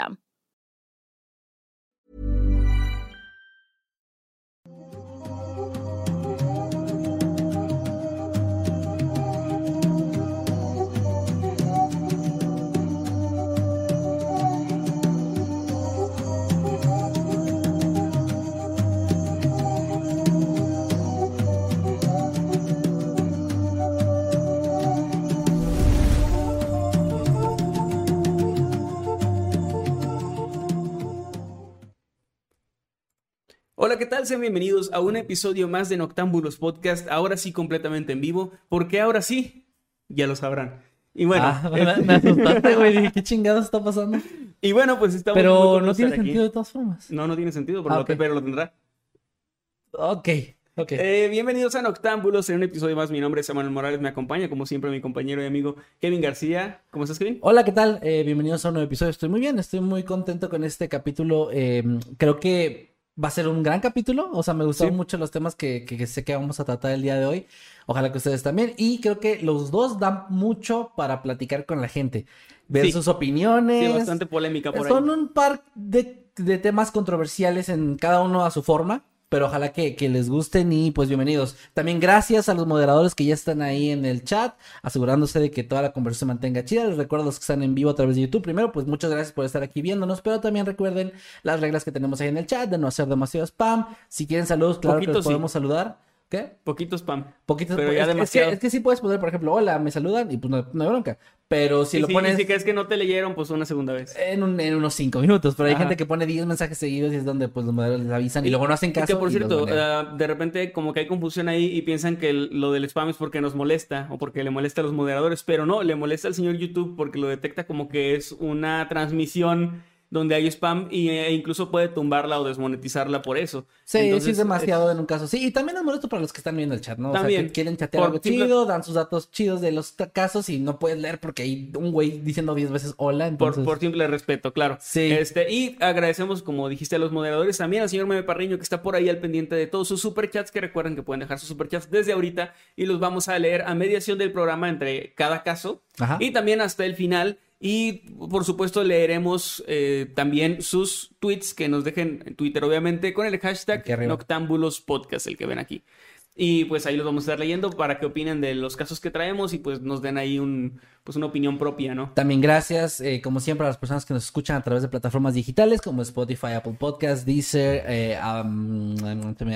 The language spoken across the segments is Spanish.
system. Hola, ¿qué tal? Sean bienvenidos a un episodio más de Noctámbulos Podcast, ahora sí completamente en vivo, porque ahora sí, ya lo sabrán. Y bueno, Ah, me, me asustaste, güey. Dije, ¿qué chingados está pasando? y bueno, pues estamos Pero no tiene aquí. sentido de todas formas. No, no tiene sentido, pero, Ah, lo, ok. pero lo tendrá. Ok, ok. Eh, bienvenidos a Noctámbulos en un episodio más. Mi nombre es Samuel Morales, me acompaña como siempre mi compañero y amigo Kevin García. ¿Cómo estás, Kevin? Hola, ¿qué tal? Eh, bienvenidos a un nuevo episodio. Estoy muy bien, estoy muy contento con este capítulo. Eh, creo que va a ser un gran capítulo. O sea, me gustaron Sí. mucho los temas que, que- que sé que vamos a tratar el día de hoy. Ojalá que ustedes también. Y creo que los dos dan mucho para platicar con la gente. Ver Sí. sus opiniones. Sí, bastante polémica por ahí. Son un par de, de temas controversiales en cada uno a su forma, pero ojalá que, que les gusten y pues bienvenidos. También gracias a los moderadores que ya están ahí en el chat, asegurándose de que toda la conversación se mantenga chida. Les recuerdo a los que están en vivo a través de YouTube. Primero, pues muchas gracias por estar aquí viéndonos, pero también recuerden las reglas que tenemos ahí en el chat, de no hacer demasiado spam. Si quieren saludos, claro Poquito que los sí. podemos saludar. ¿Qué? Poquito spam. Poquitos, Pero es, ya es que, demasiado. es que sí puedes poner, por ejemplo, hola, me saludan y pues no, no hay bronca. Pero si lo si, pones y si crees que no te leyeron, pues una segunda vez. en, un- en unos 5 minutos, pero hay gente que pone 10 mensajes seguidos y es donde pues los moderadores les avisan y, luego no hacen caso. que por cierto, ah, de repente como que hay confusión ahí y piensan que el- lo del spam es porque nos molesta o porque le molesta a los moderadores, pero no, le molesta al señor YouTube porque lo detecta como que es una transmisión donde hay spam y, e incluso puede tumbarla o desmonetizarla por eso. sí, sí es demasiado en un caso. Sí, y también es molesto para los que están viendo el chat, ¿no? O sea, También. que quieren chatear algo simple- chido, dan sus datos chidos de los casos y no puedes leer porque hay un güey diciendo 10 veces hola, Por, por simple respeto, claro. Sí. Este, y agradecemos, como dijiste, a los moderadores, también al señor Meme Parriño, que está por ahí al pendiente de todos sus superchats, que recuerden que pueden dejar sus superchats desde ahorita y los vamos a leer a mediación del programa entre cada caso Ajá. y también hasta el final. Y por supuesto leeremos eh, también sus tweets que nos dejen en Twitter, obviamente, con el hashtag. Noctámbulos Podcast, el que ven aquí. Y pues ahí los vamos a estar leyendo para que opinen de los casos que traemos y pues nos den ahí un, pues una opinión propia, ¿no? También gracias, eh, como siempre, a las personas que nos escuchan a través de plataformas digitales como Spotify, Apple Podcast, Deezer, eh, um,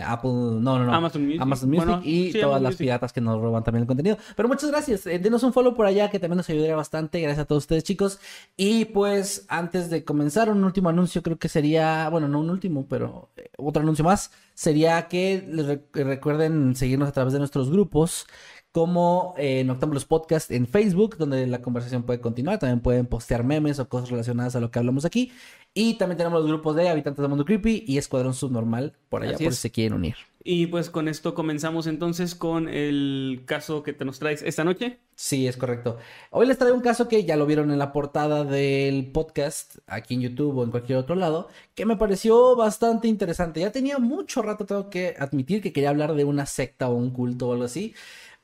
Apple, no, no, no, Amazon Music. Amazon Music Bueno, y sí, todas Amazon las Music. piratas que nos roban también el contenido. Pero muchas gracias, eh, denos un follow por allá que también nos ayudaría bastante. Gracias a todos ustedes, chicos. Y pues, antes de comenzar, un último anuncio, creo que sería, bueno, no un último, pero eh, otro anuncio más, sería que les re- recuerden seguirnos a través de nuestros grupos como eh, Noctámbulos Podcast en Facebook, donde la conversación puede continuar. También pueden postear memes o cosas relacionadas a lo que hablamos aquí. Y también tenemos los grupos de Habitantes del Mundo Creepy y Escuadrón Subnormal por allá, Así por es. si se quieren unir. Y pues con esto comenzamos entonces con el caso que te nos traes esta noche. Sí, es correcto. Hoy les traigo un caso que ya lo vieron en la portada del podcast, aquí en YouTube o en cualquier otro lado, que me pareció bastante interesante. Ya tenía mucho rato, tengo que admitir, que quería hablar de una secta o un culto o algo así.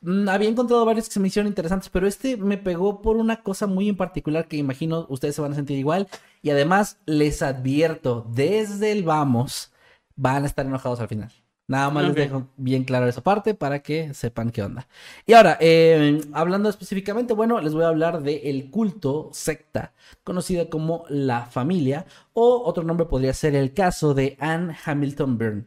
Mm, Había encontrado varios que se me hicieron interesantes, pero este me pegó por una cosa muy en particular que imagino ustedes se van a sentir igual. Y además les advierto, desde el vamos, van a estar enojados al final. Nada más les dejo bien claro esa parte para que sepan qué onda. Y ahora, eh, hablando específicamente, bueno, les voy a hablar de el culto secta, conocida como la familia, o otro nombre podría ser el caso de Anne Hamilton Byrne.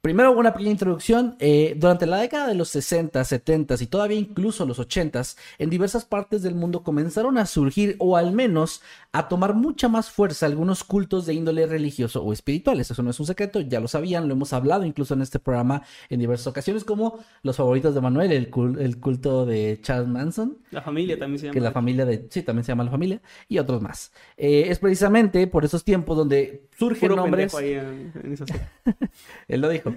Primero, una pequeña introducción. Eh, durante la década de los 60, 70 y todavía incluso los 80, en diversas partes del mundo comenzaron a surgir, o al menos a tomar mucha más fuerza, algunos cultos de índole religioso o espirituales. Eso no es un secreto, ya lo sabían, lo hemos hablado incluso en este programa en diversas ocasiones, como los favoritos de Manuel, el, el culto de Charles Manson. La familia también se llama. Que la familia de. Sí, también se llama la familia. Y otros más. Eh, es precisamente por esos tiempos donde surgen nombres. Ahí en, en Él lo dijo.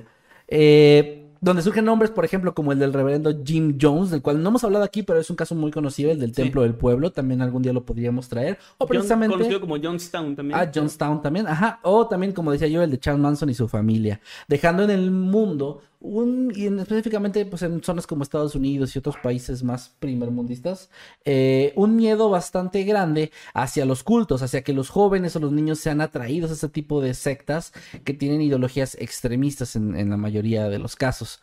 Eh, donde surgen nombres, por ejemplo, como el del reverendo Jim Jones, del cual no hemos hablado aquí, pero es un caso muy conocido, el del Templo del Pueblo, también algún día lo podríamos traer. O precisamente... conocido como Johnstown también. Ah, Johnstown también, ajá. O también, como decía yo, el de Charles Manson y su familia. Dejando en el mundo un, y específicamente pues, en zonas como Estados Unidos y otros países más primermundistas, eh, un miedo bastante grande hacia los cultos, hacia que los jóvenes o los niños sean atraídos a ese tipo de sectas que tienen ideologías extremistas en la mayoría de los casos.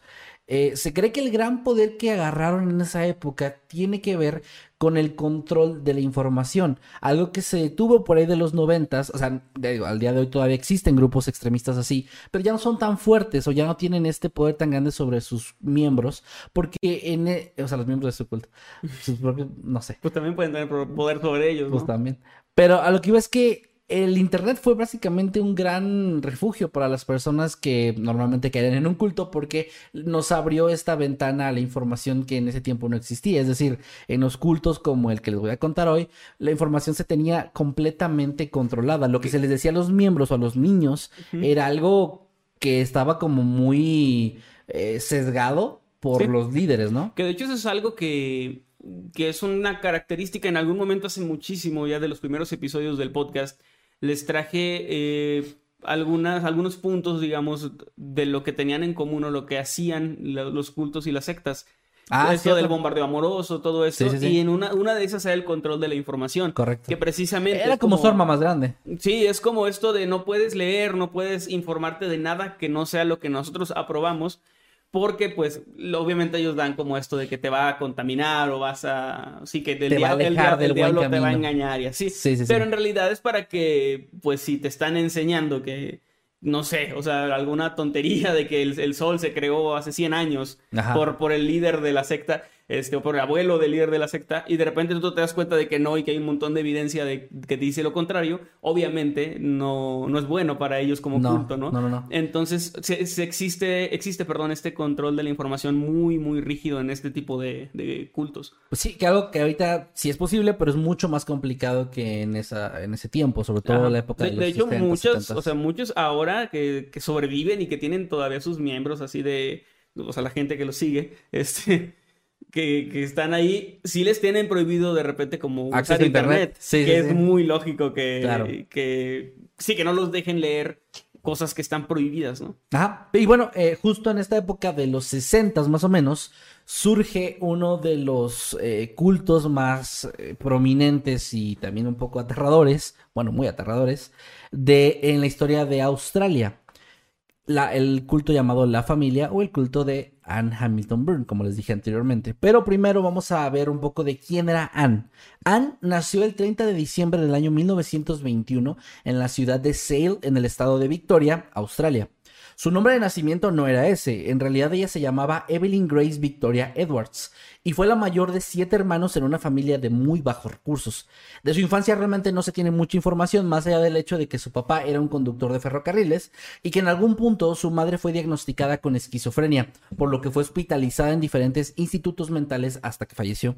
Eh, se cree que el gran poder que agarraron en esa época tiene que ver con el control de la información, algo que se detuvo por ahí de los noventas, o sea, al día de hoy todavía existen grupos extremistas así, pero ya no son tan fuertes o ya no tienen este poder tan grande sobre sus miembros, porque en, e, o sea, los miembros de su culto, sus propios, no sé. Pues también pueden tener poder sobre ellos, Pues también. Pero a lo que iba es que el Internet fue básicamente un gran refugio para las personas que normalmente caían en un culto porque nos abrió esta ventana a la información que en ese tiempo no existía. Es decir, en los cultos como el que les voy a contar hoy, la información se tenía completamente controlada. Lo que se les decía a los miembros o a los niños era algo que estaba como muy eh, sesgado por los líderes, ¿no? Que de hecho eso es algo que que es una característica en algún momento hace muchísimo ya de los primeros episodios del podcast les traje eh, algunas, algunos puntos, digamos, de lo que tenían en común o lo que hacían los cultos y las sectas. Ah, esto del bombardeo amoroso, todo eso. Y en una, una de esas era el control de la información. Correcto. Que precisamente. Era como, su arma más grande. Sí, es como esto de no puedes leer, no puedes informarte de nada que no sea lo que nosotros aprobamos porque pues obviamente ellos dan como esto de que te va a contaminar o vas a sí que del diablo, el, diablo te va a engañar y así. Sí, sí, pero en realidad es para que pues si te están enseñando que no sé, o sea, alguna tontería de que el, sol se creó hace 100 años por, por el líder de la secta, este, o por el abuelo del líder de la secta, y de repente tú te das cuenta de que no y que hay un montón de evidencia de que te dice lo contrario, obviamente no, no es bueno para ellos como culto, ¿no? No, no, no. Entonces, se, existe, existe, perdón, este control de la información muy, muy rígido en este tipo de, cultos. Pues sí, que algo que ahorita sí es posible, pero es mucho más complicado que en, esa, en ese tiempo, sobre todo en la época de, de, los de hecho, muchos, o sea, muchos ahora que, que sobreviven y que tienen todavía sus miembros así de, o sea, la gente que los sigue, este que, están ahí, sí les tienen prohibido de repente como usar internet, que es muy lógico que, que sí, que no los dejen leer cosas que están prohibidas, ¿no? Ajá. Y bueno, eh, justo en esta época de los 60 más o menos, surge uno de los eh, cultos más eh, prominentes y también un poco aterradores, bueno, muy aterradores, de, en la historia de Australia el culto llamado La Familia o el culto de Anne Hamilton Byrne, como les dije anteriormente. Pero primero vamos a ver un poco de quién era Anne. Anne nació el 30 de diciembre del año 1921 en la ciudad de Sale, en el estado de Victoria, Australia. Su nombre de nacimiento no era ese, en realidad ella se llamaba Evelyn Grace Victoria Edwards y fue la mayor de siete hermanos en una familia de muy bajos recursos. De su infancia realmente no se tiene mucha información más allá del hecho de que su papá era un conductor de ferrocarriles y que en algún punto su madre fue diagnosticada con esquizofrenia, por lo que fue hospitalizada en diferentes institutos mentales hasta que falleció.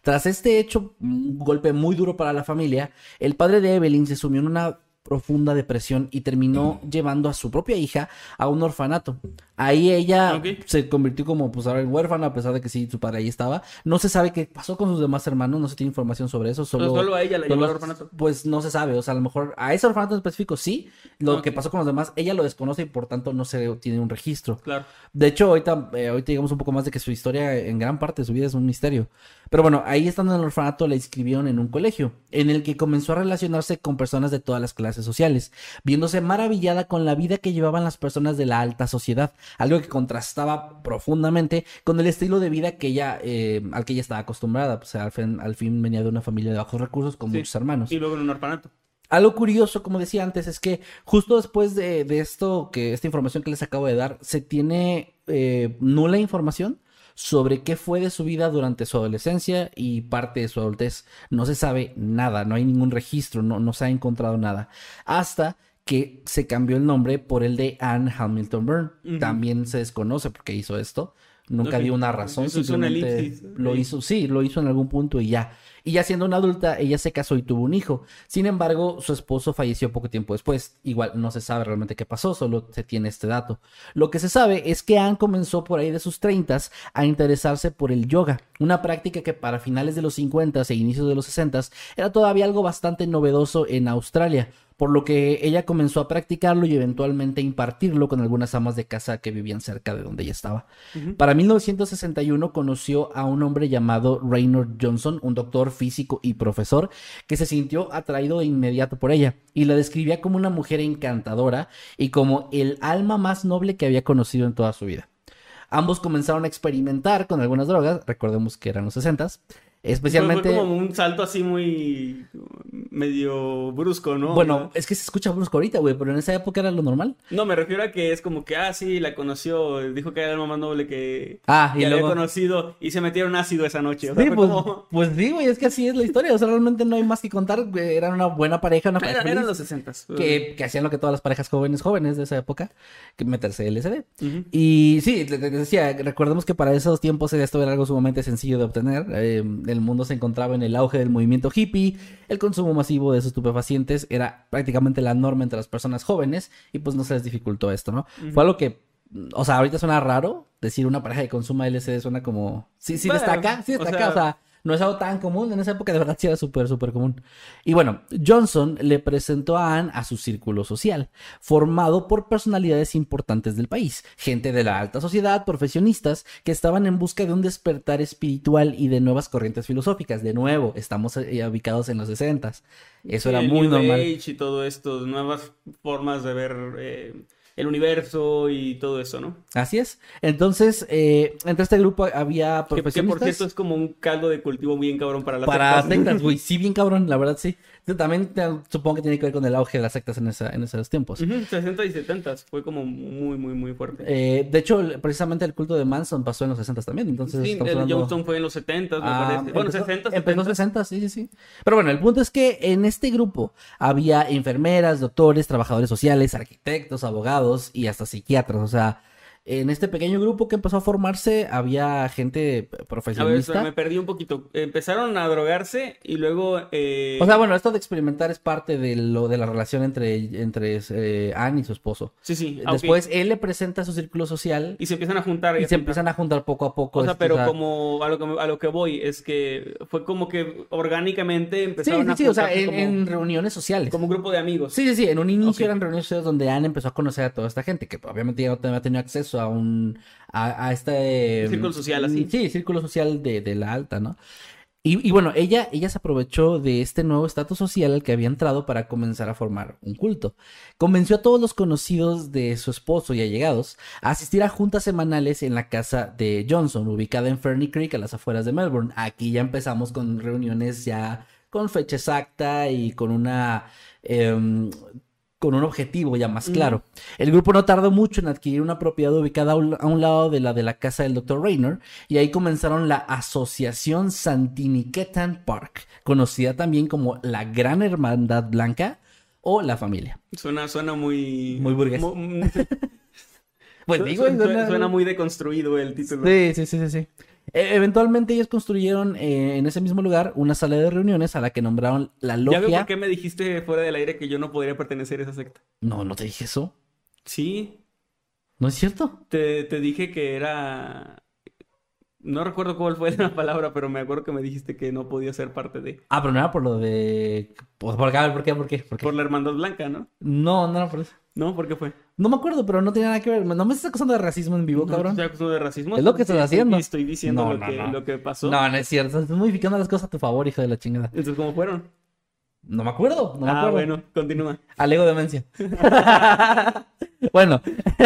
Tras este hecho, un golpe muy duro para la familia, el padre de Evelyn se sumió en una profunda depresión y terminó llevando a su propia hija a un orfanato. Ahí ella se convirtió como pues ahora en huérfana, a pesar de que sí, su padre ahí estaba. No se sabe qué pasó con sus demás hermanos, no se tiene información sobre eso. Solo, a ella la llevó al orfanato. Pues no se sabe, o sea, a lo mejor a ese orfanato en específico sí. Lo que pasó con los demás, ella lo desconoce y por tanto no se tiene un registro. Claro. De hecho, ahorita, eh, ahorita digamos un poco más de que su historia, en gran parte de su vida, es un misterio. Pero bueno, ahí estando en el orfanato, la inscribieron en un colegio, en el que comenzó a relacionarse con personas de todas las clases sociales, viéndose maravillada con la vida que llevaban las personas de la alta sociedad, algo que contrastaba profundamente con el estilo de vida que ella, eh, al que ella estaba acostumbrada. Al fin, al fin venía de una familia de bajos recursos con muchos hermanos. Y luego en un orfanato. Algo curioso, como decía antes, es que justo después de, de esto, que esta información que les acabo de dar, se tiene eh, nula información sobre qué fue de su vida durante su adolescencia y parte de su adultez. No se sabe nada, no hay ningún registro, no, no se ha encontrado nada. Hasta que se cambió el nombre por el de Anne Hamilton Byrne. También se desconoce por qué hizo esto. Nunca dio una razón, Eso es una simplemente lo hizo, sí, lo hizo en algún punto y ya. Y ya siendo una adulta, ella se casó y tuvo un hijo. Sin embargo, su esposo falleció poco tiempo después. Igual no se sabe realmente qué pasó, solo se tiene este dato. Lo que se sabe es que Anne comenzó por ahí de sus 30 a interesarse por el yoga, una práctica que para finales de los 50 e inicios de los 60 era todavía algo bastante novedoso en Australia, por lo que ella comenzó a practicarlo y eventualmente impartirlo con algunas amas de casa que vivían cerca de donde ella estaba. Para 1961 conoció a un hombre llamado Raynor Johnson, un doctor físico y profesor, que se sintió atraído de inmediato por ella y la describía como una mujer encantadora y como el alma más noble que había conocido en toda su vida. Ambos comenzaron a experimentar con algunas drogas, recordemos que eran los 60s, especialmente... Fue, fue como un salto así muy medio brusco, ¿no? Bueno, es que se escucha brusco ahorita, güey, pero en esa época era lo normal. No, me refiero a que es como que, ah, sí, la conoció, dijo que era el más noble que, Ah, que y había luego... conocido y se metieron ácido esa noche. O sea, Sí, pues, como- pues sí, güey, es que así es la historia, o sea, realmente no hay más que contar, eran una buena pareja, una pareja Era- eran los sesentas. que, que hacían lo que todas las parejas jóvenes jóvenes de esa época, que meterse LSD. Ujú. Y sí, te decía, recordemos que para esos tiempos esto era algo sumamente sencillo de obtener. eh, el mundo se encontraba en el auge del movimiento hippie, el consumo masivo de estupefacientes era prácticamente la norma entre las personas jóvenes y pues no se les dificultó esto, ¿no? Fue algo que, o sea, ahorita suena raro decir una pareja que consuma LSD, suena como... Sí, sí Bueno, destaca, sí o destaca, sea- o sea no es algo tan común, en esa época de verdad sí era súper, súper común. Y bueno, Johnson le presentó a Anne a su círculo social, formado por personalidades importantes del país, gente de la alta sociedad, profesionistas, que estaban en busca de un despertar espiritual y de nuevas corrientes filosóficas. De nuevo, estamos eh, ubicados en los 60 Eso Sí, era muy New normal. Age y todo esto, nuevas formas de ver eh, el universo y todo eso, ¿no? Así es. Entonces, eh, entre este grupo había Que, que, profesionistas. por cierto es como un caldo de cultivo bien cabrón para las Para sectas, güey. Sí, bien cabrón, la verdad, sí. También te- supongo que tiene que ver con el auge de las sectas en, esa, en esos tiempos. Ujú, 60 y 70 fue como muy, muy, muy fuerte. Eh, de hecho, precisamente el culto de Manson pasó en los 60 también. Entonces, sí, el hablando- Johnston fue en los 70 me Ah, parece. Bueno, empezó- 60, Empezó en 70. 60, sí, sí, sí. Pero bueno, el punto es que en este grupo había enfermeras, doctores, trabajadores sociales, arquitectos, abogados y hasta psiquiatras. O sea, en este pequeño grupo que empezó a formarse había gente A ver, me perdí un poquito. Empezaron a drogarse y luego... eh, O sea, bueno, esto de experimentar es parte de lo de la relación entre, entre eh, Anne y su esposo. Sí, sí. ah. Después él le presenta su círculo social Y se empiezan a juntar. y a se juntar. empiezan a juntar poco a poco. O sea, este, pero o sea, como a lo, que, a lo que voy es que fue como que orgánicamente Sí, empezaron sí, a sí, o sea, en, como, en reuniones sociales. como un grupo de amigos. Sí, sí, sí, en un inicio eran reuniones sociales donde Anne empezó a conocer a toda esta gente, que obviamente ya no había tenido acceso a un, a, a este... Círculo social, así. Sí, círculo social de, de la alta, ¿no? Y, y bueno, ella, ella se aprovechó de este nuevo estatus social al que había entrado para comenzar a formar un culto. Convenció a todos los conocidos de su esposo y allegados a asistir a juntas semanales en la casa de Johnson, ubicada en Ferny Creek, a las afueras de Melbourne. Aquí ya empezamos con reuniones ya con fecha exacta y con una... em, con un objetivo ya más claro. El grupo no tardó mucho en adquirir una propiedad ubicada a un, a un lado de la de la casa del Dr. Raynor y ahí comenzaron la Asociación Santiniketan Park, conocida también como la Gran Hermandad Blanca o la familia. Suena, suena muy... Muy burgués. mu- Pues digo, su- suena- suena muy deconstruido el título. Sí, sí, sí, sí, sí. E- eventualmente ellos construyeron eh, en ese mismo lugar una sala de reuniones a la que nombraron la Ya veo logia. por qué me dijiste fuera del aire que yo no podría pertenecer a esa secta. No, no te dije eso. Sí, ¿No es cierto? te, te dije que era... No recuerdo cuál fue la palabra, pero me acuerdo que me dijiste que no podía ser parte de... Ah, pero no era por lo de... Por, por, a ver, ¿por qué? ¿Por qué? ¿Por qué? Por la hermandad blanca, ¿no? No, no era por eso. ¿No? ¿Por qué fue? No me acuerdo, pero no tenía nada que ver. No me estás acusando de racismo en vivo, No, cabrón. estoy acusado de racismo. Es lo que estás haciendo. Estoy diciendo No, lo, no, que, lo que pasó. No, no es cierto. Estás modificando las cosas a tu favor, hijo de la chingada. Entonces, ¿cómo fueron? No me acuerdo, no me ah, acuerdo. bueno, continúa. Alego demencia. bueno,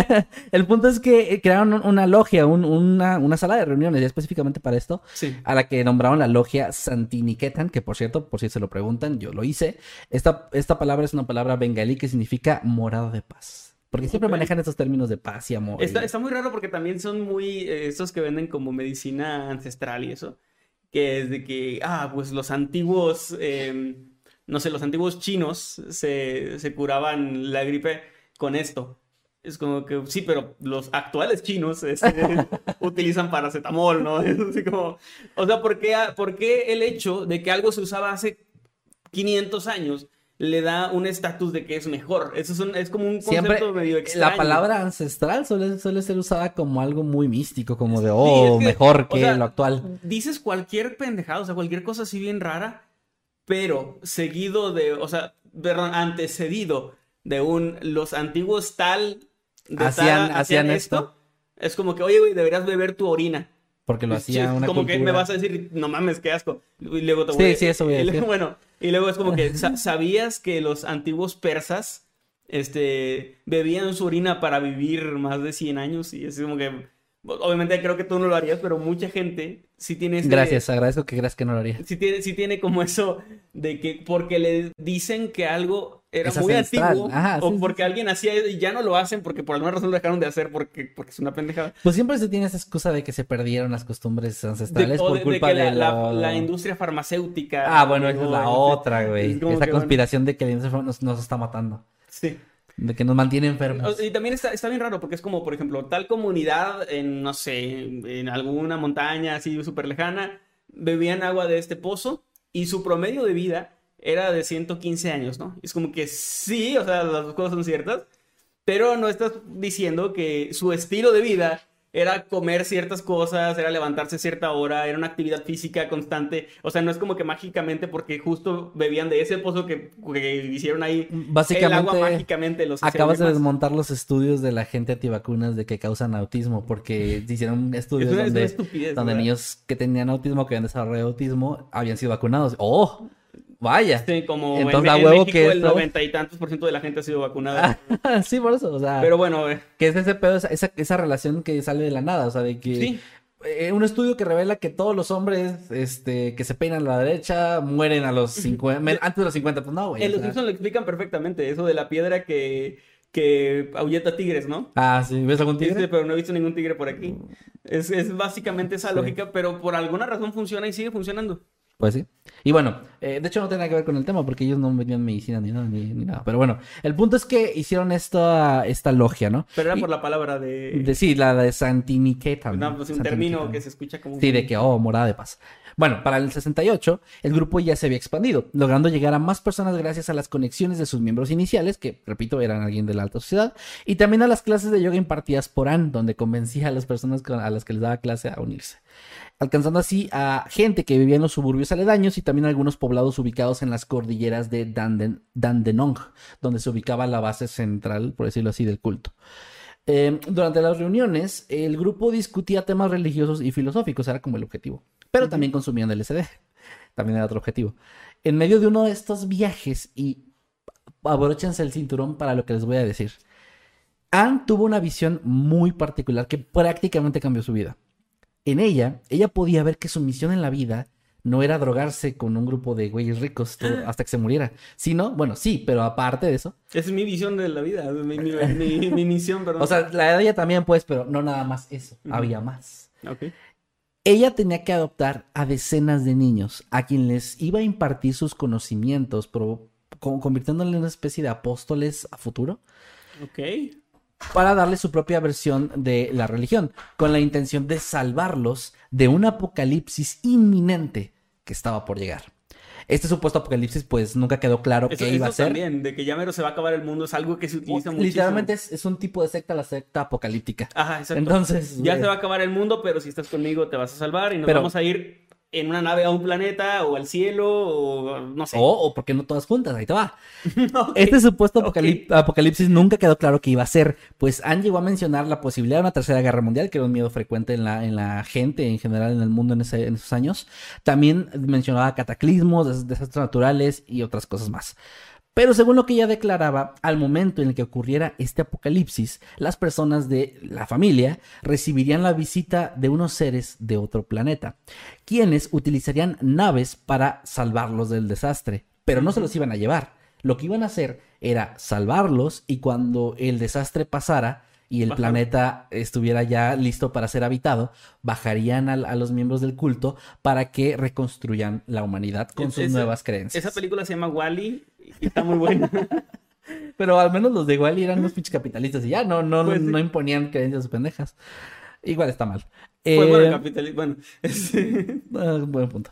el punto es que crearon una logia, una, una, sala de reuniones, específicamente para esto, a la que nombraron la logia Santiniketan, que por cierto, por si se lo preguntan, yo lo hice. Esta, esta palabra es una palabra bengalí que significa morada de paz. Porque siempre manejan estos términos de paz y amor. Está, está muy raro porque también son muy eh, estos que venden como medicina ancestral y eso. Que es de que, ah, pues los antiguos, em, no sé, los antiguos chinos se, se curaban la gripe con esto. Es como que sí, pero los actuales chinos este, utilizan paracetamol, ¿no? Es así como, o sea, ¿por qué, ¿por qué el hecho de que algo se usaba hace 500 años le da un estatus de que es mejor. Eso es, es como un concepto medio extraño. La palabra ancestral suele, suele, ser usada como algo muy místico, como de, oh, mejor que lo actual. Dices cualquier pendejada, o sea, cualquier cosa así bien rara, pero seguido de, o sea, perdón, antecedido de un, los antiguos tal, hacían, hacían, esto. Es como que, oye, güey, deberías beber tu orina. Porque lo hacía una Como que me vas a decir, no mames, qué asco. Y luego te voy Sí, sí, eso voy a decir. Bueno, y luego es como que, ¿sabías que los antiguos persas este, bebían su orina para vivir más de 100 años? Y es como que, obviamente creo que tú no lo harías, pero mucha gente sí tiene... Gracias, agradezco que creas que no lo haría. Sí tiene, sí tiene como eso de que porque le dicen que algo era muy antiguo o porque alguien hacía y ya no lo hacen porque por alguna razón lo dejaron de hacer porque, porque es una pendejada. Pues siempre se tiene esa excusa de que se perdieron las costumbres ancestrales por culpa de, la, industria farmacéutica. Ah, bueno, esa es la otra, güey. Esa conspiración de que la industria nos, nos está matando. Sí. De que nos mantiene enfermos. Y también está, está bien raro porque es como, por ejemplo, tal comunidad en, no sé, en alguna montaña así súper lejana, bebían agua de este pozo y su promedio de vida era de 115 años, ¿no? Es como que sí, o sea, las dos cosas son ciertas, pero no estás diciendo que su estilo de vida era comer ciertas cosas, era levantarse a cierta hora, era una actividad física constante. O sea, no es como que mágicamente porque justo bebían de ese pozo que, hicieron ahí Básicamente, el agua mágicamente los Acabas de desmontar los estudios de la gente antivacunas de que causan autismo, porque hicieron estudios donde, donde niños que tenían autismo, que habían desarrollado autismo, habían sido vacunados. ¡Oh! Vaya. Sí, como Entonces, en, huevo que el noventa y tantos por ciento de la gente ha sido vacunada. sí, por eso, o sea. Pero bueno, eh. Que es ese pedo, esa, esa, relación que sale de la nada, o sea, de que. Sí. Eh, un estudio que revela que todos los hombres este, que se peinan a la derecha mueren a los 50, antes de los 50, pues no, güey. En los Simpsons lo explican perfectamente, eso de la piedra que, que ahuyeta tigres, ¿no? Ah, sí, ¿ves algún tigre? Sí, pero no he visto ningún tigre por aquí. Es, es básicamente esa lógica, pero por alguna razón funciona y sigue funcionando. Pues sí. Y bueno, eh, de hecho no nada que ver con el tema porque ellos no vendían medicina ni nada, ni, nada. Pero bueno, el punto es que hicieron esta, esta logia, ¿no? Pero era por la palabra de... Sí, la de Santiniquetan. No, pues un término que se escucha como... Sí, de que, oh, morada de paz. Bueno, para el 68, el grupo ya se había expandido, logrando llegar a más personas gracias a las conexiones de sus miembros iniciales, que, repito, eran alguien de la alta sociedad, y también a las clases de yoga impartidas por Anne, donde convencía a las personas a las que les daba clase a unirse alcanzando así a gente que vivía en los suburbios aledaños y también algunos poblados ubicados en las cordilleras de Dandenong, donde se ubicaba la base central, por decirlo así, del culto. Em, durante las reuniones, el grupo discutía temas religiosos y filosóficos, era como el objetivo, pero también consumían LSD, también era otro objetivo. En medio de uno de estos viajes, y abróchense el cinturón para lo que les voy a decir, Anne tuvo una visión muy particular que prácticamente cambió su vida en ella, ella podía ver que su misión en la vida no era drogarse con un grupo de güeyes ricos hasta que se muriera, sino, bueno, sí, pero aparte de eso. Es mi visión de la vida, mi, mi, misión, perdón. O sea, la de ella también, pues, pero no nada más eso, había más. Ok. Ella tenía que adoptar a decenas de niños a quien les iba a impartir sus conocimientos, convirtiéndole en una especie de apóstoles a futuro. Ok para darle su propia versión de la religión, con la intención de salvarlos de un apocalipsis inminente que estaba por llegar. Este supuesto apocalipsis, pues nunca quedó claro qué iba a ser. también, de que ya mero se va a acabar el mundo, es algo que se utiliza mucho. Literalmente es, un tipo de secta, la secta apocalíptica. Ajá, exacto. Entonces. Ya se va a acabar el mundo, pero si estás conmigo te vas a salvar y nos vamos a ir en una nave a un planeta o al cielo o no sé. O, porque no todas juntas, ahí te va. este supuesto apocalipsis nunca quedó claro que iba a ser, pues Han llegó a mencionar la posibilidad de una tercera guerra mundial, que era un miedo frecuente en la, en la gente en general en el mundo en, ese, en esos años. También mencionaba cataclismos, desastres naturales y otras cosas más. Pero según lo que ella declaraba, al momento en el que ocurriera este apocalipsis, las personas de la familia recibirían la visita de unos seres de otro planeta, quienes utilizarían naves para salvarlos del desastre, pero no se los iban a llevar. Lo que iban a hacer era salvarlos y cuando el desastre pasara, y el Bajar. planeta estuviera ya listo para ser habitado, bajarían al- a, los miembros del culto para que reconstruyan la humanidad con Es- sus esa- nuevas creencias. Esa película se llama Wally y está muy buena. Pero al menos los de Wally eran unos pinches capitalistas y ya no, no, Pues sí. no imponían creencias pendejas. Igual está mal. Fue Eh, capitalismo. Bueno, Ah, buen punto.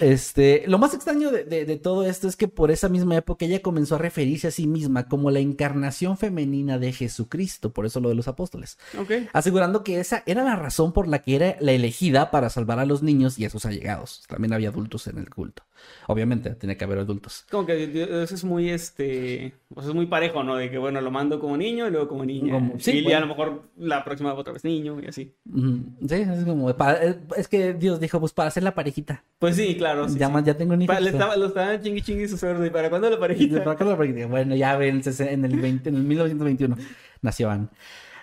Este, lo más extraño de, de- de todo esto es que por esa misma época ella comenzó a referirse a sí misma como la encarnación femenina de Jesucristo, por eso lo de los apóstoles, ok. asegurando que esa era la razón por la que era la elegida para salvar a los niños y a sus allegados. También había adultos en el culto. Obviamente, tiene que haber adultos. Como que Dios es muy, este, o sea, es muy parejo, ¿no? De que, bueno, lo mando como niño y luego como niña. Como- sí, y a lo mejor la próxima otra vez niño y así. Sí, es como, para- eh, es que Dios dijo, pues para hacer la parejita. Pues sí, claro. Sí, ya, sí. más, ya tengo un hijo. Pa- le pues, estaba, lo estaban chingui chingui sus suegros. ¿Y para cuándo la parejita? para acá la práctica. Bueno, ya ven, en el, 20 en el 1921 nació Anne.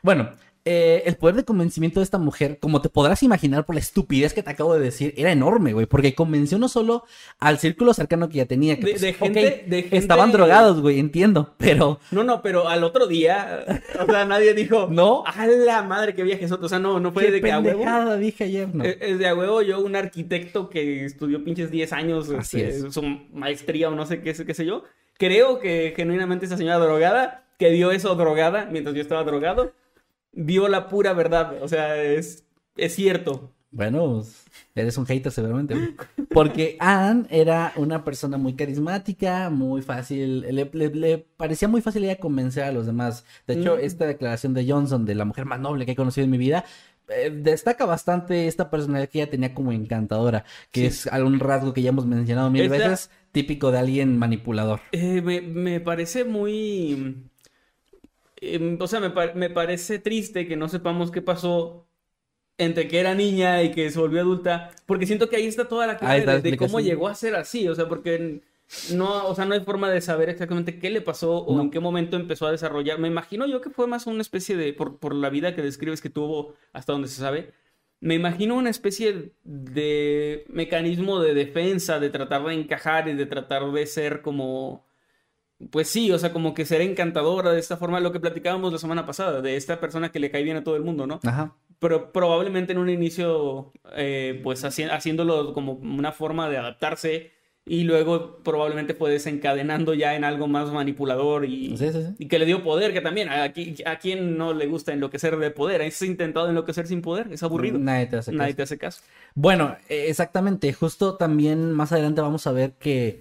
Bueno, eh, el poder de convencimiento de esta mujer, como te podrás imaginar por la estupidez que te acabo de decir, era enorme, güey, porque convenció no solo al círculo cercano que ya tenía, que De- pues, de gente- de gente- estaban drogados, güey, entiendo, pero No, no, pero al otro día, o sea, nadie dijo, No. a la madre que viajes otro. O sea, no, no fue qué de que a huevo. dije ayer, no. Es es de a huevo yo, un arquitecto que estudió pinches 10 años, Así este, es. su maestría o no sé qué, qué sé yo. Creo que genuinamente esa señora drogada, que vio eso drogada mientras yo estaba drogado, vio la pura verdad. O sea, es, es cierto. Bueno, eres un hater seguramente. Porque Anne era una persona muy carismática, muy fácil, le, le- le parecía muy fácil ella convencer a los demás. De hecho, Mm. esta declaración de Johnson, de la mujer más noble que he conocido en mi vida, eh, destaca bastante esta personalidad que ella tenía como encantadora, que Sí. es algún rasgo que ya hemos mencionado mil veces, típico de alguien manipulador. Eh, me, me parece muy... em, o sea, me, pa- me parece triste que no sepamos qué pasó entre que era niña y que se volvió adulta, porque siento que ahí está toda la clave de, de cómo llegó a ser así, o sea, porque no, o sea, no hay forma de saber exactamente qué le pasó o No. en qué momento empezó a desarrollar. Me imagino yo que fue más una especie de, por, por la vida que describes que tuvo hasta donde se sabe, me imagino una especie de mecanismo de defensa, de tratar de encajar y de tratar de ser como pues sí, o sea, como que ser encantadora de esta forma, lo que platicábamos la semana pasada, de esta persona que le cae bien a todo el mundo, ¿no? Ajá. Pero probablemente en un inicio, eh, pues haci- haciéndolo como una forma de adaptarse y luego probablemente fue desencadenando ya en algo más manipulador y, Sí, sí, sí. y que le dio poder, que también a, a quien no le gusta enloquecer de poder, has intentado enloquecer sin poder, es aburrido, Nadie te hace nadie caso. te hace caso. Bueno, eh, exactamente. Justo también más adelante vamos a ver que,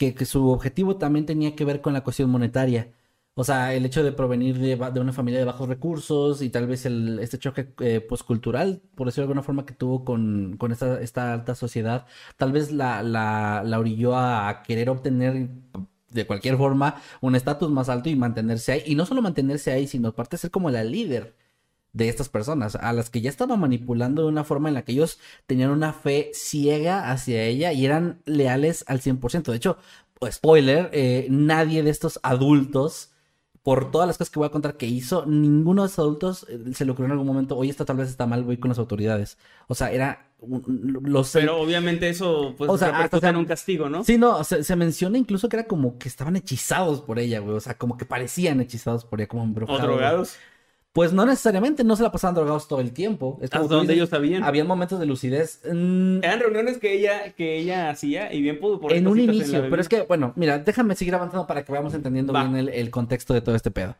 que, su objetivo también tenía que ver con la cuestión monetaria. O sea, el hecho de provenir de, de una familia de bajos recursos y tal vez el, este choque eh, pues, cultural, por decirlo de alguna forma, que tuvo con, con esta, esta alta sociedad, tal vez la, la, la orilló a, a querer obtener de cualquier forma un estatus más alto y mantenerse ahí. Y no solo mantenerse ahí, sino aparte ser como la líder de estas personas, a las que ya estaba manipulando de una forma en la que ellos tenían una fe ciega hacia ella y eran leales al 100%. De hecho, spoiler, eh, nadie de estos adultos, por todas las cosas que voy a contar que hizo, ninguno de esos adultos eh, se le ocurrió en algún momento, oye, esto tal vez está mal, voy con las autoridades. O sea, era... Los, Pero obviamente eso pues O sea, repercute hasta en un castigo, ¿no? Sí, no, se, se menciona incluso que era como que estaban hechizados por ella, güey. O sea, como que parecían hechizados por ella, como O embrujados. drogados, Pues no necesariamente, no se la pasaban drogados todo el tiempo. Es como hasta donde dices, ellos sabían. Habían momentos de lucidez. mm, Eran reuniones que ella, que ella hacía y bien pudo poner en un inicio, pero es que, bueno, mira, déjame seguir avanzando para que vayamos entendiendo Va. bien el, el contexto de todo este pedo.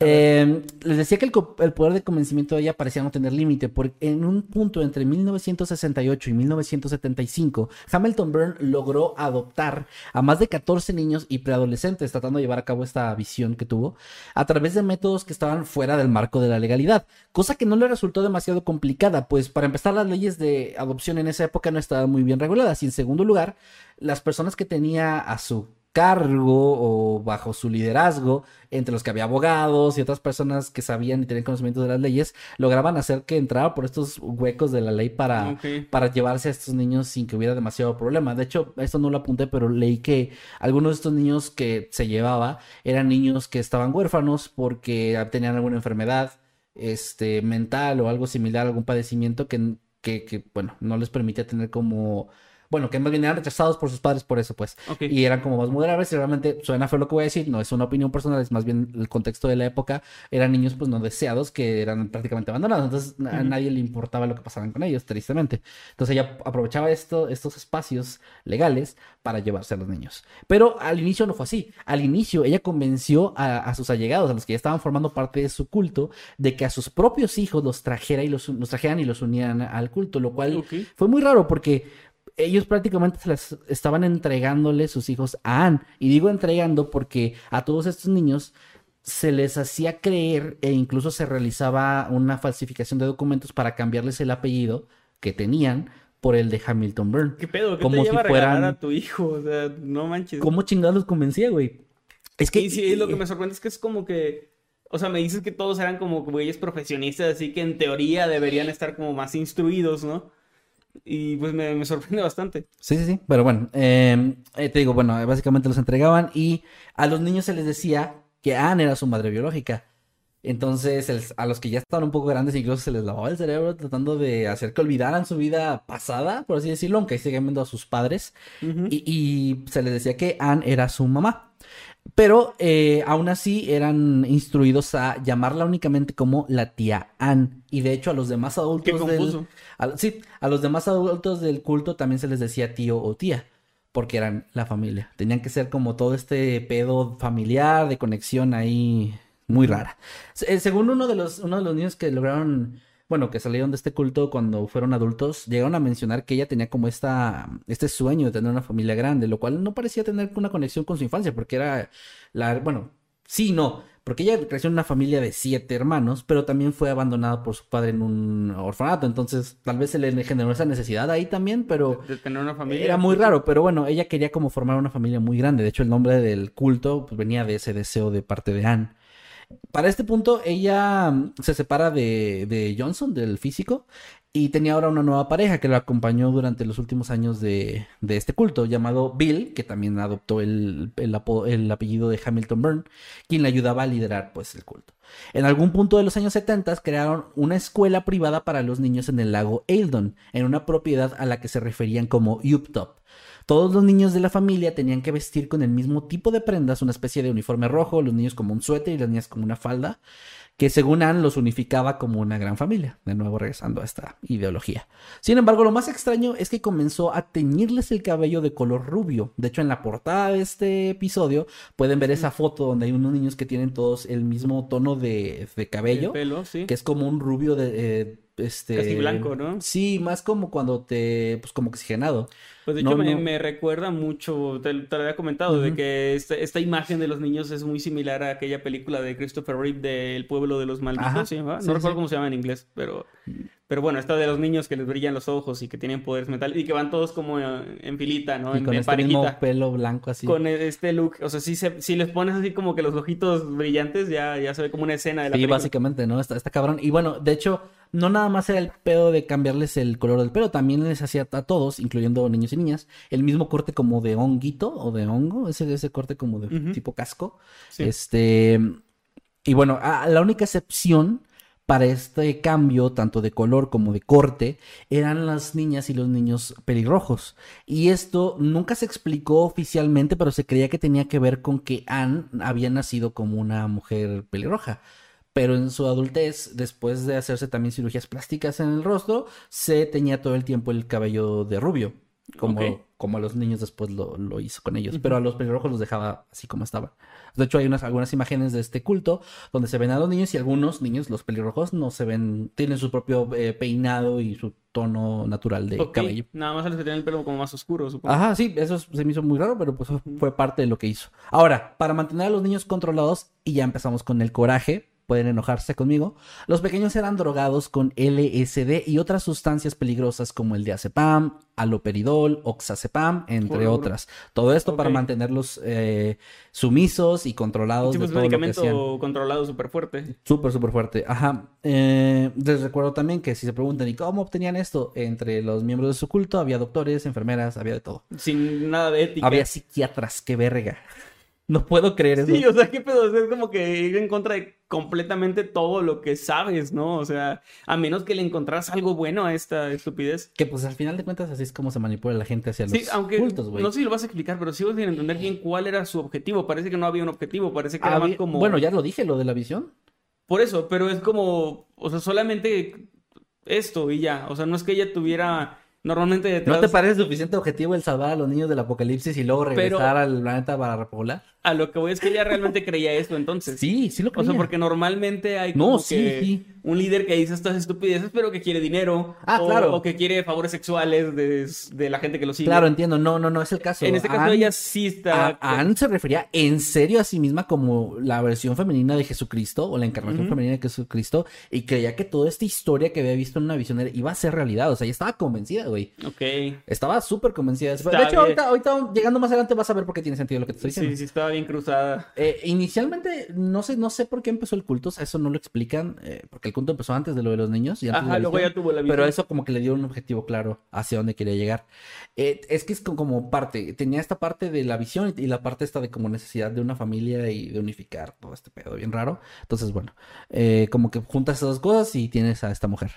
Eh, les decía que el, el poder de convencimiento de ella parecía no tener límite, porque en un punto entre 1968 y 1975, Hamilton Byrne logró adoptar a más de 14 niños y preadolescentes, tratando de llevar a cabo esta visión que tuvo, a través de métodos que estaban fuera del marco de la legalidad, cosa que no le resultó demasiado complicada, pues para empezar las leyes de adopción en esa época no estaban muy bien reguladas, y en segundo lugar, las personas que tenía a su cargo o bajo su liderazgo, entre los que había abogados y otras personas que sabían y tenían conocimiento de las leyes, lograban hacer que entrara por estos huecos de la ley para, para llevarse a estos niños sin que hubiera demasiado problema. De hecho, esto no lo apunté, pero leí que algunos de estos niños que se llevaba eran niños que estaban huérfanos porque tenían alguna enfermedad este, mental o algo similar, algún padecimiento que, que, que, bueno, no les permitía tener como... Bueno, que más bien eran rechazados por sus padres por eso, pues. Y eran como más vulnerables y realmente suena feo lo que voy a decir, no es una opinión personal, es más bien el contexto de la época. Eran niños pues no deseados que eran prácticamente abandonados, entonces a nadie le importaba lo que pasaban con ellos, tristemente. Entonces ella aprovechaba esto, estos espacios legales para llevarse a los niños. Pero al inicio no fue así. Al inicio ella convenció a, a sus allegados, a los que ya estaban formando parte de su culto, de que a sus propios hijos los trajera y los, los trajeran y los unieran al culto, lo cual fue muy raro porque ellos prácticamente se les estaban entregándole sus hijos a Anne. Y digo entregando porque a todos estos niños se les hacía creer e incluso se realizaba una falsificación de documentos para cambiarles el apellido que tenían por el de Hamilton Byrne. ¿Qué pedo? ¿Qué Como te lleva si a regalar fueran- a tu hijo? O sea, no manches. ¿Cómo chingados los convencía, güey? Es que Y sí, lo que me sorprende es que es como que. O sea, me dices que todos eran como güeyes profesionistas, así que en teoría deberían estar como más instruidos, ¿no? Y pues me, me sorprende bastante. Sí, sí, sí. Pero bueno, eh, eh, te digo, bueno, básicamente los entregaban y a los niños se les decía que Anne era su madre biológica. Entonces, el- a los que ya estaban un poco grandes, incluso se les lavaba el cerebro tratando de hacer que olvidaran su vida pasada, por así decirlo, aunque siguen viendo a sus padres. Y, y se les decía que Anne era su mamá. Pero eh, aún así eran instruidos a llamarla únicamente como la tía Anne. Y de hecho a los demás adultos Qué del... a- sí, a los demás adultos del culto también se les decía tío o tía. Porque eran la familia. Tenían que ser como todo este pedo familiar, de conexión ahí muy rara. Eh, según uno de los, uno de los niños que lograron, bueno, que salieron de este culto cuando fueron adultos, llegaron a mencionar que ella tenía como esta, este sueño de tener una familia grande, lo cual no parecía tener una conexión con su infancia, porque era la, bueno, sí, no, porque ella creció en una familia de siete hermanos, pero también fue abandonada por su padre en un orfanato, entonces tal vez se le generó esa necesidad ahí también, pero De tener una familia. era muy raro, pero bueno, ella quería como formar una familia muy grande. De hecho, el nombre del culto pues, venía de ese deseo de parte de Anne. Para este punto, ella mm, se separa de, de Johnson, del físico, y tenía ahora una nueva pareja que la acompañó durante los últimos años de, de este culto, llamado Bill, que también adoptó el, el el apellido de Hamilton Byrne, quien le ayudaba a liderar pues el culto. En algún punto de los años 70 crearon una escuela privada para los niños en el lago Eildon, en una propiedad a la que se referían como Uptop. Todos los niños de la familia tenían que vestir con el mismo tipo de prendas, una especie de uniforme rojo, los niños como un suéter y las niñas como una falda, que según Anne los unificaba como una gran familia, de nuevo regresando a esta ideología. Sin embargo, lo más extraño es que comenzó a teñirles el cabello de color rubio. De hecho, en la portada de este episodio pueden ver esa foto donde hay unos niños que tienen todos el mismo tono de, de El cabello, pelo, sí. que es como un rubio de... eh, este... Casi blanco, ¿no? Sí, más como cuando te... pues como oxigenado. Pues de No, hecho me, no. me recuerda mucho, te, te lo había comentado, de Ujú. que esta, esta imagen de los niños es muy similar a aquella película de Christopher Reeve de El pueblo de los malditos. Sí, No recuerdo sí. cómo se llama en inglés, pero, pero bueno, esta de los niños que les brillan los ojos y que tienen poderes mentales y que van todos como eh, en filita, ¿no? y En, con en este mismo pelo blanco así. Con e- este look, o sea, si, se, si les pones así como que los ojitos brillantes, ya, ya se ve como una escena de la Sí, película. básicamente, ¿no? Está, está cabrón. Y bueno, de hecho, no nada más era el pedo de cambiarles el color del pelo, también les hacía a todos, incluyendo niños y niñas, el mismo corte como de honguito o de hongo, ese, ese corte como de tipo casco. Sí. Este. Y bueno, a- la única excepción para este cambio, tanto de color como de corte, eran las niñas y los niños pelirrojos. Y esto nunca se explicó oficialmente, pero se creía que tenía que ver con que Anne había nacido como una mujer pelirroja. Pero en su adultez, después de hacerse también cirugías plásticas en el rostro, se teñía todo el tiempo el cabello de rubio. Como, como a los niños después lo, lo hizo con ellos. Pero a los pelirrojos los dejaba así como estaban. De hecho, hay unas, algunas imágenes de este culto donde se ven a los niños y algunos niños, los pelirrojos, no se ven, tienen su propio eh, peinado y su tono natural de cabello. Nada más a los que tienen el pelo como más oscuro, supongo. Ajá, sí, eso se me hizo muy raro, pero pues fue parte de lo que hizo. Ahora, para mantener a los niños controlados, y ya empezamos con el coraje, pueden enojarse conmigo, los pequeños eran drogados con LSD y otras sustancias peligrosas como el diazepam, aloperidol, oxazepam, entre otras. Todo esto para mantenerlos eh, sumisos y controlados sí, de todo lo que medicamento controlado súper fuerte. Súper, súper fuerte. Ajá. Eh, les recuerdo también que si se preguntan, ¿y cómo obtenían esto? Entre los miembros de su culto había doctores, enfermeras, había de todo. Sin nada de ética. Había psiquiatras, qué verga. No puedo creer eso. Sí, o sea, qué pedo, es como que ir en contra de completamente todo lo que sabes, ¿no? O sea, a menos que le encontraras algo bueno a esta estupidez. Que pues al final de cuentas así es como se manipula la gente hacia Sí, los aunque cultos, güey. no sé si lo vas a explicar, pero sigo sin entender bien cuál era su objetivo. Parece que no había un objetivo, parece que era Había- más como... Bueno, ya lo dije, lo de la visión. Por eso, pero es como, o sea, solamente esto y ya. O sea, no es que ella tuviera normalmente ¿No te parece suficiente objetivo el salvar a los niños del apocalipsis y luego Pero- regresar al planeta para repoblar? a lo que voy es que ella realmente creía esto entonces. Sí, sí lo O creía. sea, porque normalmente hay No, como sí, que sí. Un líder que dice estas estupideces, pero que quiere dinero. Ah, o, claro. O que quiere favores sexuales de, de la gente que lo sigue. Claro, entiendo. No, no, no es el caso. En este caso Anne- ella sí está... a- Anne se refería en serio a sí misma como la versión femenina de Jesucristo o la encarnación femenina de Jesucristo y creía que toda esta historia que había visto en una visión era- iba a ser realidad. O sea, ella estaba convencida, güey. Ok. Estaba súper convencida. de eso. Está de hecho, bien. ahorita, ahorita, llegando más adelante, vas a ver por qué tiene sentido lo que te estoy diciendo. Sí, sí, estaba bien cruzada. Eh, inicialmente, no sé, no sé por qué empezó el culto, o sea, eso no lo explican, eh, porque el culto empezó antes de lo de los niños y antes de Ajá, la luego ya tuvo la pero eso como que le dio un objetivo claro hacia dónde quería llegar. Eh, es que es co- como parte, tenía esta parte de la visión y la parte esta de como necesidad de una familia y de unificar todo este pedo bien raro. Entonces, bueno, eh, como que juntas esas dos cosas y tienes a esta mujer.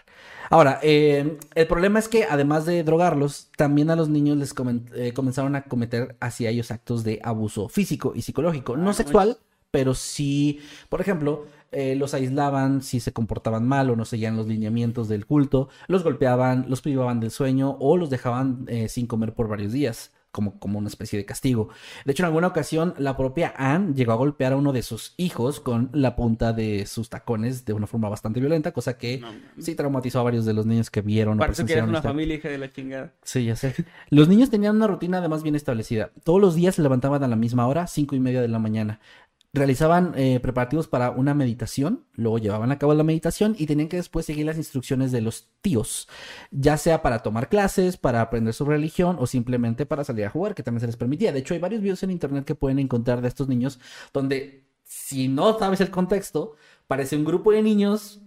Ahora, eh, el problema es que además de drogarlos, también a los niños les eh, comenzaron a cometer hacia ellos actos de abuso físico y psicológico, Ah, no no sexual, pero sí, por ejemplo, eh, los aislaban si se comportaban mal o no seguían los lineamientos del culto, los golpeaban, los privaban del sueño o los dejaban eh, sin comer por varios días. Como, como una especie de castigo. De hecho, en alguna ocasión, la propia Anne llegó a golpear a uno de sus hijos con la punta de sus tacones de una forma bastante violenta, cosa que No, sí traumatizó a varios de los niños que vieron Parece que presenciaron una esta- familia hija de la chingada. Sí, ya sé. Los niños tenían una rutina además bien establecida. Todos los días se levantaban a la misma hora, cinco y media de la mañana. Realizaban eh, preparativos para una meditación, luego llevaban a cabo la meditación y tenían que después seguir las instrucciones de los tíos, ya sea para tomar clases, para aprender su religión o simplemente para salir a jugar, que también se les permitía. De hecho, hay varios videos en internet que pueden encontrar de estos niños donde, si no sabes el contexto, parece un grupo de niños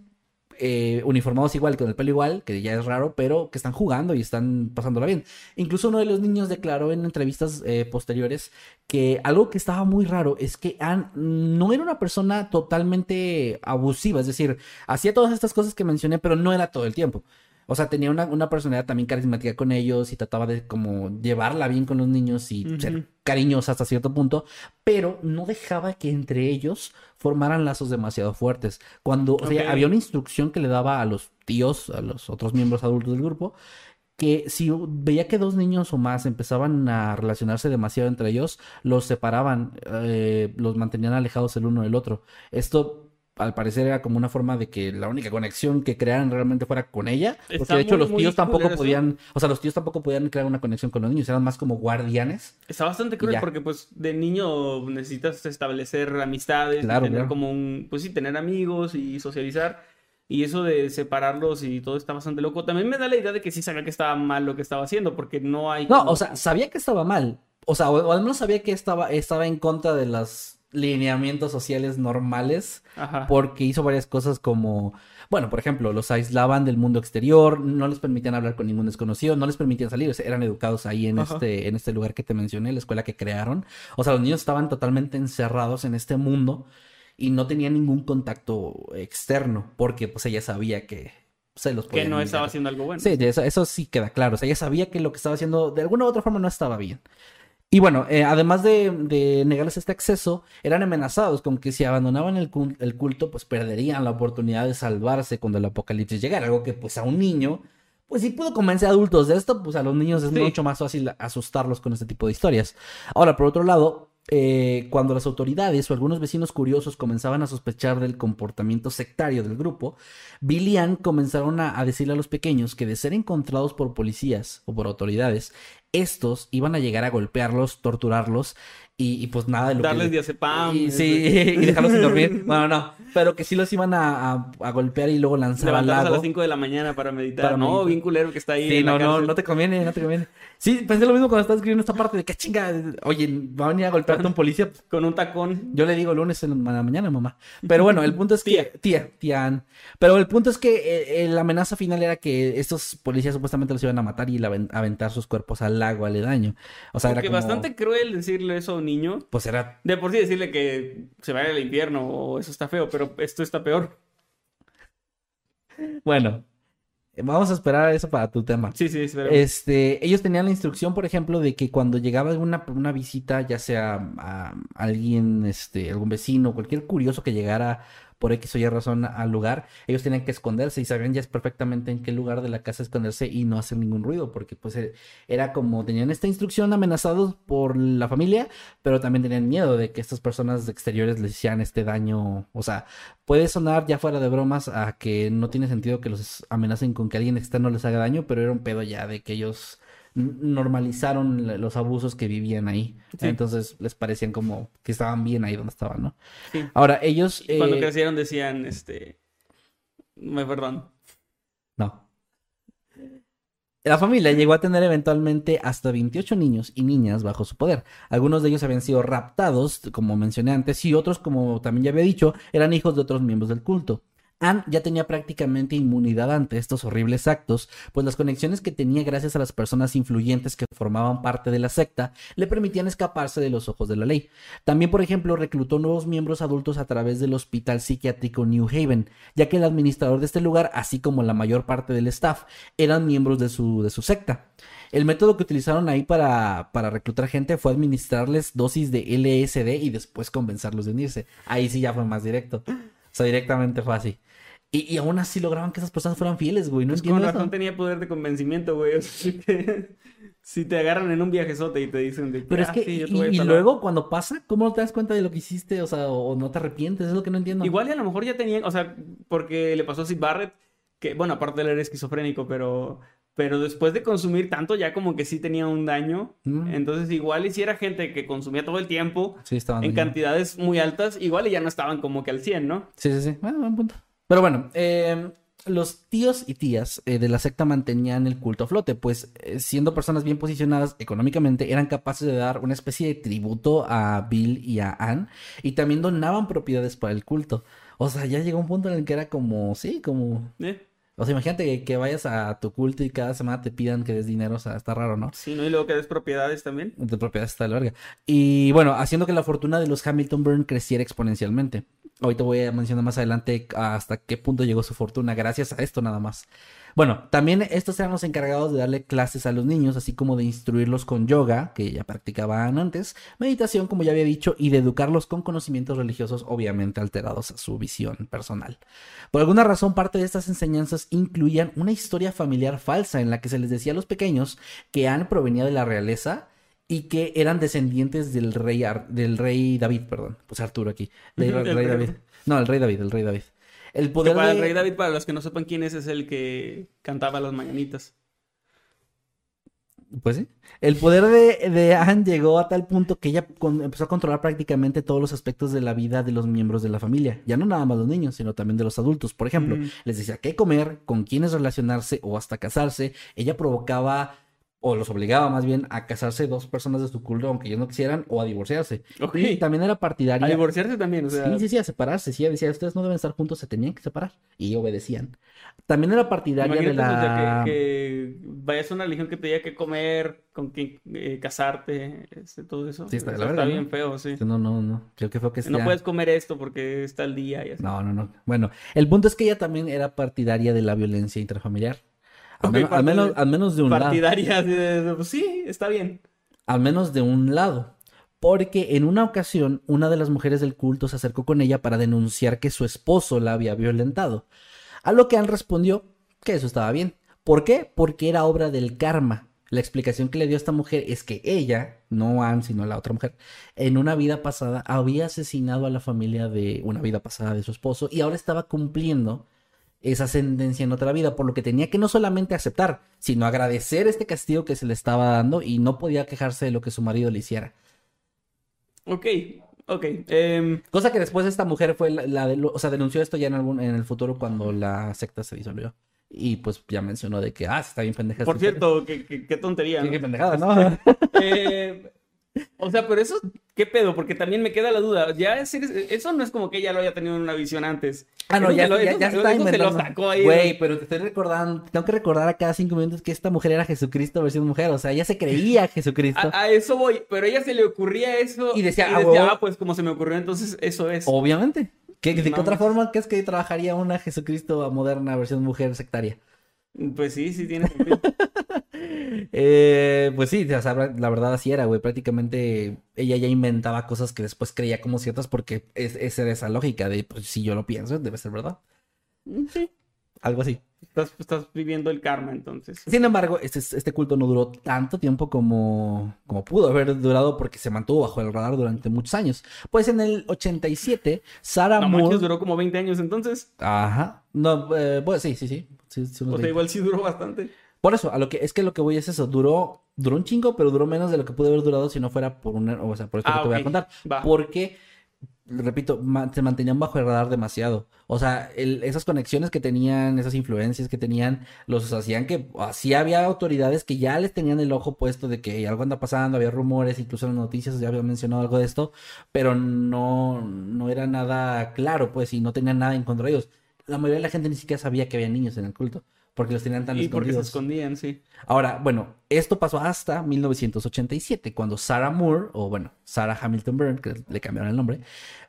eh, uniformados igual, con el pelo igual, que ya es raro, pero que están jugando y están pasándola bien. Incluso uno de los niños declaró en entrevistas eh, posteriores que algo que estaba muy raro es que Anne no era una persona totalmente abusiva, es decir, hacía todas estas cosas que mencioné, pero no era todo el tiempo. O sea, tenía una, una personalidad también carismática con ellos y trataba de como llevarla bien con los niños y ser cariñosa hasta cierto punto, pero no dejaba que entre ellos formaran lazos demasiado fuertes. Cuando o sea, había una instrucción que le daba a los tíos, a los otros miembros adultos del grupo, que si veía que dos niños o más empezaban a relacionarse demasiado entre ellos, los separaban, eh, los mantenían alejados el uno del otro. Esto al parecer era como una forma de que la única conexión que crearan realmente fuera con ella, porque Está de hecho muy, los tíos tampoco eso. podían, o sea, los tíos tampoco podían crear una conexión con los niños, eran más como guardianes. Está bastante cruel porque pues de niño necesitas establecer amistades, Claro, tener claro. como un, pues sí, tener amigos y socializar. Y eso de separarlos y todo está bastante loco. También me da la idea de que sí sabía que estaba mal lo que estaba haciendo, porque no hay... No, como- o sea, sabía que estaba mal. O sea, o, o al menos sabía que estaba, estaba en contra de los lineamientos sociales normales. Ajá. Porque hizo varias cosas como, bueno, por ejemplo, los aislaban del mundo exterior, no les permitían hablar con ningún desconocido, no les permitían salir, o sea, eran educados ahí en Ajá. este, en este lugar que te mencioné, la escuela que crearon. O sea, los niños estaban totalmente encerrados en este mundo y no tenían ningún contacto externo, porque pues ella sabía que se los que no estaba haciendo algo bueno. Sí, eso, eso sí queda claro. O sea, ella sabía que lo que estaba haciendo de alguna u otra forma no estaba bien. Y bueno, eh, además de, de negarles este acceso, eran amenazados con que si abandonaban el, cul- el culto, pues perderían la oportunidad de salvarse cuando el apocalipsis llegara. Algo que pues a un niño, pues si pudo convencer a adultos de esto, pues a los niños es Sí. mucho más fácil asustarlos con este tipo de historias. Ahora, por otro lado, eh, cuando las autoridades o algunos vecinos curiosos comenzaban a sospechar del comportamiento sectario del grupo, Bill y Ann comenzaron a, a decirle a los pequeños que de ser encontrados por policías o por autoridades, estos iban a llegar a golpearlos, torturarlos Y, y pues nada de lo Darles que... diazepam. Y, sí, y dejarlos sin dormir. Bueno, no. Pero que sí los iban a, a- a golpear y luego lanzar al Levantarse a lago. las 5 de la mañana para meditar. Para no, bien culero que está ahí. Sí, en la no, no, no te conviene, no te conviene. Sí, pensé lo mismo cuando estaba escribiendo esta parte de que chinga, oye, va a venir a golpearte un policía. Con un tacón. Yo le digo lunes en la mañana, mamá. Pero bueno, el punto es que. Tía, tía Ann. Pero el punto es que eh, eh, la amenaza final era que estos policías supuestamente los iban a matar y la aven- aventar sus cuerpos al lago aledaño. O sea, Porque era como. bastante cruel decirle eso a un niño. Pues era. De por sí decirle que se vaya al infierno o eso está feo, pero esto está peor. Bueno, vamos a esperar eso para tu tema. Sí, sí. Este, ellos tenían la instrucción, por ejemplo, de que cuando llegaba una, una visita, ya sea a alguien, este, algún vecino, cualquier curioso que llegara por X o Y razón al lugar, ellos tenían que esconderse y sabían ya perfectamente en qué lugar de la casa esconderse y no hacer ningún ruido, porque pues eh, era como tenían esta instrucción amenazados por la familia, pero también tenían miedo de que estas personas exteriores les hicieran este daño, o sea, puede sonar ya fuera de bromas a que no tiene sentido que los amenacen con que alguien externo les haga daño, pero era un pedo ya de que ellos normalizaron los abusos que vivían ahí. Sí. Entonces les parecían como que estaban bien ahí donde estaban, ¿no? Sí. Ahora, ellos... Cuando eh, crecieron decían, este... Me perdón. No. La familia llegó a tener eventualmente hasta 28 niños y niñas bajo su poder. Algunos de ellos habían sido raptados, como mencioné antes, y otros, como también ya había dicho, eran hijos de otros miembros del culto. Anne ya tenía prácticamente inmunidad ante estos horribles actos, pues las conexiones que tenía gracias a las personas influyentes que formaban parte de la secta le permitían escaparse de los ojos de la ley. También, por ejemplo, reclutó nuevos miembros adultos a través del Hospital Psiquiátrico New Haven, ya que el administrador de este lugar, así como la mayor parte del staff, eran miembros de su, de su secta. El método que utilizaron ahí para, para reclutar gente fue administrarles dosis de LSD y después convencerlos de unirse. Ahí sí ya fue más directo. O sea, directamente fue así. Y, y aún así lograban que esas personas fueran fieles, güey. No Pues con entiendo razón eso. tenía poder de convencimiento, güey. O sea, que si te agarran en un viajezote y te dicen de Pero es "Ah, que, sí, yo te y, voy a y salvar". luego cuando pasa, ¿cómo no te das cuenta de lo que hiciste? O sea, o, no te arrepientes, es lo que no entiendo. Igual y a lo mejor ya tenían, o sea, porque le pasó a Sid Barrett, que, bueno, aparte él era esquizofrénico, pero, pero después de consumir tanto ya como que sí tenía un daño. Mm. Entonces igual y si era gente que consumía todo el tiempo, Sí, estaban en cantidades muy altas, igual y ya no estaban como que al 100, ¿no? Sí, sí, sí. Bueno, buen punto. Pero bueno, eh, los tíos y tías eh, de la secta mantenían el culto a flote, pues eh, siendo personas bien posicionadas económicamente, eran capaces de dar una especie de tributo a Bill y a Ann y también donaban propiedades para el culto. O sea, ya llegó un punto en el que era como, sí, como... ¿Eh? O sea, imagínate que, que vayas a tu culto y cada semana te pidan que des dinero, o sea, está raro, ¿no? Sí, ¿no? Y luego que des propiedades también. de propiedad está de la verga. Y bueno, haciendo que la fortuna de los Hamilton Burn creciera exponencialmente. Ahorita voy a mencionar más adelante hasta qué punto llegó su fortuna gracias a esto nada más. Bueno, también estos eran los encargados de darle clases a los niños, así como de instruirlos con yoga, que ya practicaban antes, meditación, como ya había dicho, y de educarlos con conocimientos religiosos, obviamente alterados a su visión personal. Por alguna razón, parte de estas enseñanzas incluían una historia familiar falsa en la que se les decía a los pequeños que Anne provenía de la realeza y que eran descendientes del rey, Ar- del rey David, perdón, pues Arturo aquí, del El rey rey. David. No, el rey David, el rey David. El Que poder el rey David, para los que no sepan quién es, es el que cantaba las mañanitas. Pues sí. El poder de, de Anne llegó a tal punto que ella con- empezó a controlar prácticamente todos los aspectos de la vida de los miembros de la familia. Ya no nada más los niños, sino también de los adultos. Por ejemplo, Mm. les decía qué comer, con quiénes relacionarse o hasta casarse. Ella provocaba, o los obligaba más bien, a casarse dos personas de su culto, aunque ellos no quisieran, o a divorciarse. Ok. Y también era partidaria. A divorciarse también, o sea. Sí, sí, sí, a separarse. Sí, decía, ustedes no deben estar juntos, se tenían que separar. Y obedecían. También era partidaria de Imagínate, o sea, la... que, que vayas a una religión que te diga qué comer, con quién eh, casarte, este, todo eso. Sí, está la ¿no? bien feo, sí. No, no, no. Creo que fue que No sea- puedes comer esto porque está el día y así. No, no, no. Bueno, el punto es que ella también era partidaria de la violencia intrafamiliar. Al, menos, al parte menos, de- al menos de un lado. Partidaria, pues sí, está bien. Al menos de un lado. Porque en una ocasión, una de las mujeres del culto se acercó con ella para denunciar que su esposo la había violentado. A lo que Anne respondió que eso estaba bien. ¿Por qué? Porque era obra del karma. La explicación que le dio esta mujer es que ella, no Anne, sino la otra mujer, en una vida pasada había asesinado a la familia de una vida pasada de su esposo y ahora estaba cumpliendo esa sentencia en otra vida, por lo que tenía que no solamente aceptar, sino agradecer este castigo que se le estaba dando y no podía quejarse de lo que su marido le hiciera. Ok, ok. em, Cosa que después esta mujer fue la, la de- o sea, denunció esto ya en algún, en el futuro cuando la secta se disolvió. Y pues ya mencionó de que, ah, está bien pendeja. por cierto, qué, qué- qué tontería. ¿no? qué pendejada, ¿no? Eh, o sea, pero eso, ¿qué pedo? Porque también me queda la duda. Ya es- eso no es como que ella lo haya tenido en una visión antes. Ah, no, Eso ya, se lo- ya, eso está eso se lo sacó ahí. Güey, pero te estoy recordando, tengo que recordar a cada cinco minutos que esta mujer era Jesucristo versión mujer. O sea, ella se creía Jesucristo. A, a eso voy, pero a ella se le ocurría eso Y decía, "Ah, huevo". ah, pues como se me ocurrió, entonces eso es. Obviamente. ¿Qué, ¿De qué otra forma crees que trabajaría una Jesucristo moderna versión mujer sectaria? Pues sí, sí tiene sentido. Eh, pues sí, o sea, la verdad así era, güey. Prácticamente ella ya inventaba cosas que después creía como ciertas porque es, esa era esa lógica de, pues si yo lo pienso, debe ser verdad. Sí, Algo así. estás, estás viviendo el karma entonces. Sin embargo, este, este culto no duró tanto tiempo como, como pudo haber durado porque se mantuvo bajo el radar durante muchos años. Pues en el 87, Sarah No Moore... manches, duró como 20 años entonces. Ajá. No, eh, pues sí, sí, sí. Sí, sí, unos O sea, 20. igual sí duró bastante. Por eso, a lo que es que lo que voy es eso, duró, duró un chingo, pero duró menos de lo que pudo haber durado si no fuera por un, o sea, por esto Ah, que te voy a contar. Va. Porque, repito, se mantenían bajo el radar demasiado. O sea, el- esas conexiones que tenían, esas influencias que tenían, los hacían que así había autoridades que ya les tenían el ojo puesto de que algo anda pasando, había rumores, incluso en las noticias ya había mencionado algo de esto, pero no, no era nada claro, pues, y no tenían nada en contra de ellos. La mayoría de la gente ni siquiera sabía que había niños en el culto. Porque los tenían tan Y porque se escondidos. escondían, sí. Ahora, bueno, esto pasó hasta 1987, cuando Sarah Moore, o bueno, Sarah Hamilton Byrne, que le cambiaron el nombre,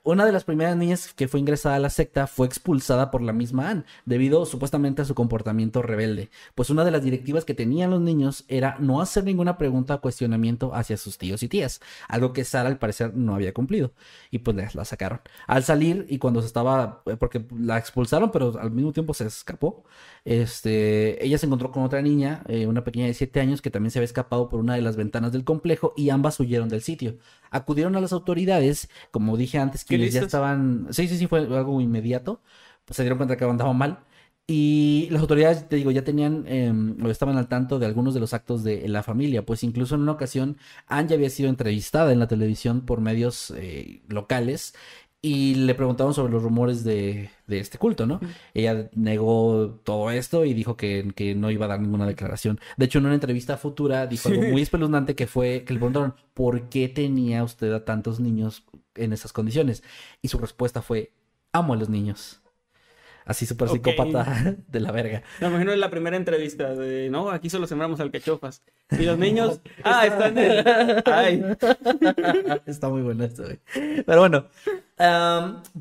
una de las primeras niñas que fue ingresada a la secta fue expulsada por la misma Anne, debido supuestamente a su comportamiento rebelde. Pues una de las directivas que tenían los niños era no hacer ninguna pregunta o cuestionamiento hacia sus tíos y tías, algo que Sarah al parecer no había cumplido. Y pues la, sacaron. Al salir y cuando se estaba, eh, porque la expulsaron, pero al mismo tiempo se escapó, este, ella se encontró con otra niña, eh, una pequeña de 7 años, que también se había escapado por una de las ventanas del complejo y ambas huyeron del sitio. Acudieron a las autoridades, como dije antes, quienes ya estaban, sí, sí, sí, fue algo inmediato, pues se dieron cuenta que andaba mal. Y las autoridades, te digo, ya tenían em, o estaban al tanto de algunos de los actos de la familia, pues incluso en una ocasión Anne ya había sido entrevistada en la televisión por medios eh, locales y le preguntaron sobre los rumores de, de este culto, ¿no? Ella negó todo esto y dijo que, que no iba a dar ninguna declaración. De hecho, en una entrevista futura dijo algo muy espeluznante que fue que le preguntaron ¿por qué tenía usted a tantos niños en esas condiciones? Y su respuesta fue amo a los niños. Así súper psicópata de la verga. Me imagino en la primera entrevista de, no, aquí solo sembramos alcachofas. Y los niños, ah, están en... Ay, Está muy bueno esto, güey. Pero bueno,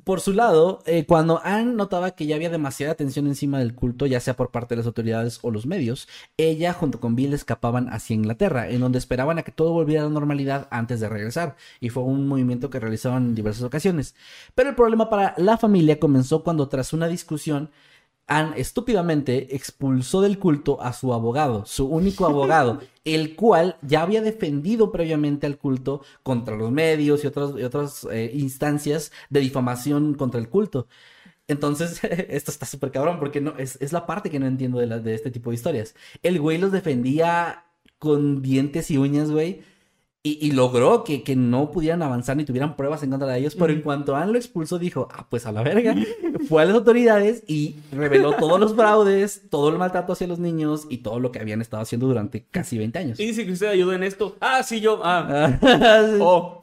por su lado, eh, cuando Anne notaba que ya había demasiada atención encima del culto, ya sea por parte de las autoridades o los medios, ella junto con Bill escapaban hacia Inglaterra, en donde esperaban a que todo volviera a la normalidad antes de regresar. Y fue un movimiento que realizaban en diversas ocasiones. Pero el problema para la familia comenzó cuando tras una discusión Anne estúpidamente expulsó del culto a su abogado, su único abogado, el cual ya había defendido previamente al culto contra los medios y otras, y otras eh, instancias de difamación contra el culto. Entonces, esto está súper cabrón porque no, es, es la parte que no entiendo de, la- de este tipo de historias. El güey los defendía con dientes y uñas, güey. Y, y logró que, que no pudieran avanzar ni tuvieran pruebas en contra de ellos, pero en cuanto Anne lo expulsó, dijo, ah, pues a la verga. Fue a las autoridades y reveló todos los fraudes, todo el maltrato hacia los niños y todo lo que habían estado haciendo durante casi 20 años. y dice que usted ayudó en esto. Ah, sí, yo. Ah, sí. oh.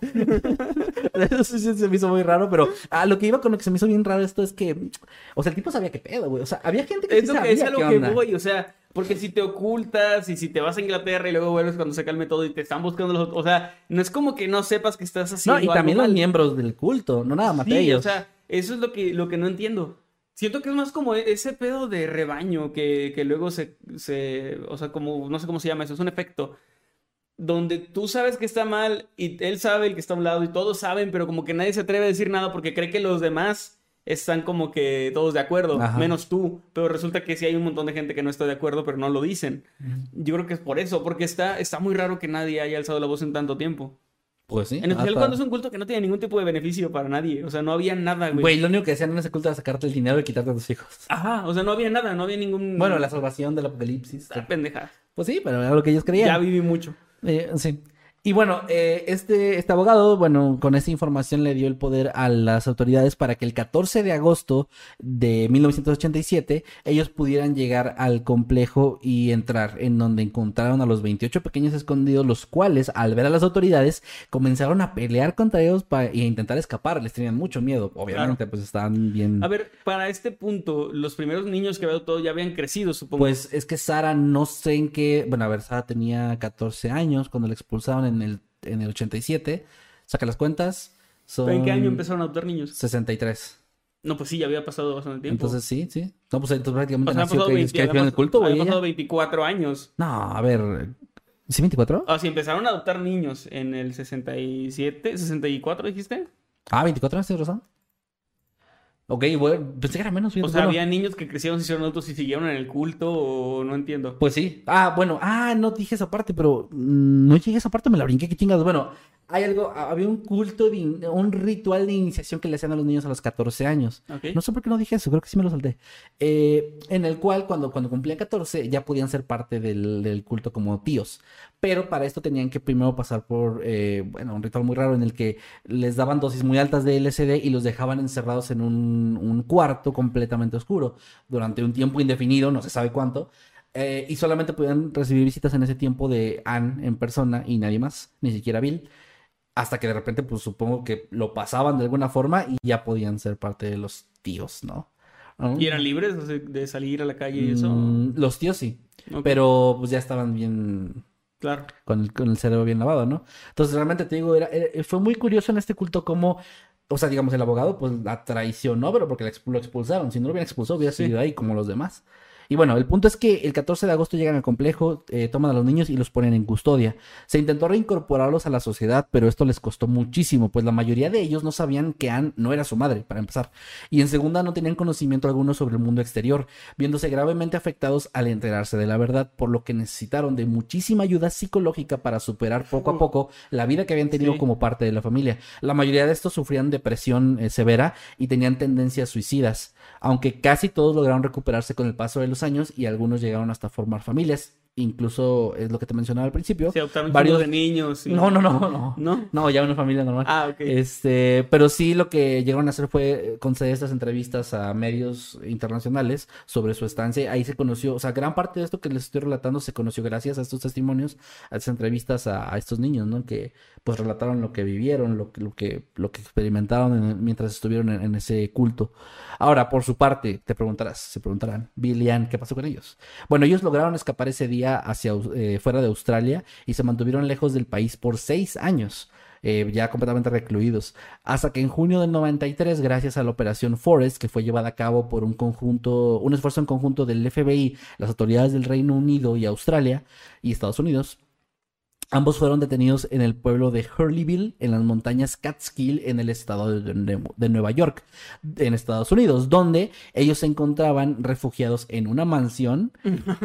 Eso sí se me hizo muy raro, pero ah, lo que iba con lo que se me hizo bien raro esto es que, o sea, el tipo sabía qué pedo, güey. O sea, había gente que Es sí lo que es sabía a lo que onda. voy, o sea, porque si te ocultas y si te vas a Inglaterra y luego vuelves cuando se calme todo y te están buscando los o sea, no es como que no sepas que estás haciendo No, y algo también los mal. miembros del culto, no nada más Sí, ellos. o sea, eso es lo que, lo que no entiendo. Siento que es más como e- ese pedo de rebaño que, que luego se, se, o sea, como, no sé cómo se llama eso, es un efecto. Donde tú sabes que está mal y él sabe el que está a un lado y todos saben, pero como que nadie se atreve a decir nada porque cree que los demás están como que todos de acuerdo, Ajá. menos tú. Pero resulta que sí hay un montón de gente que no está de acuerdo, pero no lo dicen. Yo creo que es por eso, porque está, está muy raro que nadie haya alzado la voz en tanto tiempo. Pues sí. En especial hasta- cuando es un culto que no tiene ningún tipo de beneficio para nadie. O sea, no había nada, güey. Güey, lo único que decían en ese culto era sacarte el dinero y quitarte a tus hijos. Ajá, o sea, no había nada, no había ningún. Bueno, la salvación del apocalipsis. Ah, pendeja. Pues sí, pero era lo que ellos creían. Ya viví mucho. Eh, sí. Y bueno, eh, este, este abogado, bueno, con esta información le dio el poder a las autoridades para que el 14 de agosto de 1987 ellos pudieran llegar al complejo y entrar, en donde encontraron a los 28 pequeños escondidos, los cuales, al ver a las autoridades, comenzaron a pelear contra ellos para, y a intentar escapar. Les tenían mucho miedo, obviamente, pues estaban bien. A ver, para este punto, los primeros niños que veo todo ya habían crecido, supongo. Pues es que Sara, no sé en qué. Bueno, a ver, Sara tenía 14 años cuando la expulsaron en el, en el 87. Saca las cuentas. Son ¿En qué año empezaron a adoptar niños? 63. No, pues sí, ya había pasado bastante tiempo. Entonces sí, sí. No, pues entonces prácticamente O sea, nació pasado, que, 20 que en el culto, güey. pasado 24 años. No, a ver. ¿Sí 24? Ah, sí, empezaron a adoptar niños en el 67, 64, dijiste. Ah, 24 años, tienes razón. Ok, bueno, pensé que era menos. O sea, bueno. había niños que crecieron, se hicieron adultos y siguieron en el culto o no entiendo. Pues sí. Ah, bueno, ah, no dije esa parte, pero mm, no llegué a esa parte, me la brinqué, qué chingados. Bueno, hay algo, había un culto, de un ritual de iniciación que le hacían a los niños a los 14 años. No sé por qué no dije eso, creo que sí me lo salté. Eh, en el cual, cuando, cuando cumplían 14, ya podían ser parte del, del culto como tíos. Pero para esto tenían que primero pasar por, eh, bueno, un ritual muy raro en el que les daban dosis muy altas de LSD y los dejaban encerrados en un, un cuarto completamente oscuro durante un tiempo indefinido, no se sabe cuánto. eh, y solamente podían recibir visitas en ese tiempo de Anne en persona y nadie más, ni siquiera Bill. Hasta que de repente, pues supongo que lo pasaban de alguna forma y ya podían ser parte de los tíos, ¿no? ¿No? ¿Y eran libres de salir a la calle y eso? Mm, los tíos sí, pero pues ya estaban bien Claro. con el, con el cerebro bien lavado, ¿no? Entonces realmente te digo, era, era- fue muy curioso en este culto cómo, o sea, digamos, el abogado pues la traicionó, pero porque la lo expulsaron. Si no lo hubieran expulsado, hubiera Sí. seguido ahí como los demás. Y bueno, el punto es que el 14 de agosto llegan al complejo, eh, toman a los niños y los ponen en custodia. Se intentó reincorporarlos a la sociedad, pero esto les costó muchísimo, pues la mayoría de ellos no sabían que Anne no era su madre, para empezar. Y en segunda, no tenían conocimiento alguno sobre el mundo exterior, viéndose gravemente afectados al enterarse de la verdad, por lo que necesitaron de muchísima ayuda psicológica para superar poco a poco la vida que habían tenido Sí. como parte de la familia. La mayoría de estos sufrían depresión eh, severa y tenían tendencias suicidas, aunque casi todos lograron recuperarse con el paso de los años y algunos llegaron hasta formar familias. Incluso es lo que te mencionaba al principio. Se adoptaron varios- de niños. y- No, no, no, no. ¿No? No, ya una familia normal. Ah, ok. Este, pero sí lo que llegaron a hacer fue conceder estas entrevistas a medios internacionales sobre su estancia. Ahí se conoció, o sea, gran parte de esto que les estoy relatando se conoció gracias a estos testimonios, a estas entrevistas a, a estos niños, ¿no? Que pues relataron lo que vivieron, lo, que- lo que, lo que experimentaron en- mientras estuvieron en, en ese culto. Ahora, por su parte, te preguntarás, se preguntarán, Bill y Ann, ¿qué pasó con ellos? Bueno, ellos lograron escapar ese día hacia eh, fuera de Australia y se mantuvieron lejos del país por seis años. eh, ya completamente recluidos, hasta que en junio del 93, gracias a la operación Forest, que fue llevada a cabo por un conjunto, un esfuerzo en conjunto del FBI, las autoridades del Reino Unido y Australia y Estados Unidos, Ambos fueron detenidos en el pueblo de Hurleyville, en las montañas Catskill, en el estado de, Nue- de Nueva York, en Estados Unidos, donde ellos se encontraban refugiados en una mansión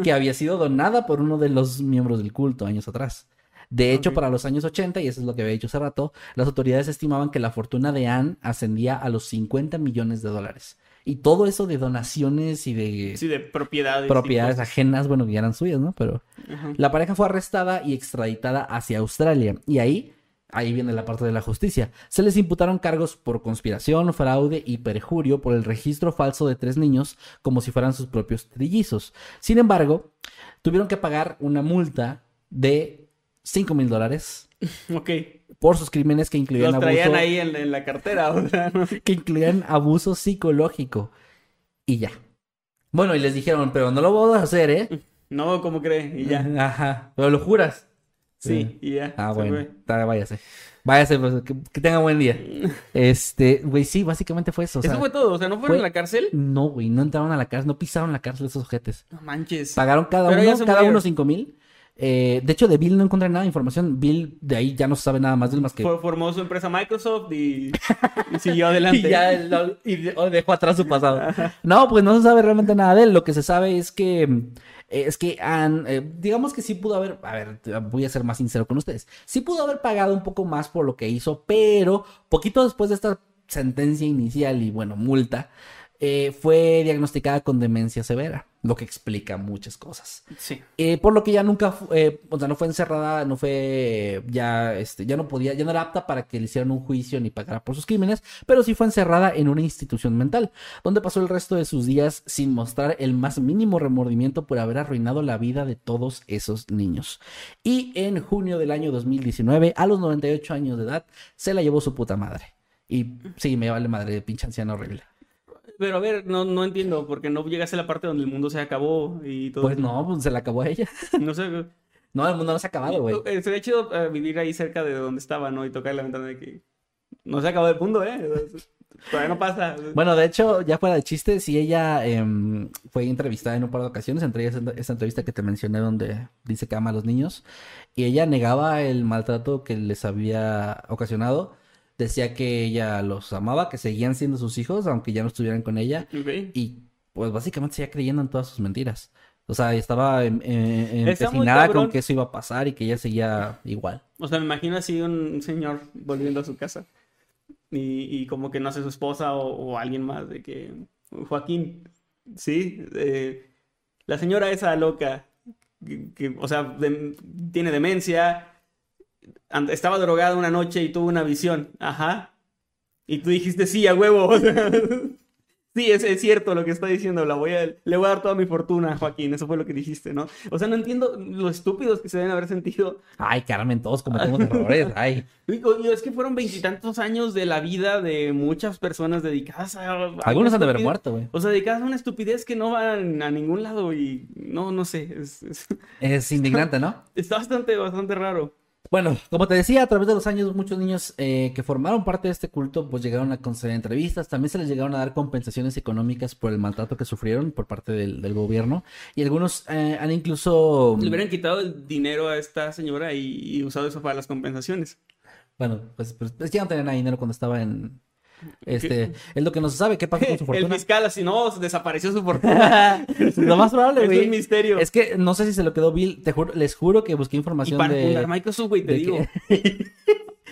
que había sido donada por uno de los miembros del culto años atrás. De hecho, para los años 80, y eso es lo que había dicho hace rato, las autoridades estimaban que la fortuna de Anne ascendía a los 50 millones de dólares. Y todo eso de donaciones y de Sí, de propiedades. propiedades ajenas, bueno, que ya eran suyas, ¿no? Pero Ajá. la pareja fue arrestada y extraditada hacia Australia. Y ahí, ahí viene la parte de la justicia. Se les imputaron cargos por conspiración, fraude y perjurio por el registro falso de tres niños como si fueran sus propios trillizos. Sin embargo, tuvieron que pagar una multa de 5 mil dólares Ok. por sus crímenes que incluían Los traían abuso, ahí en, en la cartera. O sea, ¿no? que incluían abuso psicológico. Y ya. Bueno, y les dijeron, pero no lo voy a hacer, ¿eh? No, ¿cómo cree? Y ya. Ajá. Pero lo juras. Sí, y ya. Ah, bueno. váyase. Váyase, pues, que, que tenga buen día. Este, güey, sí, básicamente fue eso. o sea, Eso fue todo. O sea, ¿no fueron fue- a la cárcel? No, güey, no entraron a la cárcel, no pisaron la cárcel esos ojetes. No manches. Pagaron cada Pero uno, cada murieron. uno cinco mil. Eh, de hecho, de Bill no encontré nada de información. Bill, de ahí ya no se sabe nada más de él más que. For- Formó su empresa Microsoft y, y siguió adelante. Y ya lo- y de- o dejó atrás su pasado. No, pues no se sabe realmente nada de él. Lo que se sabe es que eh, es que han, eh, digamos que sí pudo haber, a ver, voy a ser más sincero con ustedes. Sí pudo haber pagado un poco más por lo que hizo, pero poquito después de esta sentencia inicial y bueno, multa, eh, fue diagnosticada con demencia severa, lo que explica muchas cosas. Sí. Eh, por lo que ya nunca, eh, o sea, no fue encerrada, no fue, ya, este, ya no podía, ya no era apta para que le hicieran un juicio ni pagara por sus crímenes, pero sí fue encerrada en una institución mental, donde pasó el resto de sus días sin mostrar el más mínimo remordimiento por haber arruinado la vida de todos esos niños. Y en junio del año 2019, a los 98 años de edad, se la llevó su puta madre. Y sí, me vale madre, pinche anciana horrible. Pero a ver, no, no entiendo, porque no llegas a la parte donde el mundo se acabó y todo. Pues no, pues se la acabó a ella. No sé. No, el mundo no se ha acabado, güey. Eh, Sería chido eh, vivir ahí cerca de donde estaba, ¿no? Y tocar la ventana de que no se acabó el mundo, ¿eh? Todavía no pasa. Bueno, de hecho, ya fuera de chiste, sí ella em, fue entrevistada en un par de ocasiones, entre ellas esa entrevista que te mencioné donde dice que ama a los niños, y ella negaba el maltrato que les había ocasionado, decía que ella los amaba, que seguían siendo sus hijos, aunque ya no estuvieran con ella, y pues básicamente seguía creyendo en todas sus mentiras. O sea, estaba em- em- muy empecinada con que eso iba a pasar y que ella seguía igual. O sea, me imagino así un señor volviendo a su casa y, y como que no sé, su esposa o, o alguien más de que Joaquín, sí, eh, la señora esa loca, que, que, o sea, de- tiene demencia, estaba drogada una noche y tuvo una visión, ajá, y tú dijiste sí, a huevo, Sí, es, es cierto lo que está diciendo. La voy a, le voy a dar toda mi fortuna, Joaquín. Eso fue lo que dijiste, ¿no? O sea, no entiendo lo estúpidos que se deben haber sentido Ay, Carmen, todos cometemos errores. Ay, Digo, es que fueron veintitantos años de la vida de muchas personas dedicadas a... a algunos han de haber muerto, güey. O sea, dedicadas a una estupidez que no van a ningún lado y no, no sé, es- es- Es indignante, ¿no? está bastante, bastante raro. Bueno, como te decía, a través de los años muchos niños eh, que formaron parte de este culto pues llegaron a conceder entrevistas, también se les llegaron a dar compensaciones económicas por el maltrato que sufrieron por parte del, del gobierno y algunos eh, han incluso... Le hubieran quitado el dinero a esta señora y, y usado eso para las compensaciones. Bueno, pues, pues ya no tenían nada de dinero cuando estaba en... Este, es lo que no se sabe, ¿qué pasó con su El fortuna? fiscal así, no, desapareció su fortuna. lo más probable, es güey. un misterio. Es que no sé si se lo quedó Bill, te juro- les juro que busqué y información para de... Microsoft, güey, te digo. que-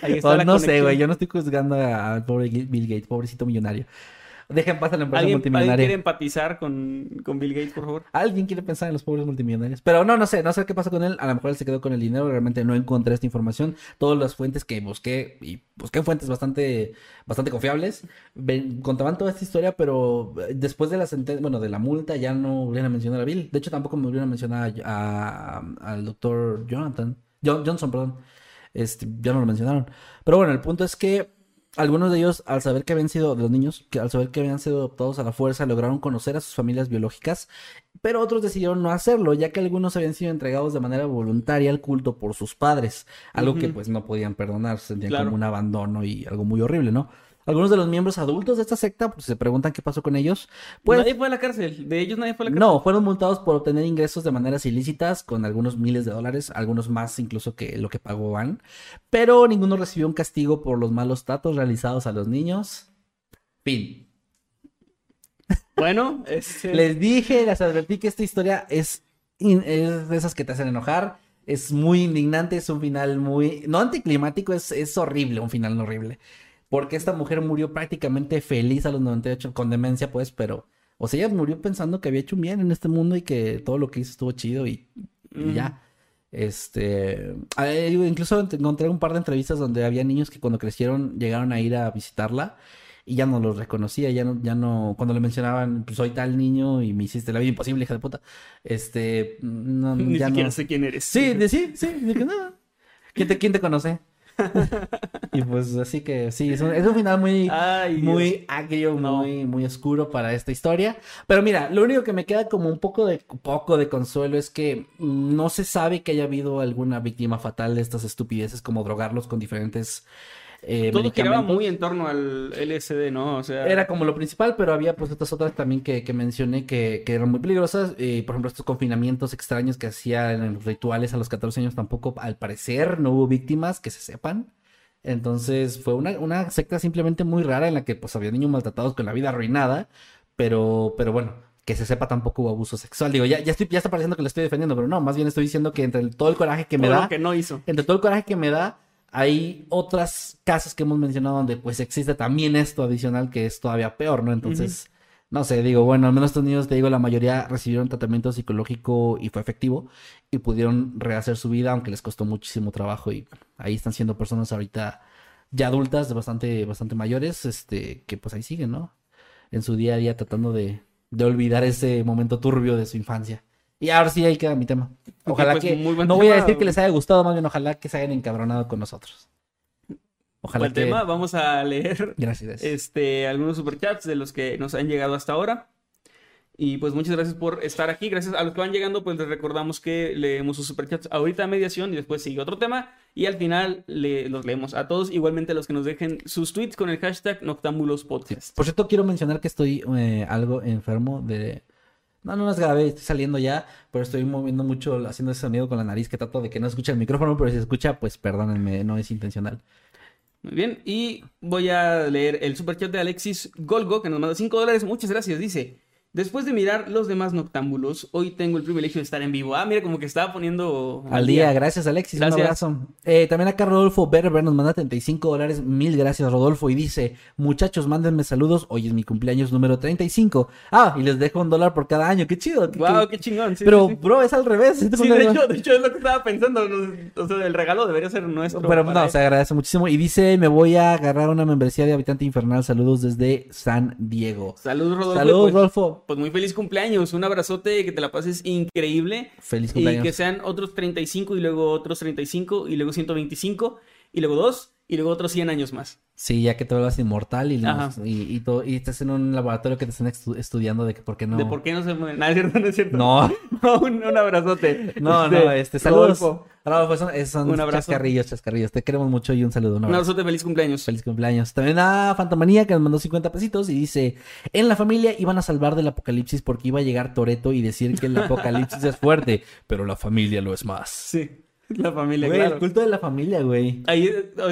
Ahí está Oh, la no sé, güey, yo no estoy juzgando al pobre Bill Gates, pobrecito millonario. Dejen pasar la empresa ¿Alguien, ¿Alguien multimillonaria. quiere empatizar con, con Bill Gates, por favor? Alguien quiere pensar en los pobres multimillonarios. Pero no, no sé, no sé qué pasó con él. A lo mejor él se quedó con el dinero. Realmente no encontré esta información. Todas las fuentes que busqué, y busqué fuentes bastante, bastante confiables, contaban toda esta historia, pero eh, después de la sentencia, bueno, de la multa, ya no volvieron a mencionar a Bill. De hecho, tampoco me volvieron a mencionar al doctor Jonathan, John- Johnson, perdón. Este, ya no lo mencionaron. Pero bueno, el punto es que algunos de ellos, al saber que habían sido, de los niños, que al saber que habían sido adoptados a la fuerza, lograron conocer a sus familias biológicas, pero otros decidieron no hacerlo, ya que algunos habían sido entregados de manera voluntaria al culto por sus padres, algo que pues no podían perdonar, se sentían Claro. como un abandono y algo muy horrible, ¿no? Algunos de los miembros adultos de esta secta, pues se preguntan qué pasó con ellos, pues nadie fue a la cárcel. De ellos nadie fue a la cárcel. no, fueron multados por obtener ingresos de maneras ilícitas con algunos miles de dólares, algunos más incluso que lo que pagó Van, pero ninguno recibió un castigo por los malos tratos realizados a los niños. Fin. Bueno, este... Les dije, les advertí que esta historia es, es de esas que te hacen enojar, es muy indignante, es un final muy, no anticlimático, es, es horrible, un final horrible. Porque esta mujer murió prácticamente feliz a los 98, con demencia pues, pero, o sea, ella murió pensando que había hecho un bien en este mundo y que todo lo que hizo estuvo chido y, ya. Este, eh, incluso encontré un par de entrevistas donde había niños que cuando crecieron llegaron a ir a visitarla y ya no los reconocía, ya no, ya no, cuando le mencionaban, pues soy tal niño y me hiciste la vida imposible, hija de puta. Este, no, Ni ya siquiera no. sé quién eres. Sí, de, sí, sí, de que no. ¿Quién te, quién te conoce? y pues así que sí, es un, es un final muy, Ay, Dios. muy agrio, No. muy, muy oscuro para esta historia. Pero mira, lo único que me queda como un poco de, poco de consuelo es que no se sabe que haya habido alguna víctima fatal de estas estupideces como drogarlos con diferentes eh, Todo giraba muy en torno al LSD, ¿no? O sea... Era como lo principal, pero había pues estas otras también que, que mencioné que, que eran muy peligrosas. Eh, por ejemplo, estos confinamientos extraños que hacían en los rituales a los 14 años tampoco, al parecer, no hubo víctimas que se sepan. Entonces fue una, una secta simplemente muy rara en la que pues había niños maltratados con la vida arruinada, pero, pero bueno, que se sepa tampoco hubo abuso sexual. Digo, ya, ya, estoy, ya está pareciendo que lo estoy defendiendo, pero no, más bien estoy diciendo que entre el- todo el coraje que me todo da lo que no hizo. entre todo el coraje que me da, hay otras casos que hemos mencionado donde pues existe también esto adicional que es todavía peor, ¿no? Entonces, No sé, digo, bueno, al menos estos niños, te digo, la mayoría recibieron tratamiento psicológico y fue efectivo y pudieron rehacer su vida, aunque les costó muchísimo trabajo y bueno, ahí están siendo personas ahorita ya adultas, bastante, bastante mayores, este, que pues ahí siguen, ¿no? En su día a día tratando de, de olvidar ese momento turbio de su infancia. Y ahora sí, ahí queda mi tema. Ojalá pues, que, muy no voy a tema. decir que les haya gustado, más bien ojalá que se hayan encabronado con nosotros. Ojalá Buen que... tema, vamos a leer Gracias, gracias. este, algunos superchats de los que nos han llegado hasta ahora. Y pues muchas gracias por estar aquí. Gracias a los que van llegando, pues les recordamos que leemos sus superchats ahorita a mediación y después sigue otro tema. Y al final le- los leemos a todos. Igualmente a los que nos dejen sus tweets con el hashtag Noctámbulos Podcast. Por cierto, quiero mencionar que estoy eh, algo enfermo de... No, no es grave, estoy saliendo ya, pero estoy moviendo mucho, haciendo ese sonido con la nariz que trato de que no escuche el micrófono, pero si escucha, pues perdónenme, no es intencional. Muy bien, y voy a leer el superchat de Alexis Golgo, que nos manda 5 dólares. Muchas gracias. Dice: Después de mirar los demás noctámbulos, hoy tengo el privilegio de estar en vivo. Ah, mira, como que estaba poniendo Al día, gracias Alexis, Gracias. un abrazo. Eh, también acá Rodolfo Berber nos manda 35 dólares, mil gracias Rodolfo, y dice, muchachos, mándenme saludos, hoy es mi cumpleaños número 35. Ah, y les dejo un dólar por cada año, qué chido. qué- Wow, qué- qué chingón. sí, Pero, sí, sí. bro, es al revés. Sí, de hecho, de hecho es lo que estaba pensando. O sea, el regalo debería ser nuestro. Pero no, él. se agradece muchísimo. Y dice, me voy a agarrar una membresía de Habitante Infernal. Saludos desde San Diego. Saludos, Rodolfo. Saludos, pues, Pues muy feliz cumpleaños. Un abrazote, que te la pases increíble. Feliz Y cumpleaños. que sean otros 35 y luego otros 35 y luego 125 y luego 2 y luego otros 100 años más. Sí, ya que te vuelvas inmortal y, Ajá. y, y, todo- y estás en un laboratorio que te están estu- estudiando de que por qué no. De por qué no se mueven. No, es cierto, no es cierto. No, un, un abrazote. no, Este, no, este, saludos. Rodolfo, Rodolfo, son, es- son Un abrazo. chascarrillos, chascarrillos. Te queremos mucho y un saludo. Un abrazo. abrazote, feliz cumpleaños. Feliz cumpleaños. También a Fantamanía que nos mandó 50 pesitos y dice, en la familia iban a salvar del apocalipsis porque iba a llegar Toreto y decir que el apocalipsis es fuerte, pero la familia lo es más. Sí, la familia, Güey, claro. el culto de la familia, güey. Ahí,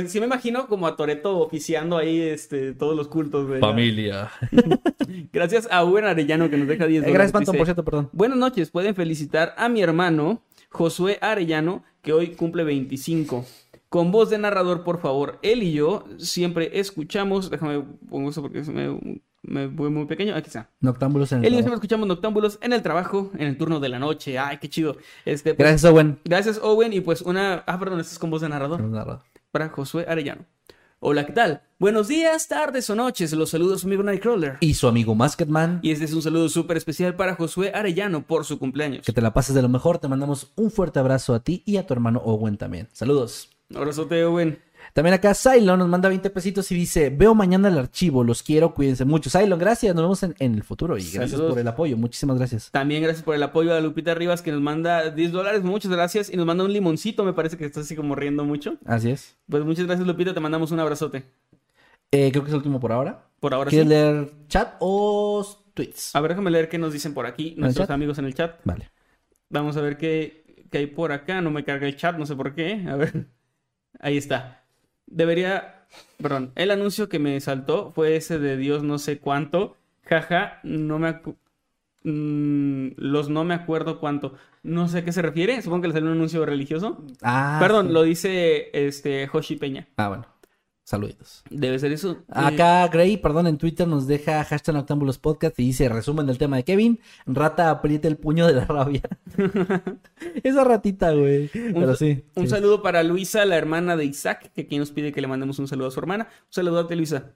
sí me imagino como a Toreto oficiando ahí este, todos los cultos. güey. Familia. Gracias a Uber Arellano que nos deja 10 Eh, dólares. gracias, Phantom, Dice, por cierto, perdón. Buenas noches, pueden felicitar a mi hermano Josué Arellano, que hoy cumple 25. Con voz de narrador, por favor. Él y yo siempre escuchamos. Déjame pongo eso porque se me, me voy muy pequeño. Aquí está. Noctámbulos en el Él trabajo. siempre escuchamos noctámbulos en el trabajo, en el turno de la noche. Ay, qué chido. Este, pues, Gracias, Owen. gracias, Owen. Y pues una. Ah, perdón, esto es con voz de narrador. Para Josué Arellano. Hola, ¿qué tal? Buenos días, tardes o noches. Los saludos, su amigo Nightcrawler. Y su amigo Masketman. Y este es un saludo súper especial para Josué Arellano por su cumpleaños. Que te la pases de lo mejor. Te mandamos un fuerte abrazo a ti y a tu hermano Owen también. Saludos. Un abrazote, Owen. También acá Cylon nos manda 20 pesitos y dice, veo mañana el archivo, los quiero, cuídense mucho. Cylon, gracias, nos vemos en, en el futuro y gracias Saludos. por el apoyo, muchísimas gracias. También gracias por el apoyo a Lupita Rivas que nos manda 10 dólares. Muchas gracias. Y nos manda un limoncito. Me parece que estás así como riendo mucho. Así es. Pues muchas gracias, Lupita. Te mandamos un abrazote. Eh, creo que es el último por ahora. Por ahora sí. ¿Quieres leer chat o tweets? A ver, déjame leer qué nos dicen por aquí nuestros chat? amigos en el chat. Vale. Vamos a ver qué, qué hay por acá. No me carga el chat, no sé por qué. A ver. Ahí está. Debería. Perdón. El anuncio que me saltó fue ese de Dios no sé cuánto. Jaja, no me. acu- Mm, los no me acuerdo cuánto. No sé a qué se refiere. Supongo que le salió un anuncio religioso. Ah, Perdón, sí. lo dice este Hoshi Peña. Ah, bueno. Saluditos. Debe ser eso. Eh, Acá Gray, perdón, en Twitter nos deja hashtag Noctámbulos Podcast y dice, resumen del tema de Kevin, rata aprieta el puño de la rabia. Esa ratita, güey. Pero sí. Un sí. saludo para Luisa, la hermana de Isaac, que aquí nos pide que le mandemos un saludo a su hermana. Un saludote, Luisa.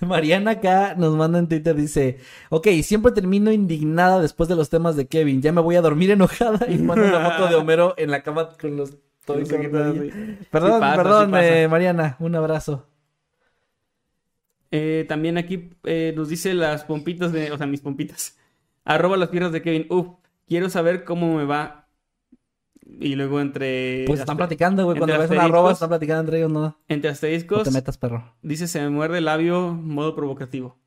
Mariana acá nos manda en Twitter, dice, ok, siempre termino indignada después de los temas de Kevin, ya me voy a dormir enojada y manda una foto de Homero en la cama con los... todo No sé qué tal, sí. Perdón, Sí pasa, perdón, eh, Mariana, un abrazo. Eh, también aquí eh, nos dice las pompitas de, o sea, mis pompitas. Arroba las piernas de Kevin. Uf, quiero saber cómo me va. Y luego entre. Pues están platicando, güey, cuando ves una arroba, están platicando entre ellos, no, Entre no asteriscos. te metas, perro. Dice se me muerde el labio, modo provocativo.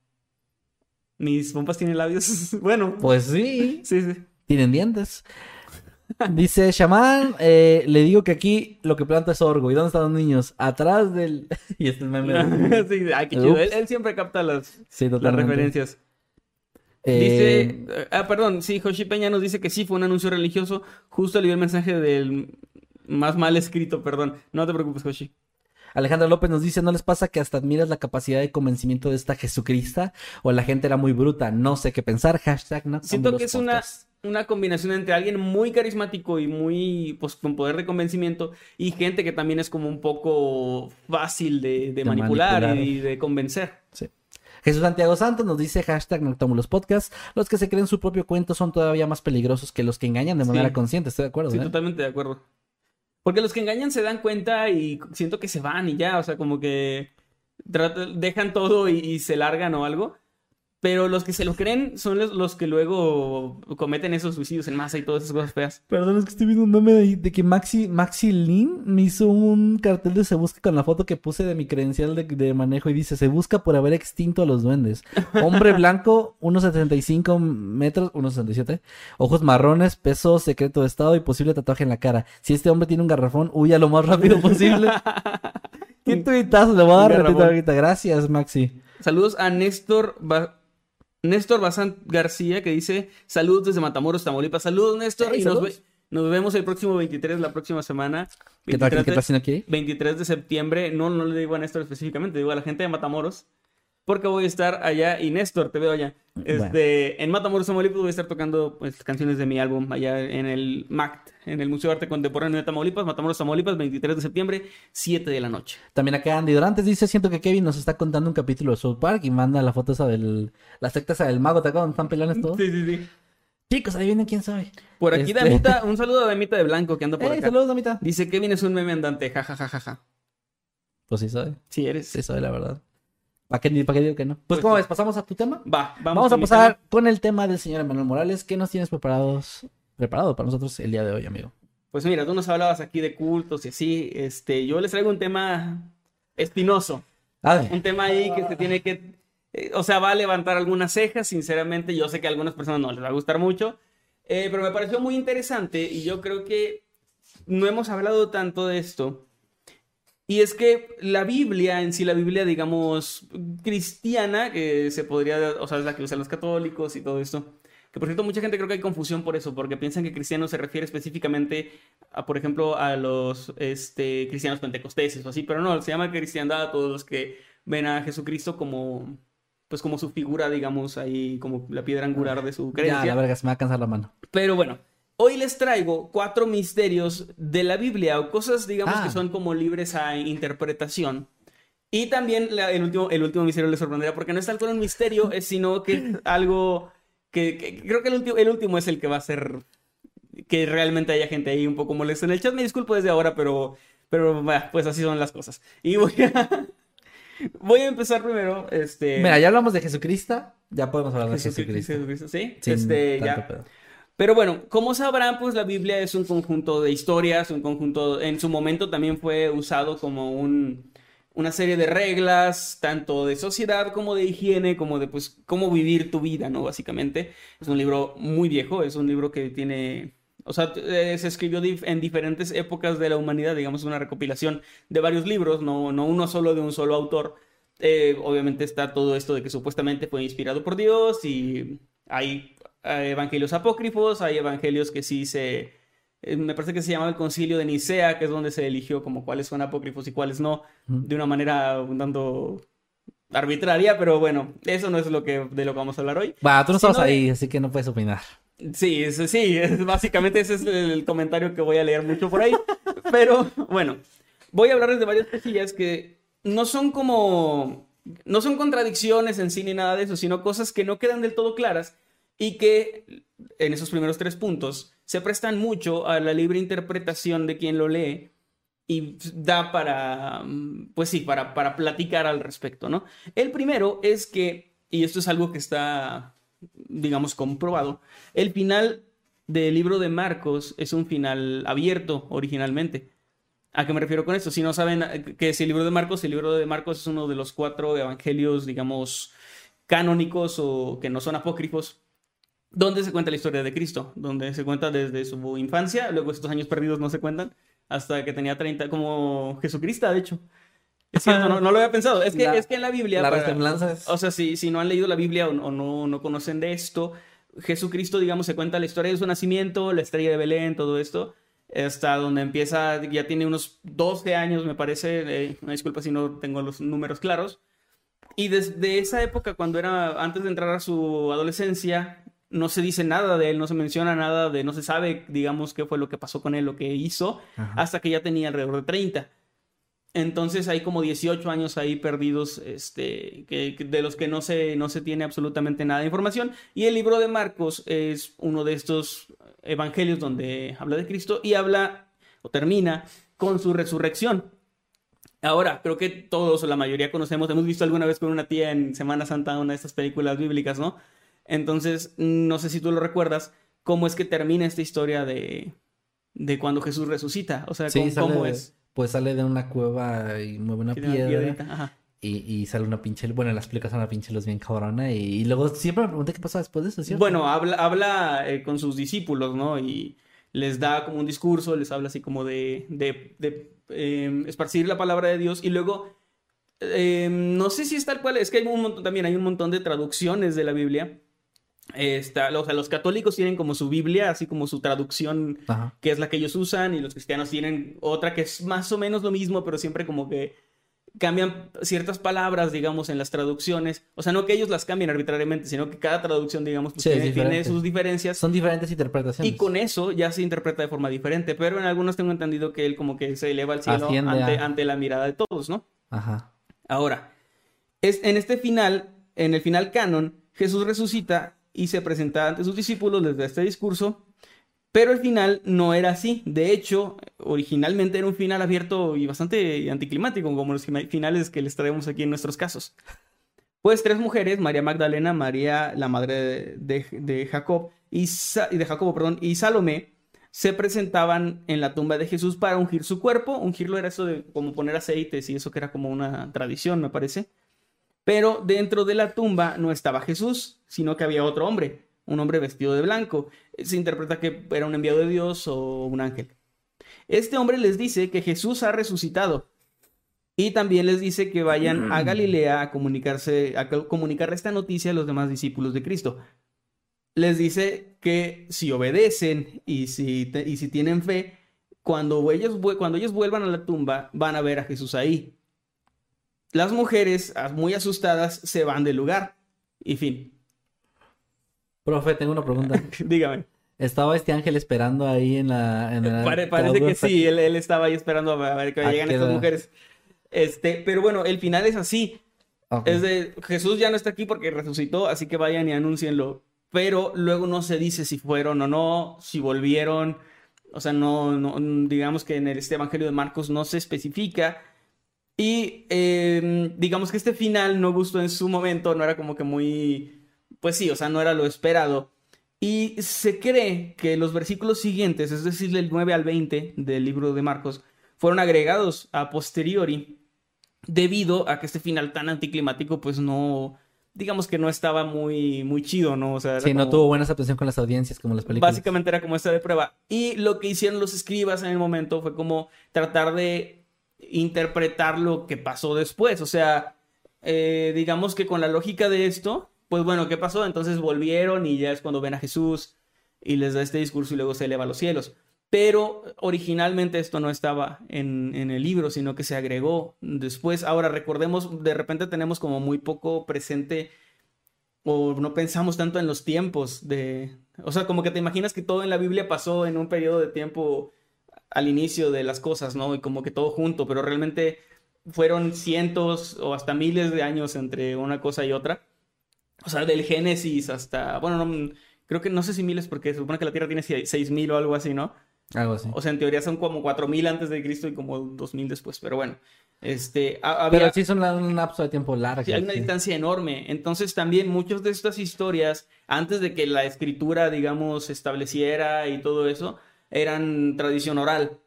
Mis pompas tienen labios. bueno, Pues sí, sí, sí. tienen dientes. Dice Shaman, eh, le digo que aquí lo que planta es orgo. ¿Y dónde están los niños? Atrás del... y este es meme. sí, ay, qué chido. Él, él siempre capta las, Sí, las referencias. Eh, Dice, ah, perdón, sí, Hoshi Peña nos dice que sí fue un anuncio religioso. Justo le dio el mensaje del más mal escrito, perdón. No te preocupes, Hoshi. Alejandra López nos dice, ¿no les pasa que hasta admiras la capacidad de convencimiento de esta Jesucrista? O la gente era muy bruta, no sé qué pensar, hashtag no Siento que es una, una combinación entre alguien muy carismático y muy, pues, con poder de convencimiento y gente que también es como un poco fácil de, de manipular, manipular. y de convencer. Sí. Jesús Santiago Santos nos dice hashtag Noctámbulos Podcast. Los que se creen su propio cuento son todavía más peligrosos que los que engañan de manera Sí. consciente. Estoy de acuerdo. Sí, ¿eh? totalmente de acuerdo. Porque los que engañan se dan cuenta y siento que se van y ya, o sea, como que dejan todo y, y se largan o algo. Pero los que se lo creen son los, los que luego cometen esos suicidios en masa y todas esas cosas feas. Perdón, es que estoy viendo un meme de, de que Maxi, Maxi Lin me hizo un cartel de Se Busca con la foto que puse de mi credencial de, de manejo y dice Se busca por haber extinto a los duendes. Hombre blanco, 1,75 metros, 1,67. Ojos marrones, peso, secreto de estado y posible tatuaje en la cara. Si este hombre tiene un garrafón, huya lo más rápido posible. Qué tuitazo, le voy a dar ahorita. Gracias, Maxi. Saludos a Néstor, Ba- Néstor Bazán García que dice saludos desde Matamoros, Tamaulipas. Saludos, Néstor. Hey, y nos, ve- nos vemos el próximo 23, la próxima semana. ¿Qué tal, 23 qué de- tal haciendo aquí? 23 de septiembre. No, no le digo a Néstor específicamente, digo a la gente de Matamoros. Porque voy a estar allá y Néstor, te veo allá. Este, En Matamoros, Tamaulipas voy a estar tocando pues, canciones de mi álbum allá en el MACT, en el Museo de Arte Contemporáneo de Tamaulipas, Matamoros, Tamaulipas, 23 de septiembre, 7 de la noche. También acá Andy Dorantes dice, siento que Kevin nos está contando un capítulo de South Park y manda la foto esa del... La secta esa del mago, ¿te acuerdas? Están pelones todos. Sí, sí, sí. Chicos, adivinen quién soy. Por aquí, Este- Damita, un saludo a Damita de Blanco que anda por Ey, acá. saludos, Damita. Dice Kevin es un meme andante, jajajaja. Pues sí soy, Sí, eres. sí soy, la verdad. ¿Para qué, pa' qué digo que no? Pues, Pues ¿cómo sí. ves? ¿Pasamos a tu tema? Va, vamos, Vamos, a pasar tema. con el tema del señor Emanuel Morales. ¿Qué nos tienes preparados, preparado para nosotros el día de hoy, amigo? Pues mira, tú nos hablabas aquí de cultos y así. Este, yo les traigo un tema espinoso. A ver, Un tema ahí que se tiene que. eh, o sea, va a levantar algunas cejas, sinceramente. Yo sé que a algunas personas no les va a gustar mucho. eh, pero me pareció muy interesante y yo creo que no hemos hablado tanto de esto. Y es que la Biblia, en sí, la Biblia, digamos, cristiana, que se podría, o sea, es la que usan los católicos y todo esto. Que por cierto, mucha gente creo que hay confusión por eso, porque piensan que cristiano se refiere específicamente a, por ejemplo, a los este, cristianos pentecosteses o así, pero no, se llama cristiandad a todos los que ven a Jesucristo como, pues como su figura, digamos, ahí como la piedra angular de su ya, creencia. la verga, se me va a cansar la mano. Pero bueno, hoy les traigo cuatro misterios de la Biblia o cosas, digamos, Ah. que son como libres a interpretación. Y también la- el, último, el último misterio les sorprenderá porque no es tal cual un misterio, sino que algo que, que- creo que el último, el último es el que va a ser que realmente haya gente ahí un poco molesta en el chat. Me disculpo desde ahora, pero, pero pues así son las cosas. Y voy a, voy a empezar primero. Este, Mira, ya hablamos de Jesucristo, ya podemos hablar de Jesucristo, Jesucristo. ¿sí? Sin este, ya. pedo. Pero bueno, como sabrán, pues la Biblia es un conjunto de historias, un conjunto, en su momento también fue usado como un, una serie de reglas, tanto de sociedad como de higiene, como de pues cómo vivir tu vida, ¿no? Básicamente. Es un libro muy viejo, es un libro que tiene, o sea, eh, se escribió en diferentes épocas de la humanidad, digamos, una recopilación de varios libros, no, no uno solo de un solo autor. Eh, obviamente está todo esto de que supuestamente fue inspirado por Dios y hay eh, evangelios apócrifos, hay evangelios que sí se... eh, me parece que se llamaba el concilio de Nicea, que es donde se eligió como cuáles son apócrifos y cuáles no, de una manera un tanto arbitraria, pero bueno, eso no es lo que, de lo que vamos a hablar hoy. Va, tú no estabas de- ahí, así que no puedes opinar. Sí, sí, es- básicamente ese es el comentario que voy a leer mucho por ahí. Pero bueno, voy a hablarles de varias cosillas que no son como, no son contradicciones en sí ni nada de eso, sino cosas que no quedan del todo claras y que en esos primeros tres puntos se prestan mucho a la libre interpretación de quien lo lee y da para, mm, pues sí, para, para platicar al respecto, ¿no? El primero es que, y esto es algo que está, digamos, comprobado, el final del libro de Marcos es un final abierto originalmente. ¿A qué me refiero con esto? Si no saben eh, qué es el libro de Marcos, el libro de Marcos es uno de los cuatro evangelios, digamos, canónicos o que no son apócrifos, donde se cuenta la historia de Cristo, donde se cuenta desde su infancia, luego estos años perdidos no se cuentan, hasta que tenía 30, como Jesucristo, de hecho. Es cierto, no, no lo había pensado. Es que, La- es que en la Biblia... La para- resemblanza es... o sea, si, si no han leído la Biblia o, o no, no conocen de esto, Jesucristo, digamos, se cuenta la historia de su nacimiento, la estrella de Belén, todo esto. hasta donde empieza, ya tiene unos 12 años, me parece, eh, una disculpa si no tengo los números claros. Y desde esa época, cuando era antes de entrar a su adolescencia, no se dice nada de él, no se menciona nada de, no se sabe, digamos, qué fue lo que pasó con él, lo que hizo, hasta que ya tenía alrededor de 30. Entonces hay como 18 años ahí perdidos, este, que, de los que no se, no se tiene absolutamente nada de información. Y el libro de Marcos es uno de estos evangelios donde habla de Cristo y habla o termina con su resurrección. Ahora, creo que todos o la mayoría conocemos, hemos visto alguna vez con una tía en Semana Santa una de estas películas bíblicas, ¿no? Entonces, no sé si tú lo recuerdas, cómo es que termina esta historia de, de cuando Jesús resucita. O sea, cómo, es pues sale de una cueva y mueve una piedra. Y, y, sale una pinche, bueno, la explicación una pinche luz bien cabrona. Y, luego siempre me pregunté qué pasa después de eso, ¿cierto? Bueno, habla, habla eh, con sus discípulos, ¿no? Y les da como un discurso, les habla así como de, de, de em, esparcir la palabra de Dios. Y luego, em, no sé si es tal cual, es que hay un montón, también hay un montón de traducciones de la Biblia Está, o sea, los católicos tienen como su Biblia, así como su traducción, que es la que ellos usan, y los cristianos tienen otra que es más o menos lo mismo, pero siempre como que cambian ciertas palabras, digamos, en las traducciones. O sea, no que ellos las cambien arbitrariamente, sino que cada traducción, digamos, pues, tiene, sus diferencias. Son diferentes interpretaciones. Y con eso ya se interpreta de forma diferente, pero en algunos tengo entendido que él como que se eleva al cielo ante, ante, la mirada de todos, ¿no? Ajá. Ahora, es, en este final, en el final canon, Jesús resucita y se presenta ante sus discípulos, les da este discurso, pero el final no era así. De hecho, originalmente era un final abierto y bastante anticlimático, como los finales que les traemos aquí en nuestros casos. Pues tres mujeres, María Magdalena, María, la madre de, Jacob, y, de Jacobo, perdón, y Salomé, se presentaban en la tumba de Jesús para ungir su cuerpo. Ungirlo era eso de como poner aceites y eso que era como una tradición, me parece. Pero dentro de la tumba no estaba Jesús, sino que había otro hombre, un hombre vestido de blanco. Se interpreta que era un enviado de Dios o un ángel. Este hombre les dice que Jesús ha resucitado y también les dice que vayan a Galilea a comunicarse, a comunicar esta noticia a los demás discípulos de Cristo. Les dice que si obedecen y si, y si tienen fe, cuando ellos, cuando ellos vuelvan a la tumba, van a ver a Jesús ahí. Las mujeres, muy asustadas, se van del lugar. Y fin. Profe, tengo una pregunta. Dígame. ¿Estaba este ángel esperando ahí en la... parece que sí, él, estaba ahí esperando a ver que llegan estas mujeres. Este, pero bueno, el final es así. Es de Jesús ya no está aquí porque resucitó, así que vayan y anúncienlo. Pero luego no se dice si fueron o no, si volvieron. O sea, no, no digamos que en este Evangelio de Marcos no se especifica. Y em, digamos que este final no gustó en su momento, no era como que muy, pues sí, o sea, no era lo esperado. Y se cree que los versículos siguientes, es decir, del 9 al 20 del libro de Marcos, fueron agregados a posteriori debido a que este final tan anticlimático, pues no, digamos que no estaba muy, muy chido, ¿no? O sea, sí, no tuvo buena atención con las audiencias como las películas. Básicamente era como esta de prueba. Y lo que hicieron los escribas en el momento fue como tratar de interpretar lo que pasó después. O sea, eh, digamos que con la lógica de esto, pues bueno, ¿qué pasó? Entonces volvieron y ya es cuando ven a Jesús y les da este discurso y luego se eleva a los cielos. Pero originalmente esto no estaba en, el libro, sino que se agregó después. Ahora recordemos, de repente tenemos como muy poco presente o no pensamos tanto en los tiempos de... O sea, como que te imaginas que todo en la Biblia pasó en un periodo de tiempo al inicio de las cosas, ¿no? Y como que todo junto, pero realmente fueron cientos o hasta miles de años entre una cosa y otra. O sea, del Génesis hasta, bueno, no, creo que no sé si miles porque se supone que la Tierra tiene seis mil o algo así, ¿no? Algo así. O sea, en teoría son como cuatro mil antes de Cristo y como dos mil después, pero bueno. Este, Pero sí son un lapso de tiempo largo. Sí, hay una distancia enorme. Entonces también muchas de estas historias, antes de que la escritura, digamos, se estableciera y todo eso, eran tradición oral.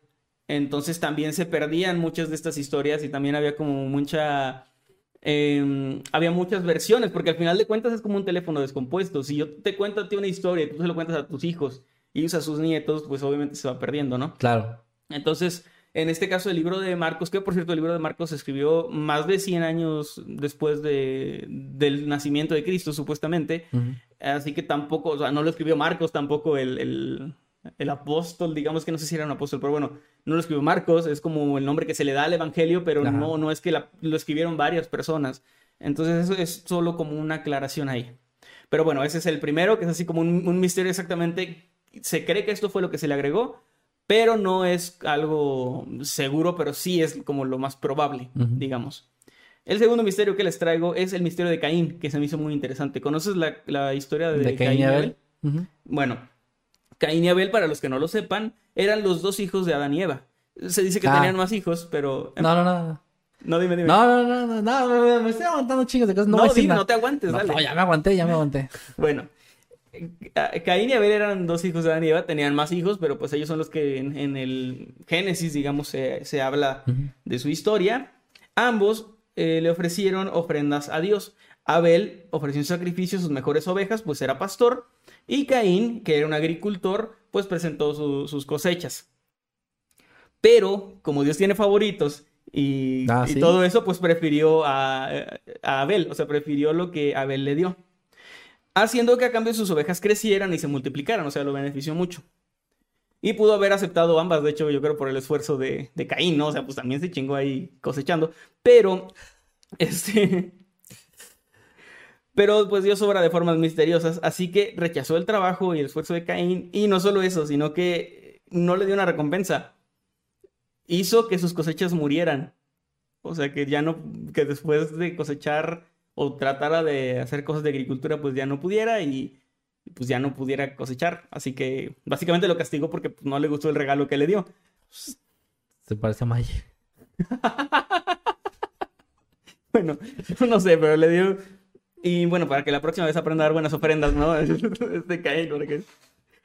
Entonces también se perdían muchas de estas historias y también había como mucha... Em, había muchas versiones, porque al final de cuentas es como un teléfono descompuesto. Si yo te cuento a ti una historia y tú se lo cuentas a tus hijos y a sus nietos, pues obviamente se va perdiendo, ¿no? Claro. Entonces, en este caso, el libro de Marcos, que por cierto, el libro de Marcos se escribió más de 100 años después de, del nacimiento de Cristo, supuestamente. Así que tampoco, o sea, no lo escribió Marcos tampoco el, el apóstol, digamos que no sé si era un apóstol, pero bueno, no lo escribió Marcos, es como el nombre que se le da al Evangelio, pero no, no es que lo escribieron varias personas. Entonces eso es solo como una aclaración ahí. Pero bueno, ese es el primero, que es así como un, misterio exactamente. Se cree que esto fue lo que se le agregó, pero no es algo seguro, pero sí es como lo más probable, digamos. El segundo misterio que les traigo es el misterio de Caín, que se me hizo muy interesante. ¿Conoces la, historia de, Caín y Abel? Bueno, Caín y Abel, para los que no lo sepan, eran los dos hijos de Adán y Eva. Se dice que ah. tenían más hijos, pero... No, no, no. No, dime, dime. No, no, no, no, no, me estoy aguantando chingos de cosas. No, no, no te aguantes, dale. No, ya me aguanté, ya me aguanté. bueno, Caín y Abel eran dos hijos de Adán y Eva, tenían más hijos, pero pues ellos son los que en, el Génesis, digamos, se, habla de su historia. Ambos eh, le ofrecieron ofrendas a Dios. Abel ofreció en sacrificio sus mejores ovejas, pues era pastor, y Caín, que era un agricultor, pues presentó sus cosechas. Pero, como Dios tiene favoritos y, ah, todo eso, pues prefirió a, a, Abel, o sea, prefirió lo que Abel le dio. Haciendo que a cambio sus ovejas crecieran y se multiplicaran, o sea, lo benefició mucho. Y pudo haber aceptado ambas, de hecho, yo creo por el esfuerzo de, de Caín, ¿no? O sea, pues también se chingó ahí cosechando. Pero, este... Pero pues Dios obra de formas misteriosas, así que rechazó el trabajo y el esfuerzo de Caín. Y no solo eso, sino que no le dio una recompensa. Hizo que sus cosechas murieran. O sea, que ya no, que después de cosechar o tratara de hacer cosas de agricultura, pues ya no pudiera y pues ya no pudiera cosechar. Así que básicamente lo castigó porque pues, no le gustó el regalo que le dio. Se parece a Maya. bueno, no sé, pero le dio y bueno, para que la próxima vez aprenda a dar buenas ofrendas, ¿no? este Caín, porque,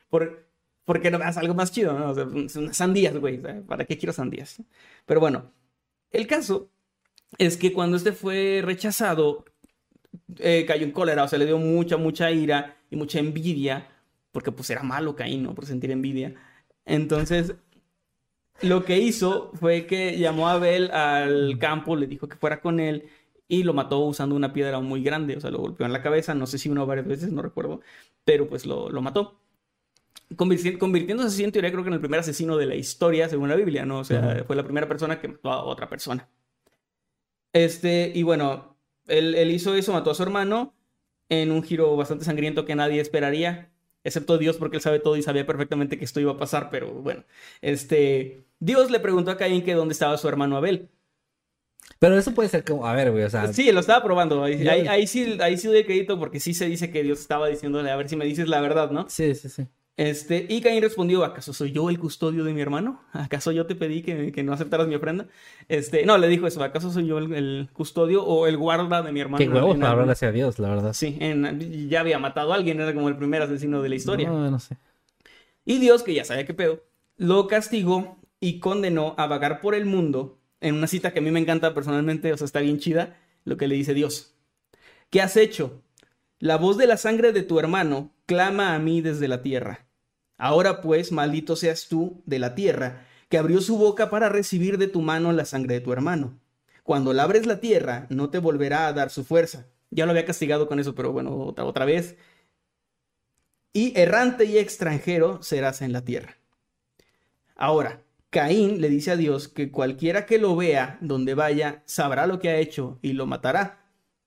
por, porque no me algo más chido, ¿no? O sea, unas sandías, güey. ¿Para qué quiero sandías? Pero bueno, el caso es que cuando este fue rechazado, eh, cayó en cólera, o sea, le dio mucha, mucha ira y mucha envidia, porque pues era malo Caín, ¿no? Por sentir envidia. Entonces, lo que hizo fue que llamó a Abel al campo, le dijo que fuera con él y lo mató usando una piedra muy grande, o sea, lo golpeó en la cabeza, no sé si una o varias veces, no recuerdo, pero pues lo, mató. convirtiéndose así en teoría creo que en el primer asesino de la historia, según la Biblia, ¿no? O sea, fue la primera persona que mató a otra persona. Este, y bueno, él, él hizo eso, mató a su hermano en un giro bastante sangriento que nadie esperaría, excepto Dios porque él sabe todo y sabía perfectamente que esto iba a pasar, pero bueno, este, Dios le preguntó a Caín que dónde estaba su hermano Abel. Pero eso puede ser como, a ver, güey, o sea. Sí, lo estaba probando. Ahí, ahí, sí, ahí sí doy crédito porque sí se dice que Dios estaba diciéndole, a ver si me dices la verdad, ¿no? Sí, sí, sí. Este, y Caín respondió, ¿acaso soy yo el custodio de mi hermano? ¿Acaso yo te pedí que, que no aceptaras mi ofrenda? Este, no, le dijo eso, ¿acaso soy yo el, custodio o el guarda de mi hermano? Qué huevos para hablarle hacia Dios, la verdad. Sí, en, ya había matado a alguien, era como el primer asesino de la historia. No, no sé. Y Dios, que ya sabía qué pedo, lo castigó y condenó a vagar por el mundo en una cita que a mí me encanta personalmente, o sea, está bien chida, lo que le dice Dios. ¿Qué has hecho? La voz de la sangre de tu hermano clama a mí desde la tierra. Ahora pues, maldito seas tú de la tierra, que abrió su boca para recibir de tu mano la sangre de tu hermano. Cuando labres la tierra, no te volverá a dar su fuerza. Ya lo había castigado con eso, pero bueno, otra, otra vez. Y errante y extranjero serás en la tierra. Ahora, Caín le dice a Dios que cualquiera que lo vea donde vaya sabrá lo que ha hecho y lo matará.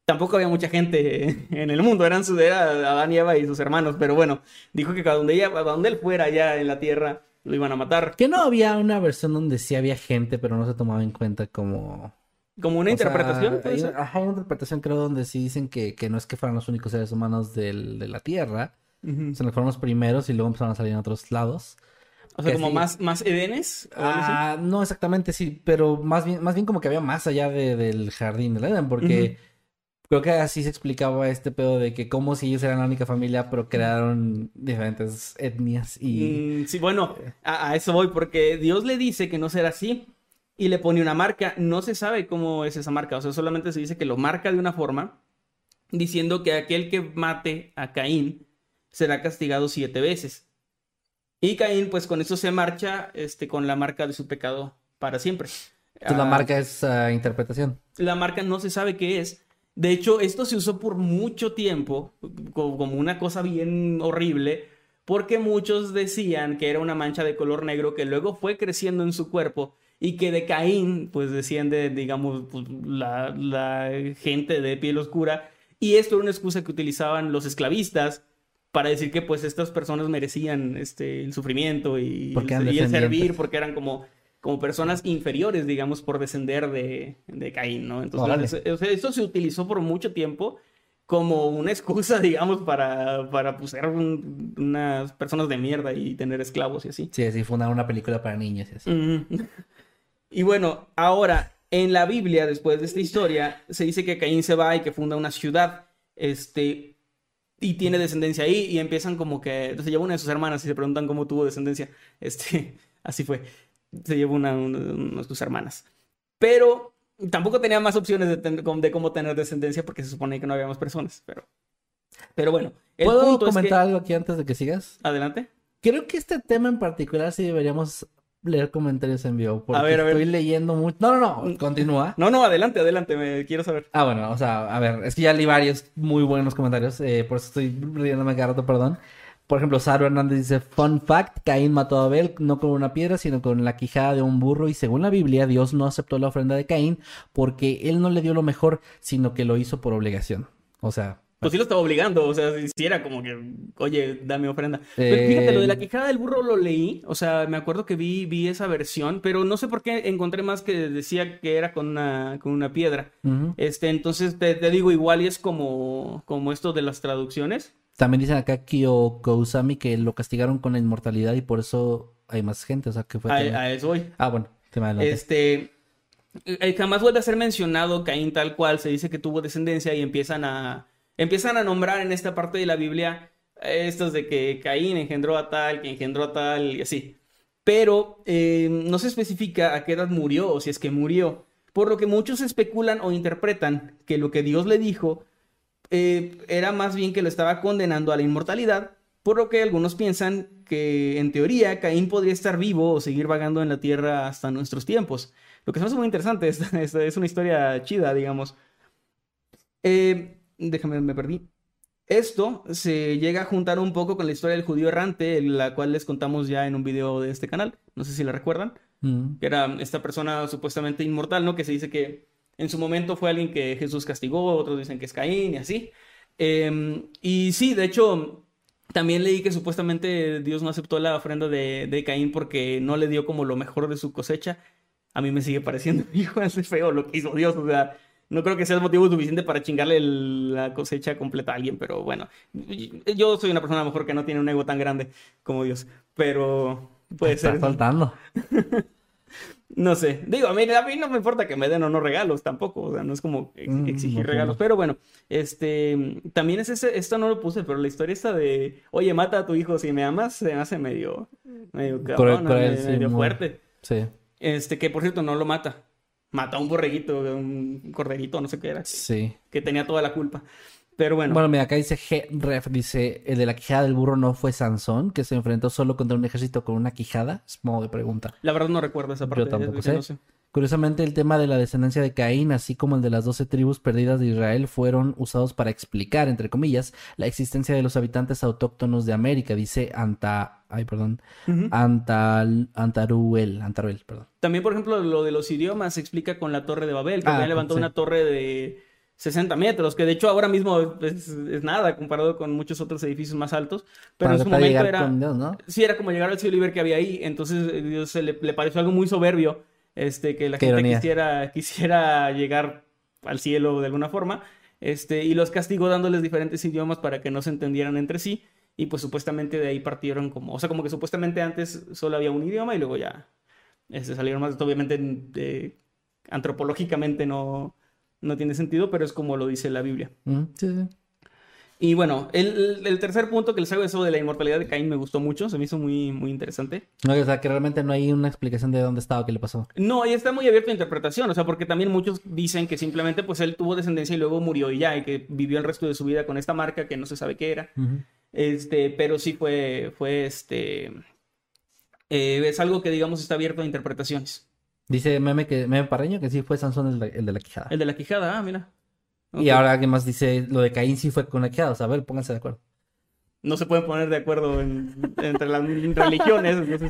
Tampoco había mucha gente en el mundo, eran su, era Adán y Eva y sus hermanos, pero bueno, dijo que a donde, ella, donde él fuera allá en la tierra lo iban a matar. Que no había una versión donde sí había gente, pero no se tomaba en cuenta como... Como una interpretación. hay, ajá, una interpretación creo donde sí dicen que, que no es que fueran los únicos seres humanos del, de la Tierra, uh fueron los primeros y luego empezaron a salir en otros lados. O sea, como más, más Edenes. Ah, no exactamente, sí, pero más bien, más bien como que había más allá del jardín del Eden, porque creo que así se explicaba este pedo de que como si ellos eran la única familia, pero crearon diferentes etnias y... Mm, sí, bueno, a, eso voy, porque Dios le dice que no será así y le pone una marca. No se sabe cómo es esa marca, o sea, solamente se dice que lo marca de una forma, diciendo que aquel que mate a Caín será castigado siete veces. Y Caín, pues con eso se marcha este, con la marca de su pecado para siempre. Entonces, la ah, marca es ah, interpretación. La marca no se sabe qué es. De hecho, esto se usó por mucho tiempo como una cosa bien horrible, porque muchos decían que era una mancha de color negro que luego fue creciendo en su cuerpo y que de Caín pues desciende, digamos, pues, la, la gente de piel oscura y esto era una excusa que utilizaban los esclavistas para decir que pues estas personas merecían este, el sufrimiento y, y el servir porque eran como, como personas inferiores, digamos, por descender de, de Caín, ¿no? Entonces, Órale. o sea, esto se utilizó por mucho tiempo como una excusa, digamos, para, para pues, ser un- unas personas de mierda y tener esclavos y así. Sí, sí, fue una, una película para niños y así. Y bueno, ahora en la Biblia, después de esta historia, se dice que Caín se va y que funda una ciudad, este, y tiene descendencia ahí y empiezan como que, entonces se lleva una de sus hermanas y se preguntan cómo tuvo descendencia, este, así fue, se llevó una, una- una de sus hermanas. Pero tampoco tenía más opciones de, ten- de cómo tener descendencia porque se supone que no había más personas, pero, pero bueno, el ¿Puedo punto es comentar que... algo aquí antes de que sigas? Adelante. Creo que este tema en particular sí deberíamos leer comentarios en vivo. Porque ver, a ver. estoy leyendo mucho. No, no, no, continúa. No, no, adelante, adelante, me quiero saber. Ah, bueno, o sea, a ver, es que ya leí varios muy buenos comentarios, eh, por eso estoy riéndome cada rato, perdón. Por ejemplo, Saro Hernández dice, fun fact, Caín mató a Abel no con una piedra, sino con la quijada de un burro y según la Biblia, Dios no aceptó la ofrenda de Caín porque él no le dio lo mejor, sino que lo hizo por obligación. O sea, Pues sí lo estaba obligando, o sea, si era como que, oye, dame ofrenda. Eh, Pero fíjate, lo de la quijada del burro lo leí, o sea, me acuerdo que vi, vi esa versión, pero no sé por qué encontré más que decía que era con una, con una piedra. Este, entonces te, te digo, igual y es como, como esto de las traducciones. también dicen acá Kyo Kousami que lo castigaron con la inmortalidad y por eso hay más gente, o sea, que fue... A, eso voy. Ah, bueno, te me adelanté. Este, eh, jamás vuelve a ser mencionado Caín tal cual, se dice que tuvo descendencia y empiezan a, empiezan a nombrar en esta parte de la Biblia eh, estos de que Caín engendró a tal, que engendró a tal y así. Pero eh, no se especifica a qué edad murió o si es que murió, por lo que muchos especulan o interpretan que lo que Dios le dijo eh, era más bien que lo estaba condenando a la inmortalidad, por lo que algunos piensan que en teoría Caín podría estar vivo o seguir vagando en la tierra hasta nuestros tiempos. Lo que se me hace muy interesante, es, es- una historia chida, digamos. Déjame, me perdí. Esto se llega a juntar un poco con la historia del judío errante, la cual les contamos ya en un video de este canal, no sé si la recuerdan Mm. que era esta persona supuestamente inmortal, ¿no? Que se dice que en su momento fue alguien que Jesús castigó, otros dicen que es Caín y así. Eh, y sí, de hecho, también leí que supuestamente Dios no aceptó la ofrenda de, de Caín porque no le dio como lo mejor de su cosecha. A mí me sigue pareciendo igual de feo lo que hizo Dios, o sea, no creo que sea motivo suficiente para chingarle el- la cosecha completa a alguien, pero bueno, yo soy una persona a lo mejor que no tiene un ego tan grande como Dios, pero puede Está ser. faltando. No sé, digo, a mí, a mí no me importa que me den o no regalos tampoco, o sea, no es como ex- Mm, exigir regalos, pero bueno, este, también es ese, esto no lo puse, pero la historia esta de, oye, mata a tu hijo si me amas, se me hace medio, medio cabrón, cruel, medio, medio fuerte. Sí, Este, que por cierto no lo mata, mata a un borreguito, un corderito, no sé qué era, sí. que tenía toda la culpa, pero bueno, Bueno, mira, acá dice G-Ref, dice, el de la quijada del burro no fue Sansón, que se enfrentó solo contra un ejército con una quijada. Es modo de pregunta. la verdad no recuerdo esa parte, Yo tampoco no sé. Curiosamente, el tema de la descendencia de Caín, así como el de las doce tribus perdidas de Israel, fueron usados para explicar, entre comillas, la existencia de los habitantes autóctonos de América, dice Anta... Ay, perdón. Antal... Antaruel. Antaruel, perdón. También, por ejemplo, lo de los idiomas se explica con la Torre de Babel, que Ah, había levantado sí. una torre de 60 metros, que de hecho ahora mismo es, es nada comparado con muchos otros edificios más altos, pero Para en su momento era, con Dios, ¿no? sí, era como llegar al cielo y ver que había ahí, entonces eh, Dios se le, le pareció algo muy soberbio, este, que la Qué gente ironía. quisiera, quisiera llegar al cielo de alguna forma, este, y los castigó dándoles diferentes idiomas para que no se entendieran entre sí, y pues supuestamente de ahí partieron como, o sea, como que supuestamente antes solo había un idioma y luego ya este, salieron más, obviamente eh, antropológicamente no, no tiene sentido, pero es como lo dice la Biblia. Mm, sí, sí. Y bueno, el, el tercer punto que les hago eso de la inmortalidad de Caín me gustó mucho, se me hizo muy, muy interesante. No, o sea, que realmente no hay una explicación de dónde estaba, qué le pasó. No, y está muy abierto a interpretación, o sea, porque también muchos dicen que simplemente pues él tuvo descendencia y luego murió y ya, y que vivió el resto de su vida con esta marca que no se sabe qué era. Este, pero sí fue, fue este, eh, es algo que digamos está abierto a interpretaciones. Dice Meme, que, Meme Parreño que sí fue Sansón el de, el de la quijada. El de la quijada, ah, mira. Y Ok. ahora alguien más dice, lo de Caín sí fue con la quijada. O sea, a ver, pónganse de acuerdo. no se pueden poner de acuerdo en- entre las religiones, entonces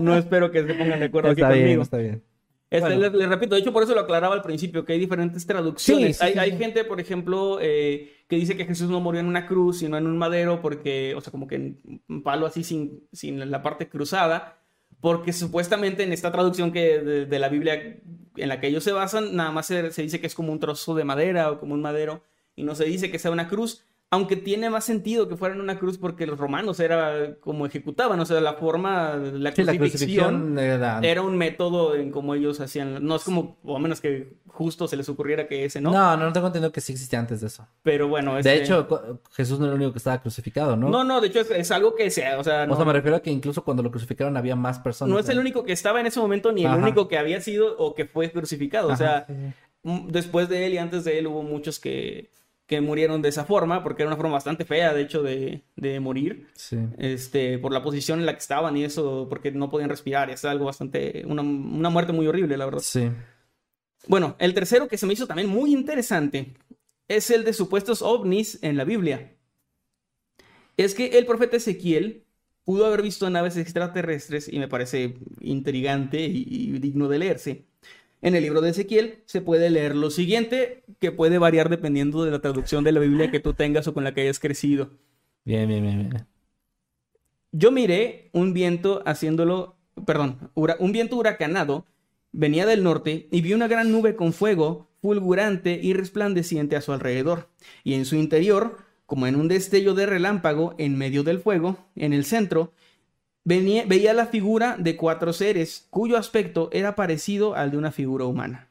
no espero que se pongan de acuerdo Está aquí bien, conmigo. está bien. Este, Bueno. les, les repito, de hecho por eso lo aclaraba al principio, que hay diferentes traducciones. Sí, sí, hay, sí, hay gente, por ejemplo, eh, que dice que Jesús no murió en una cruz, sino en un madero, porque, o sea, como que en un palo así sin, sin la parte cruzada, porque supuestamente en esta traducción que de, la Biblia en la que ellos se basan, nada más se dice que es como un trozo de madera o como un madero, y no se dice que sea una cruz. Aunque tiene más sentido que fueran una cruz porque los romanos era como ejecutaban, o sea, la forma, la Sí, la crucifixión crucifixión era... un método en cómo ellos hacían. No es como, o a menos que justo se les ocurriera que ese, ¿no? ¿no? no, no tengo entendido que sí existía antes de eso. Pero bueno, De este- hecho, cu- Jesús no era el único que estaba crucificado, ¿no? No, no, de hecho es, es algo que sea, o sea, no, O sea, me refiero a que incluso cuando lo crucificaron había más personas. no es el único que estaba en ese momento ni el Ajá. único que había sido o que fue crucificado. O sea, sí, sí. m- después de él y antes de él hubo muchos que, que murieron de esa forma, porque era una forma bastante fea, de hecho, de, de morir. Sí. Este, por la posición en la que estaban y eso, porque no podían respirar. Es algo bastante, una, una muerte muy horrible, la verdad. Sí. Bueno, el tercero que se me hizo también muy interesante es el de supuestos ovnis en la Biblia. Es que el profeta Ezequiel pudo haber visto naves extraterrestres y me parece intrigante y, y digno de leerse. En el libro de Ezequiel se puede leer lo siguiente, que puede variar dependiendo de la traducción de la Biblia que tú tengas o con la que hayas crecido. Bien, bien, bien, bien. Yo miré un viento haciéndolo, perdón, un viento huracanado venía del norte y vi una gran nube con fuego fulgurante y resplandeciente a su alrededor, y en su interior, como en un destello de relámpago en medio del fuego, en el centro, veía la figura de cuatro seres, cuyo aspecto era parecido al de una figura humana.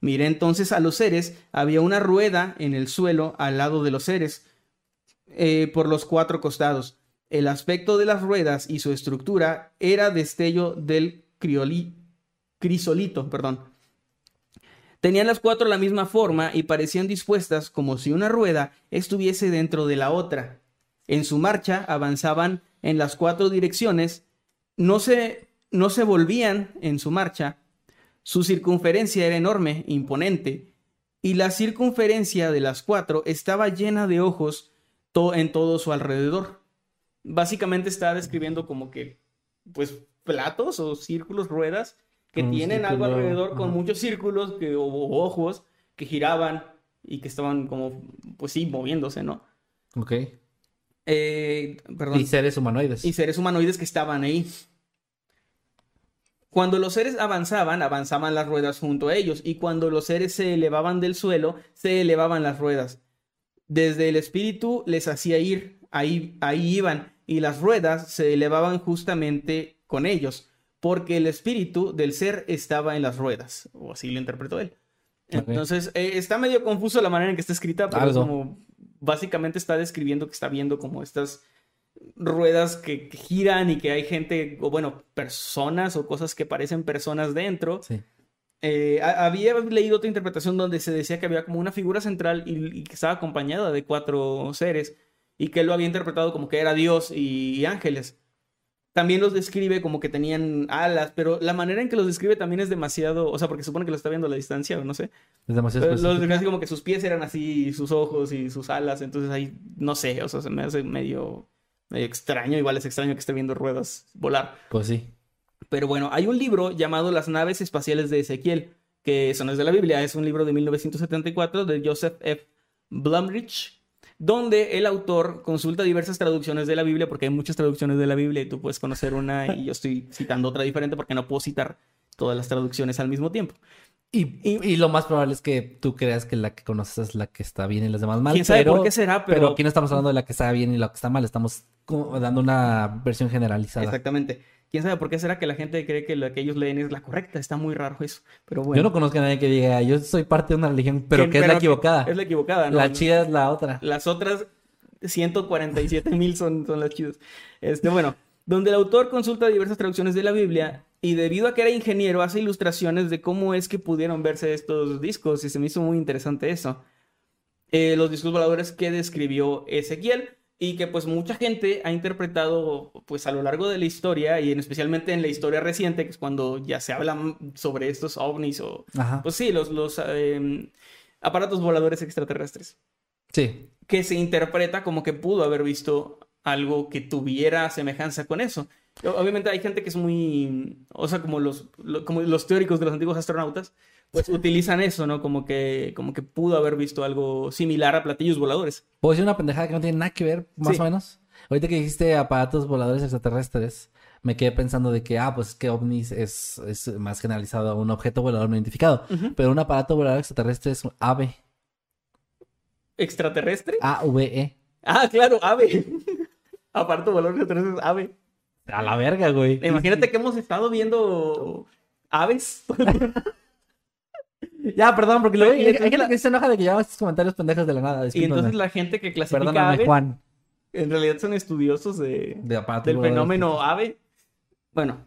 Miré entonces a los seres, había una rueda en el suelo al lado de los seres, eh, por los cuatro costados. El aspecto de las ruedas y su estructura era destello del crisolito, perdón. Tenían las cuatro la misma forma y parecían dispuestas como si una rueda estuviese dentro de la otra. En su marcha avanzaban en las cuatro direcciones, no se, no se volvían en su marcha. Su circunferencia era enorme, imponente, y la circunferencia de las cuatro estaba llena de ojos to- en todo su alrededor. Básicamente está describiendo como que, pues, platos o círculos, ruedas, que tienen algo alrededor con muchos círculos que, o, o ojos que giraban y que estaban como, pues sí, moviéndose, ¿no? Ok. Eh, perdón. Y seres humanoides. Y seres humanoides que estaban ahí. Cuando los seres avanzaban, avanzaban las ruedas junto a ellos, y cuando los seres se elevaban del suelo, se elevaban las ruedas. Desde el espíritu les hacía ir, ahí, ahí iban, y las ruedas se elevaban justamente con ellos, porque el espíritu del ser estaba en las ruedas, o así lo interpretó él. Entonces, eh, está medio confuso la manera en que está escrita, pero es como, básicamente está describiendo que está viendo como estas ruedas que, giran y que hay gente, o bueno, personas o cosas que parecen personas dentro. Sí. Eh, ha- había leído otra interpretación donde se decía que había como una figura central y, y que estaba acompañada de cuatro seres y que él lo había interpretado como que era Dios y ángeles. También los describe como que tenían alas, pero la manera en que los describe también es demasiado, o sea, porque supone que lo está viendo a la distancia o no sé. Es demasiado Los describe como que sus pies eran así, y sus ojos y sus alas, entonces ahí no sé, o sea, se me hace medio, medio extraño, igual es extraño que esté viendo ruedas volar. Pues sí. Pero bueno, hay un libro llamado Las naves espaciales de Ezequiel, que eso no es de la Biblia, es un libro de 1974 de Joseph F. Blumrich, donde el autor consulta diversas traducciones de la Biblia, porque hay muchas traducciones de la Biblia y tú puedes conocer una y yo estoy citando otra diferente porque no puedo citar todas las traducciones al mismo tiempo. Y, y, y lo más probable es que tú creas que la que conoces es la que está bien y las demás mal. ¿Quién sabe pero, por qué será? Pero... Pero, aquí no estamos hablando de la que está bien y la que está mal. Estamos dando una versión generalizada. Exactamente. ¿Quién sabe por qué será que la gente cree que la que ellos leen es la correcta? Está muy raro eso. Pero bueno. Yo no conozco a nadie que diga, yo soy parte de una religión, pero Que- es la equivocada. Es la equivocada, ¿no? La chida es la otra. Las otras 147 mil son, son las chidas. Este, bueno, donde el autor consulta diversas traducciones de la Biblia y debido a que era ingeniero hace ilustraciones de cómo es que pudieron verse estos discos y se me hizo muy interesante eso. Eh, los discos voladores que describió Ezequiel y que pues mucha gente ha interpretado pues a lo largo de la historia y en especialmente en la historia reciente que es cuando ya se habla sobre estos ovnis o Ajá. pues sí los, los eh, aparatos voladores extraterrestres Sí. que se interpreta como que pudo haber visto algo que tuviera semejanza con eso. Obviamente hay gente que es muy, o sea, como los, como los teóricos de los antiguos astronautas, pues utilizan eso, ¿no? Como que, como que pudo haber visto algo similar a platillos voladores. ¿Puedo decir una pendejada que no tiene nada que ver, más o menos? Ahorita que dijiste aparatos voladores extraterrestres, me quedé pensando de que, ah, pues que ovnis es, es más generalizado a un objeto volador no identificado. Pero un aparato volador extraterrestre es un ave. ¿Extraterrestre? A-V-E. Ah, claro, ave. aparato volador extraterrestre es ave. A la verga, güey. Imagínate que hemos estado viendo aves. ya, perdón, porque luego hay gente que se enoja de que llevamos estos comentarios pendejos de la nada. Y entonces la gente que clasifica Perdóname, Juan. en realidad son estudiosos de, del fenómeno ave. Bueno,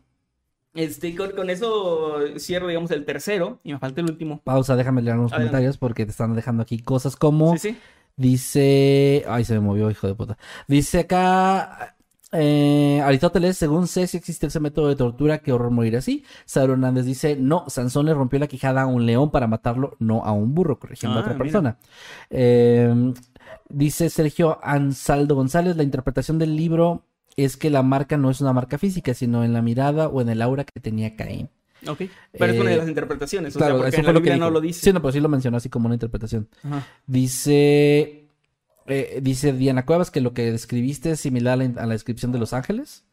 este, con, con eso cierro, digamos, el tercero y me falta el último. Pausa, déjame leer unos Adelante. comentarios porque te están dejando aquí cosas como... Sí, sí. Dice. Ay, se me movió, hijo de puta. Dice acá. Eh, Aristóteles, según sé, si existe ese método de tortura, qué horror morir así. Sauro Hernández dice: No, Sansón le rompió la quijada a un león para matarlo, no a un burro, corrigiendo a Ah, otra mira. persona. Eh, dice Sergio Ansaldo González: La interpretación del libro es que la marca no es una marca física, sino en la mirada o en el aura que tenía Caín. Ok. Pero es una de Eh, las interpretaciones. O Claro, sea, porque eso en lo no lo dice. Sí, no, pero sí lo mencionó así como una interpretación. Ajá. Dice, eh, dice Diana Cuevas que lo que describiste es similar a la, a la descripción de los ángeles.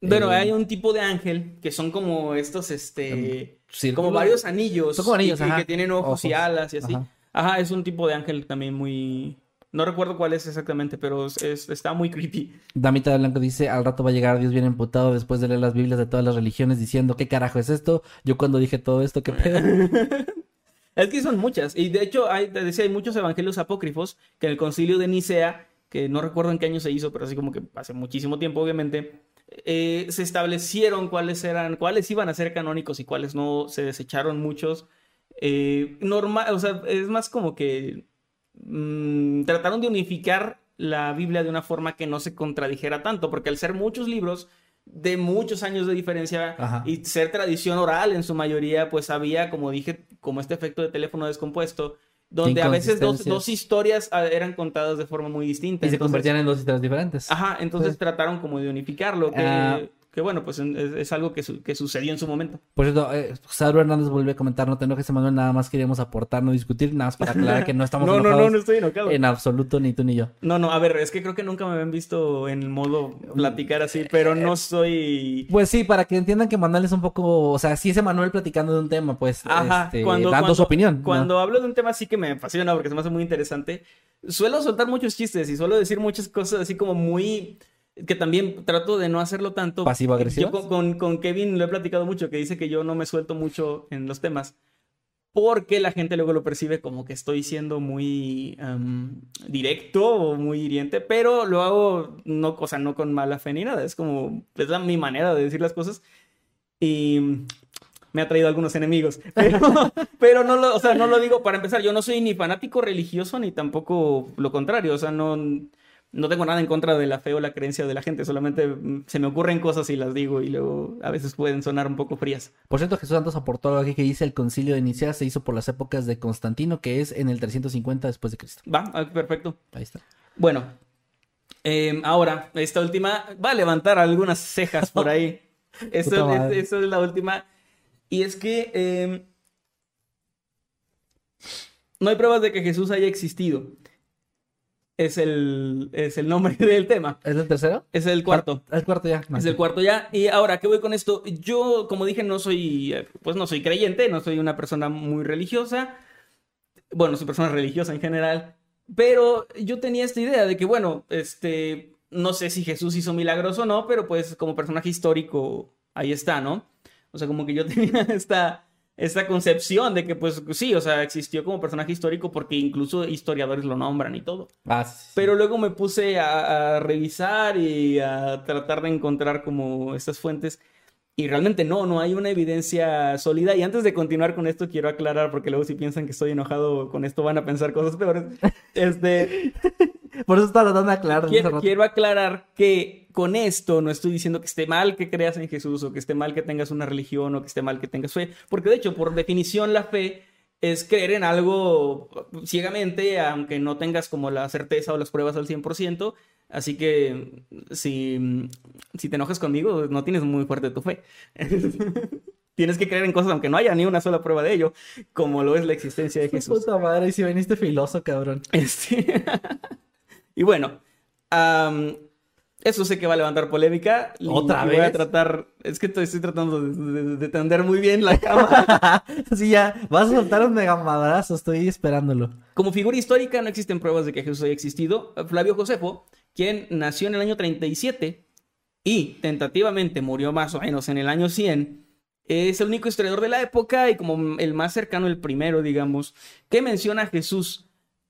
Bueno, Eh, hay un tipo de ángel que son como estos, este, círculo. como varios anillos. Son como anillos, y que, ajá. que tienen ojos, y alas y así. Ajá. Ajá. es un tipo de ángel también muy... No recuerdo cuál es exactamente, pero es- es- está muy creepy. Damita de Blanco dice, al rato va a llegar Dios bien emputado después de leer las Biblias de todas las religiones diciendo, ¿qué carajo es esto? Yo cuando dije todo esto, ¿qué pedo? Es que son muchas. Y de hecho, hay, te decía, hay muchos evangelios apócrifos que en el concilio de Nicea, que no recuerdo en qué año se hizo, pero así como que hace muchísimo tiempo, obviamente, eh, se establecieron cuáles eran, cuáles iban a ser canónicos y cuáles no. Se desecharon muchos. Eh, normal, o sea, es más como que mm, trataron de unificar la Biblia de una forma que no se contradijera tanto, porque al ser muchos libros de muchos años de diferencia Ajá. y ser tradición oral en su mayoría, pues había, como dije, como este efecto de teléfono descompuesto, donde a veces dos, dos historias ah, eran contadas de forma muy distinta. y se convertían en dos historias diferentes. Ajá, entonces Sí. trataron como de unificarlo, que, Ah. Que bueno, pues es, es algo que, su- que sucedió en su momento. Por cierto, eh, Hernández volvió a comentar, no te enojes, Emanuel, nada más queríamos aportar, no discutir, nada más para aclarar que no estamos No, no, enojados no, no estoy enojado. en absoluto, ni tú ni yo. No, no, a ver, es que creo que nunca me habían visto en modo platicar así, pero no soy... Pues sí, para que entiendan que Manuel es un poco, o sea, sí es Emanuel platicando de un tema, pues, Ajá, este, cuando, dando cuando- su opinión. ¿no? Cuando hablo de un tema así que me apasiona porque se me hace muy interesante, suelo soltar muchos chistes y suelo decir muchas cosas así como muy... que también trato de no hacerlo tanto. ¿Pasivo-agresivas? Yo con, con- con Kevin lo he platicado mucho, que dice que yo no me suelto mucho en los temas. Porque la gente luego lo percibe como que estoy siendo muy am, directo o muy hiriente, pero lo hago no, o sea, no con mala fe ni nada. Es como, es la- mi manera de decir las cosas. Y me ha traído algunos enemigos. Pero, pero no, lo, o sea, no lo digo para empezar. Yo no soy ni fanático religioso ni tampoco lo contrario. O sea, no, no tengo nada en contra de la fe o la creencia de la gente. Solamente mm, se me ocurren cosas y las digo y luego a veces pueden sonar un poco frías. Por cierto, Jesús Santos aportó algo aquí que dice el concilio de Nicea se hizo por las épocas de Constantino, que es en el 350 después de Cristo. Va, ah, perfecto. Ahí está. Bueno, eh, ahora, esta última va a levantar algunas cejas por ahí. Eso, es, madre. eso es la última. Y es que eh, no hay pruebas de que Jesús haya existido. Es el, es el nombre del tema. ¿Es el tercero? Es el cuarto. Ah, El cuarto ya. Es el cuarto ya. Y ahora, ¿qué voy con esto? Yo, como dije, no soy, pues no soy creyente, no soy una persona muy religiosa. Bueno, soy persona religiosa en general. Pero yo tenía esta idea de que, bueno, este, no sé si Jesús hizo milagros o no, pero pues como personaje histórico, ahí está, ¿no? O sea, como que yo tenía esta, esta concepción de que, pues sí, o sea, existió como personaje histórico porque incluso historiadores lo nombran y todo. Ah, sí. Pero luego me puse a, a revisar y a tratar de encontrar como estas fuentes. Y realmente no, no hay una evidencia sólida. Y antes de continuar con esto, quiero aclarar, porque luego si piensan que estoy enojado con esto, van a pensar cosas peores. Este, Por eso estaba tratando de aclarar. quiero aclarar que con esto no estoy diciendo que esté mal que creas en Jesús o que esté mal que tengas una religión o que esté mal que tengas fe, porque de hecho, por definición, la fe es creer en algo ciegamente, aunque no tengas como la certeza o las pruebas al 100%, Así que si, si te enojas conmigo, no tienes muy fuerte tu fe. tienes que creer en cosas aunque no haya ni una sola prueba de ello, como lo es la existencia de Jesús. Puta madre, si veniste filoso, cabrón. Este... y bueno, eso sé que va a levantar polémica. ¿Otra vez? Voy a tratar. Es que estoy, tratando de, tender muy bien la cama. sí, ya. Vas a soltar un mega madrazo. Estoy esperándolo. Como figura histórica, no existen pruebas de que Jesús haya existido. Flavio Josefo, quien nació en el año 37 y tentativamente murió más o menos en el año 100, es el único historiador de la época y como el más cercano, el primero, digamos, que menciona a Jesús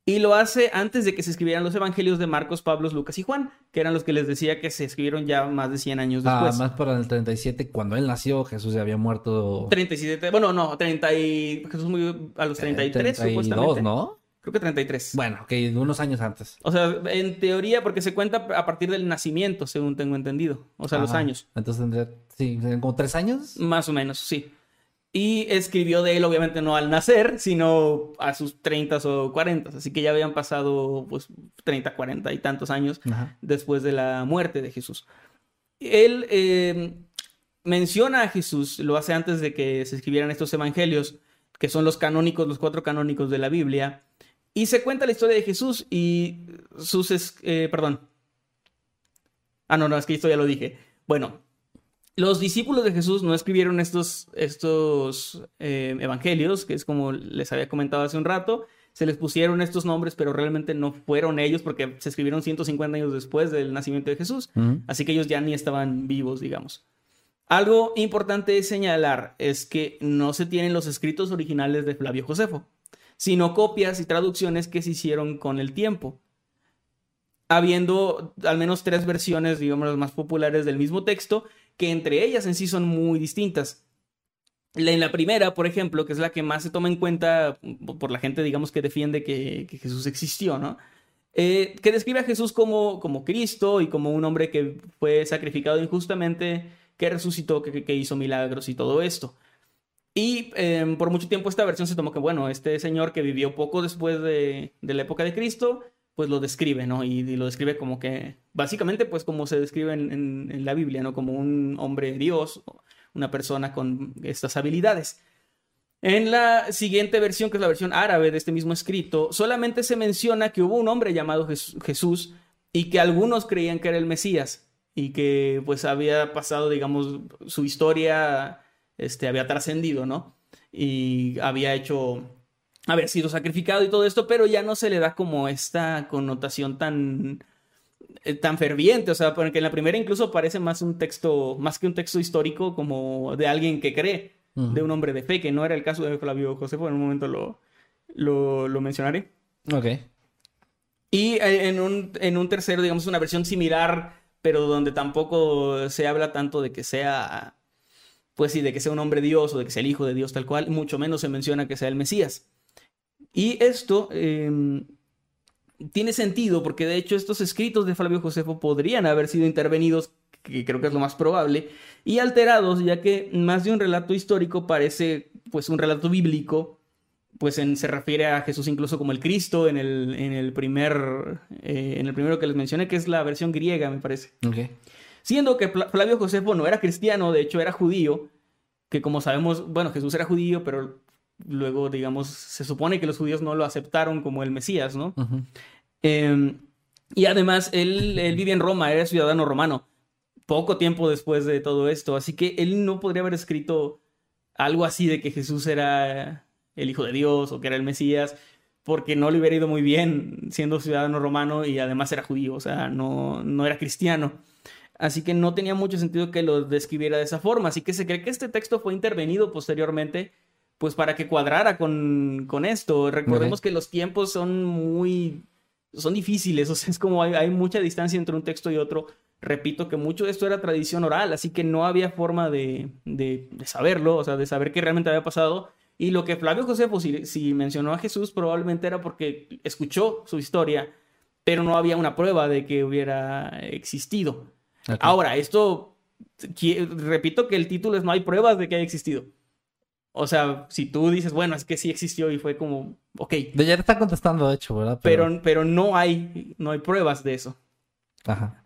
y lo hace antes de que se escribieran los evangelios de Marcos, Pablo, Lucas y Juan, que eran los que les decía que se escribieron ya más de 100 años ah, después. Ah, más para el 37, cuando él nació, Jesús ya había muerto. 37, bueno, no, 30 y... Jesús murió a los 33, 32, supuestamente. ¿no? Creo que 33. Bueno, que unos años antes. O sea, en teoría, porque se cuenta a partir del nacimiento, según tengo entendido. O sea, los años. Entonces tendría, sí, como tres años. Más o menos, sí. Y escribió de él, obviamente, no al nacer, sino a sus 30 o 40. Así que ya habían pasado, pues, 30, 40 y tantos años después de la muerte de Jesús. Él eh, menciona a Jesús, lo hace antes de que se escribieran estos evangelios, que son los canónicos, los cuatro canónicos de la Biblia. Y se cuenta la historia de Jesús y sus... Eh, perdón. Ah, no, no, es que esto ya lo dije. Bueno, los discípulos de Jesús no escribieron estos, estos eh, evangelios, que es como les había comentado hace un rato. Se les pusieron estos nombres, pero realmente no fueron ellos porque se escribieron 150 años después del nacimiento de Jesús. Así que ellos ya ni estaban vivos, digamos. Algo importante señalar es que no se tienen los escritos originales de Flavio Josefo, sino copias y traducciones que se hicieron con el tiempo habiendo al menos tres versiones, digamos, las más populares del mismo texto, que entre ellas en sí son muy distintas. En la primera, por ejemplo, que es la que más se toma en cuenta por la gente, digamos, que defiende que, Jesús existió, ¿no? Eh, que describe a Jesús como, como Cristo y como un hombre que fue sacrificado injustamente, que resucitó, que, hizo milagros y todo esto. Y em, por mucho tiempo esta versión se tomó que, bueno, este señor que vivió poco después de, de la época de Cristo, pues lo describe, ¿no? Y, lo describe como que, básicamente, pues como se describe en, la Biblia, ¿no? Como un hombre Dios, una persona con estas habilidades. En la siguiente versión, que es la versión árabe de este mismo escrito, solamente se menciona que hubo un hombre llamado Jesús y que algunos creían que era el Mesías y que pues había pasado, digamos, su historia, este, había trascendido, ¿no? Y había hecho haber sido sacrificado y todo esto, pero ya no se le da como esta connotación tan eh, tan ferviente, o sea, porque en la primera incluso parece más un texto, más que un texto histórico, como de alguien que cree, de un hombre de fe, que no era el caso de Flavio Josefo, en un momento lo, lo, mencionaré. Ok. Y en un, en un tercero, digamos, una versión similar, pero donde tampoco se habla tanto de que sea, pues sí, de que sea un hombre Dios o de que sea el hijo de Dios tal cual, mucho menos se menciona que sea el Mesías. Y esto em, tiene sentido porque de hecho estos escritos de Flavio Josefo podrían haber sido intervenidos, que creo que es lo más probable, y alterados, ya que más de un relato histórico parece pues un relato bíblico, pues se refiere a Jesús incluso como el Cristo en el, en el primer, eh, en el primero que les mencioné, que es la versión griega, me parece. Siendo que Flavio Josefo no era cristiano, de hecho era judío, que como sabemos, bueno, Jesús era judío, pero luego, digamos, se supone que los judíos no lo aceptaron como el Mesías, ¿no? Em, y además, él, él vive en Roma, era ciudadano romano, poco tiempo después de todo esto, así que él no podría haber escrito algo así de que Jesús era el Hijo de Dios o que era el Mesías, porque no le hubiera ido muy bien siendo ciudadano romano y además era judío, o sea, no, no era cristiano. Así que no tenía mucho sentido que lo describiera de esa forma. Así que se cree que este texto fue intervenido posteriormente pues para que cuadrara con, con esto. Recordemos que los tiempos son muy, son difíciles, o sea, es como hay, mucha distancia entre un texto y otro. Repito que mucho de esto era tradición oral, así que no había forma de, de, saberlo, o sea, de saber qué realmente había pasado. Y lo que Flavio Josefo, si, si mencionó a Jesús, probablemente era porque escuchó su historia, pero no había una prueba de que hubiera existido. Ahora, esto, repito que el título es No hay pruebas de que haya existido. O sea, si tú dices, bueno, es que sí existió y fue como, ok. De ya está contestando, de hecho, ¿verdad? Pero... pero, no hay, no hay pruebas de eso. Ajá.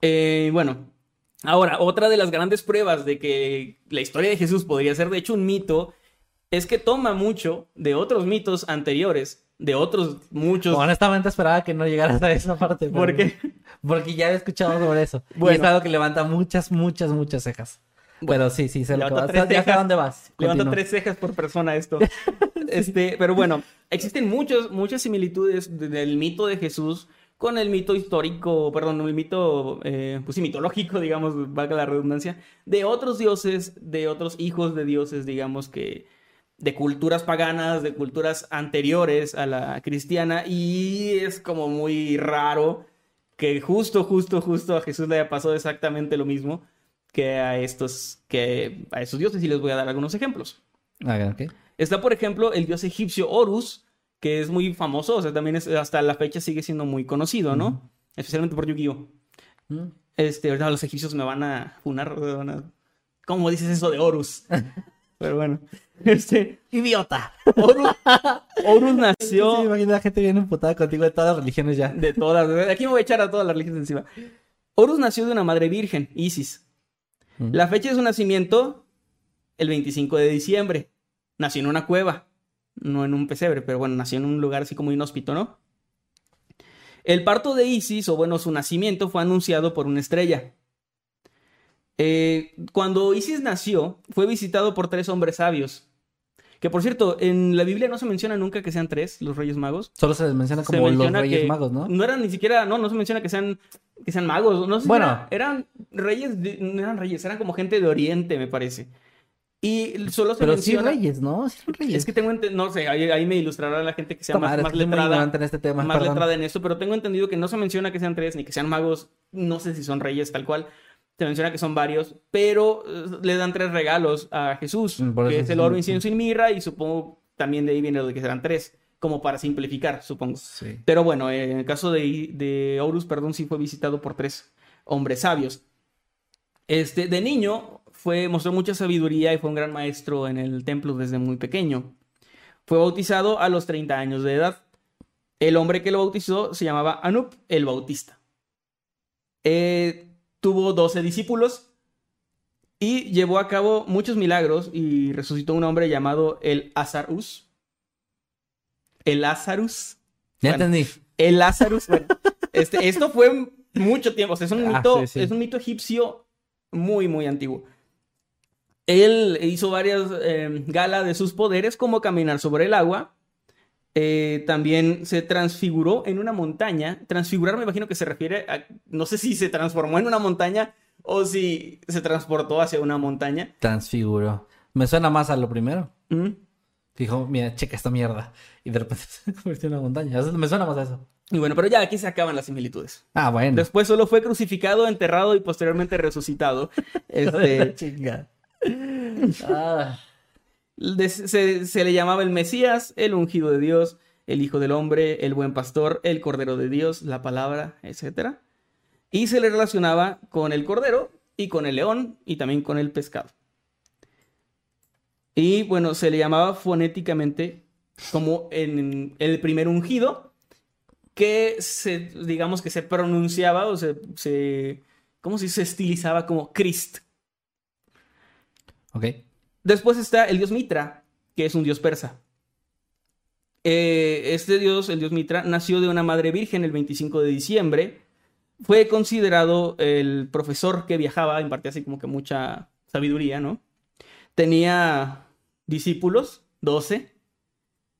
Eh, bueno, ahora, otra de las grandes pruebas de que la historia de Jesús podría ser de hecho un mito es que toma mucho de otros mitos anteriores, de otros muchos. Honestamente esperaba que no llegaras a esa parte. ¿Por qué? Porque ya he escuchado sobre eso. Y Bueno. es algo que levanta muchas, muchas, muchas cejas. Pero sí, sí, sé lo que Levanta vas. tres Ya sé a cejas. dónde vas. Levanta Continúa. tres cejas por persona esto. este, pero bueno, existen muchos, muchas similitudes de- del mito de Jesús con el mito histórico, perdón, el mito, eh, pues sí, mitológico, digamos, valga la redundancia, de otros dioses, de otros hijos de dioses, digamos que de culturas paganas, de culturas anteriores a la cristiana, y es como muy raro que justo, justo, justo a Jesús le haya pasado exactamente lo mismo que a estos, que a estos dioses, y les voy a dar algunos ejemplos. A ver, ok. Está, por ejemplo, el dios egipcio Horus, que es muy famoso, o sea, también es- hasta la fecha sigue siendo muy conocido, ¿no? Especialmente por Yu-Gi-Oh! Mm. Este, ahorita los egipcios me van a funar, me van a... ¿Cómo dices eso de Horus? Pero bueno, este, ¡Idiota! Horus, Horus Sí, nació me imagino la gente bien emputada contigo de todas las religiones ya. de todas, aquí me voy a echar a todas las religiones encima. Horus nació de una madre virgen, Isis. La fecha de su nacimiento, el 25 de diciembre. Nació en una cueva, no en un pesebre, pero bueno, nació en un lugar así como inhóspito, ¿no? El parto de Isis, o bueno, su nacimiento, fue anunciado por una estrella. Eh, cuando Isis nació, fue visitado por tres hombres sabios. Que por cierto, en la Biblia no se menciona nunca que sean tres los Reyes Magos. Solo se les menciona Se como los Reyes Magos, ¿no? No eran ni siquiera, no, no se menciona que sean, que sean magos. No sé si Bueno. era- eran reyes, no eran reyes, eran como gente de Oriente, me parece. Y solo se Pero sí menciona. Reyes, ¿no? Sí son Reyes. Es que tengo entendido, no sé, ahí, ahí me ilustrará la gente que sea más, más letrada, en este tema, más perdón. letrada en esto, pero tengo entendido que no se menciona que sean tres ni que sean magos, no sé si son reyes tal cual. Se menciona que son varios, pero eh, le dan tres regalos a Jesús, Mm, que es el oro, incienso y mirra, y supongo también de ahí viene lo de que serán tres, como para simplificar, supongo. Sí. Pero bueno, eh, en el caso de, de Horus, perdón, sí fue visitado por tres hombres sabios. Este, de niño, fue, mostró mucha sabiduría y fue un gran maestro en el templo desde muy pequeño. Fue bautizado a los 30 años de edad. El hombre que lo bautizó se llamaba Anup el Bautista. Eh, tuvo 12 discípulos y llevó a cabo muchos milagros y resucitó un hombre llamado el Azarus. El Lazarus. Ya Bueno, entendí. El Lazarus. bueno, este, esto fue mucho tiempo. o sea, es un Ah, mito, sí, sí. es un mito egipcio muy, muy antiguo. Él hizo varias eh, galas de sus poderes, como caminar sobre el agua. Eh, también se transfiguró en una montaña. Transfigurar me imagino que se refiere a... No sé si se transformó en una montaña o si se transportó hacia una montaña. Transfiguró. Me suena más a lo primero. ¿Mm? Dijo, mira, checa esta mierda. Y de repente se convirtió en una montaña. Eso- me suena más a eso. Y bueno, pero ya aquí se acaban las similitudes. Ah, bueno. Después solo fue crucificado, enterrado y posteriormente resucitado. Este, Chinga. Ah. se, se le llamaba el Mesías, el ungido de Dios, el Hijo del Hombre, el buen pastor, el Cordero de Dios, la palabra, etc. Y se le relacionaba con el Cordero y con el león y también con el pescado. Y bueno, se le llamaba fonéticamente como en el primer ungido, que se, digamos que se pronunciaba o se, se ¿cómo se dice? se estilizaba como Christ. Ok. Después está el dios Mitra, que es un dios persa. Eh, este dios, el dios Mitra, nació de una madre virgen el 25 de diciembre. Fue considerado el profesor que viajaba, impartía así como que mucha sabiduría, ¿no? Tenía discípulos, 12,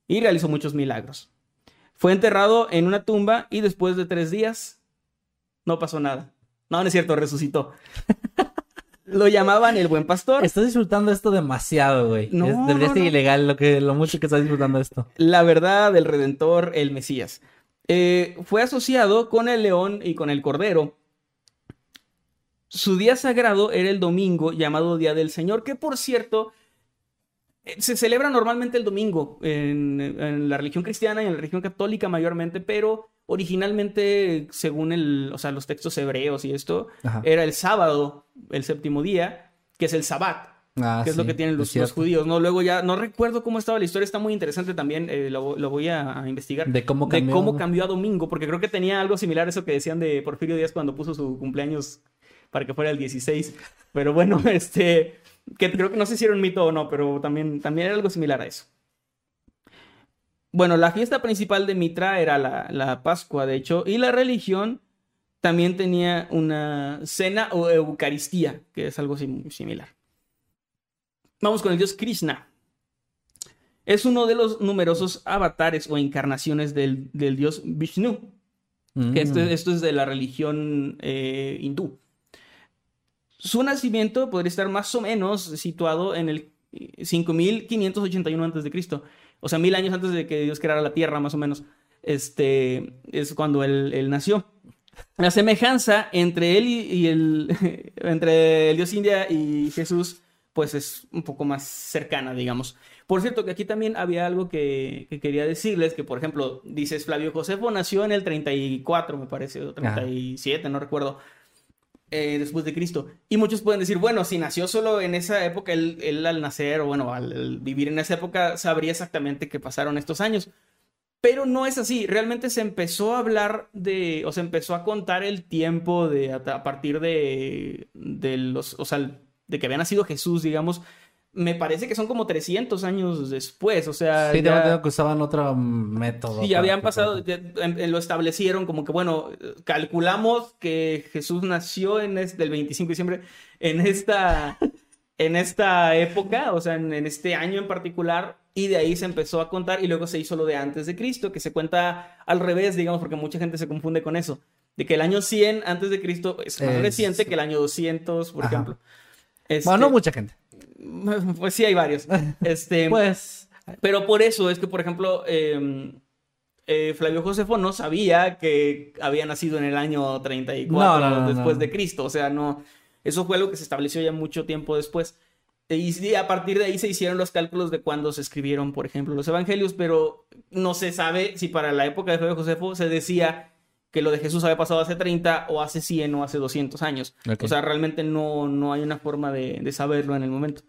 y realizó muchos milagros. Fue enterrado en una tumba y después de tres días no pasó nada. No, no es cierto, resucitó. Lo llamaban el buen pastor. Estás disfrutando esto demasiado, güey. No, Es- debería no, ser no. ilegal lo, que, lo mucho que estás disfrutando esto. la verdad, el Redentor, el Mesías. Eh, fue asociado con el león y con el cordero. Su día sagrado era el domingo, llamado Día del Señor, que por cierto se celebra normalmente el domingo en, en la religión cristiana y en la religión católica mayormente, pero originalmente, según el, o sea, los textos hebreos y esto, Ajá. era el sábado, el séptimo día, que es el sabbat. Ah, que es lo que tienen los, judíos, ¿no? Luego ya, no recuerdo cómo estaba la historia, está muy interesante también, eh, lo, lo voy a, a investigar. De cómo de cambió. cómo cambió a domingo, porque creo que tenía algo similar a eso que decían de Porfirio Díaz cuando puso su cumpleaños para que fuera el 16. Pero bueno, este, que creo que no sé si era un mito o no, pero también, también era algo similar a eso. Bueno, la fiesta principal de Mitra era la, la Pascua, de hecho, y la religión también tenía una cena o Eucaristía, que es algo sim- similar. Vamos con el dios Krishna. Es uno de los numerosos avatares o encarnaciones del, del dios Vishnu. Que esto, Mm. esto es de la religión eh, hindú. Su nacimiento podría estar más o menos situado en el 5581 a.C. O sea, mil años antes de que Dios creara la tierra, más o menos. Este es cuando él, él nació. La semejanza entre él y, y el entre el dios India y Jesús, pues es un poco más cercana, digamos. Por cierto, que aquí también había algo que, que quería decirles, que por ejemplo, dices Flavio Josefo nació en el 34, me parece, o 37, no recuerdo, eh, después de Cristo. Y muchos pueden decir, bueno, si nació solo en esa época, él, él al nacer, o bueno, al, al vivir en esa época, sabría exactamente qué pasaron estos años. Pero no es así, realmente se empezó a hablar de, o se empezó a contar el tiempo de, a, a partir de, de los, o sea, de que había nacido Jesús, digamos, me parece que son como 300 años después, o sea, Sí, ya- que usaban otro método. Sí, para habían pasado, ya, em- em, lo establecieron como que, bueno, calculamos que Jesús nació en este, el 25 de diciembre en esta, en esta época, o sea, en, en este año en particular, y de ahí se empezó a contar y luego se hizo lo de antes de Cristo, que se cuenta al revés, digamos, porque mucha gente se confunde con eso, de que el año 100 antes de Cristo es más Es- reciente que el año 200, por Ajá. ejemplo. Este, Bueno, no mucha gente. Pues sí hay varios. Este, Pues. pero por eso es que, por ejemplo, eh, eh, Flavio Josefo no sabía que había nacido en el año 34 No, no, después no. de Cristo. O sea, no. Eso fue algo que se estableció ya mucho tiempo después. Y a partir de ahí se hicieron los cálculos de cuándo se escribieron, por ejemplo, los evangelios, pero no se sabe si para la época de Flavio Josefo se decía que lo de Jesús había pasado hace 30 o hace 100 o hace 200 años. Ok. O sea, realmente no, no hay una forma de, de saberlo en el momento.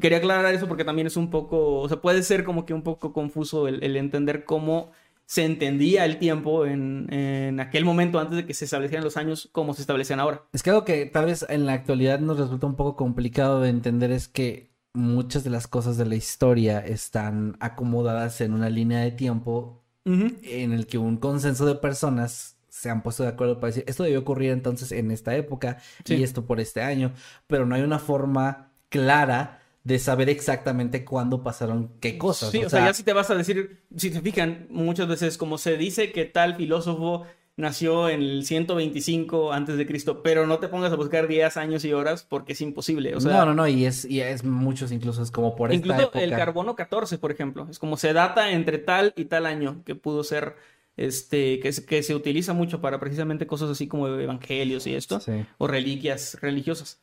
Quería aclarar eso porque también es un poco, o sea, puede ser como que un poco confuso el, el entender cómo se entendía el tiempo en, en aquel momento antes de que se establecieran los años como se establecen ahora. Es que algo que tal vez en la actualidad nos resulta un poco complicado de entender es que muchas de las cosas de la historia están acomodadas en una línea de tiempo en el que un consenso de personas se han puesto de acuerdo para decir esto debió ocurrir entonces en esta época Sí. y esto por este año, pero no hay una forma clara de saber exactamente cuándo pasaron qué cosas. Sí, o, sea, ya si te vas a decir, si se fijan, muchas veces como se dice que tal filósofo nació en el 125 antes de Cristo, pero no te pongas a buscar días, años y horas porque es imposible. O sea, no, no, no, y es, y es muchos incluso es como por esta Incluso época. el carbono 14, por ejemplo, es como se data entre tal y tal año que pudo ser, este, que, se- que se utiliza mucho para precisamente cosas así como evangelios y esto, Sí. o reliquias religiosas.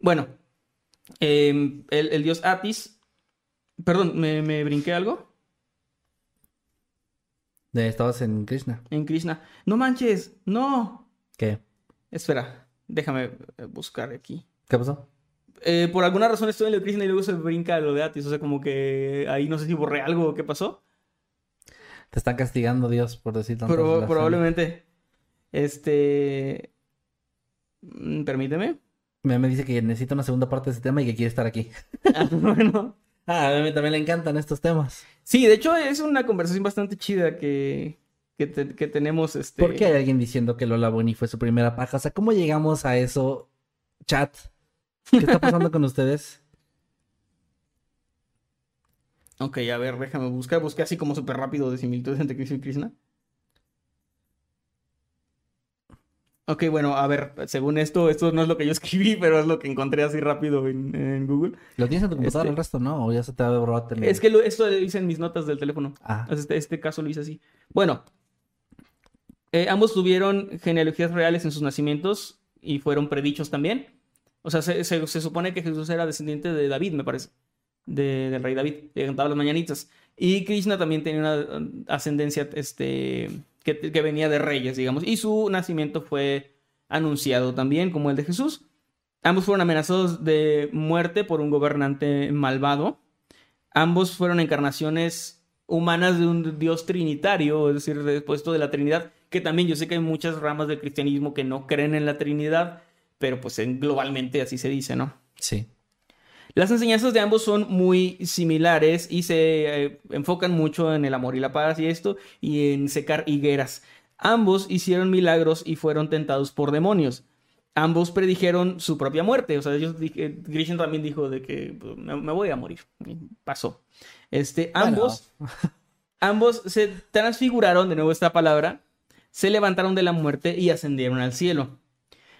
Bueno, em, el, el dios Atis, perdón, ¿me, me brinqué algo? Estabas en Krishna. En Krishna. No manches, no. ¿Qué? Espera, déjame eh, buscar aquí. ¿Qué pasó? Eh, por alguna razón estoy en lo de Krishna y luego se brinca lo de Atis, o sea, como que ahí no sé si borré algo o qué pasó. Te están castigando Dios por decir blasfemias. probablemente. Este. mm, Permíteme. Me, me dice que necesita una segunda parte de ese tema y que quiere estar aquí. Ah, bueno. Ah, a mí también le encantan estos temas. Sí, de hecho es una conversación bastante chida que, que, te- que tenemos. Este... ¿Por qué hay alguien diciendo que Lola Bunny fue su primera paja? O sea, ¿cómo llegamos a eso? Chat. ¿Qué está pasando con ustedes? Ok, a ver, déjame buscar. Busqué así como súper rápido de similitudes entre Cristo y Krishna. Ok, bueno, a ver, según esto, esto no es lo que yo escribí, pero es lo que encontré así rápido en, en Google. ¿Lo tienes en tu computadora Este- el resto, no? ¿O ya se te ha borrado también? Es que lo- esto lo hice en mis notas del teléfono. Ah, Este, este caso lo hice así. Bueno, eh, ambos tuvieron genealogías reales en sus nacimientos y fueron predichos también. O sea, se, se- se supone que Jesús era descendiente de David, me parece. De- del rey David, que cantaba las mañanitas. Y Krishna también tenía una eh, ascendencia este, que, venía de reyes, digamos. Y su nacimiento fue anunciado también, como el de Jesús. Ambos fueron amenazados de muerte por un gobernante malvado. Ambos fueron encarnaciones humanas de un Dios trinitario, es decir, después de la Trinidad, que también yo sé que hay muchas ramas del cristianismo que no creen en la Trinidad, pero pues globalmente así se dice, ¿no? Sí. Las enseñanzas de ambos son muy similares y se eh, enfocan mucho en el amor y la paz y esto, y en secar higueras. Ambos hicieron milagros y fueron tentados por demonios ambos predijeron su propia muerte. O sea, ellos, Grishin también dijo de que pues, me, voy a morir. pasó. Este, ambos, ambos se transfiguraron, de nuevo esta palabra, se levantaron de la muerte y ascendieron al cielo.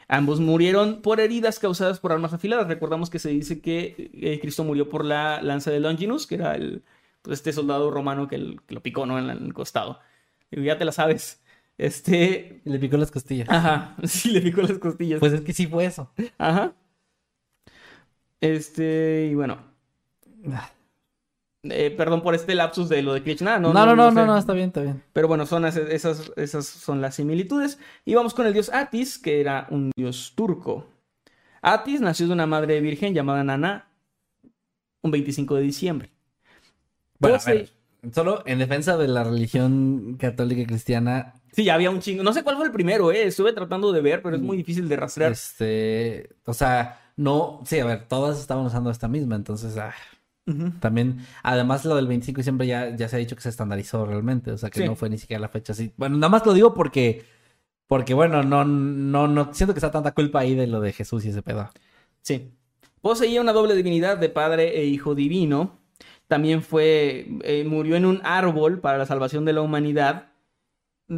Ambos murieron por heridas causadas por armas afiladas. Recordamos que se dice que eh, Cristo murió por la lanza de Longinus, que era el, pues, este soldado romano que, lo picó ¿no? en, el costado. ya te la sabes. Este. le picó las costillas. Ajá, sí, le picó las costillas. Pues es que sí fue eso. Ajá. Este, y bueno. Ah. Eh, perdón por este lapsus de lo de Krishna. No, no, no, no, no, no, está bien, está bien. Pero bueno, son esas, esas son las similitudes. Y vamos con el dios Atis, que era un dios turco. Atis nació de una madre virgen llamada Nana un 25 de diciembre. Bueno, a ver, solo en defensa de la religión católica y cristiana, Sí, había un chingo. No sé cuál fue el primero, eh. Estuve tratando de ver, pero es muy difícil de rastrear. Este, o sea, no, sí, a ver, todas estaban usando esta misma, entonces, ah, también, además lo del 25 de diciembre ya, ya se ha dicho que se estandarizó realmente, o sea, que no fue ni siquiera la fecha así. Bueno, nada más lo digo porque, porque bueno, no, no, no, siento que está tanta culpa ahí de lo de Jesús y ese pedo. Sí. Poseía una doble divinidad de padre e hijo divino. También fue, eh, murió en un árbol para la salvación de la humanidad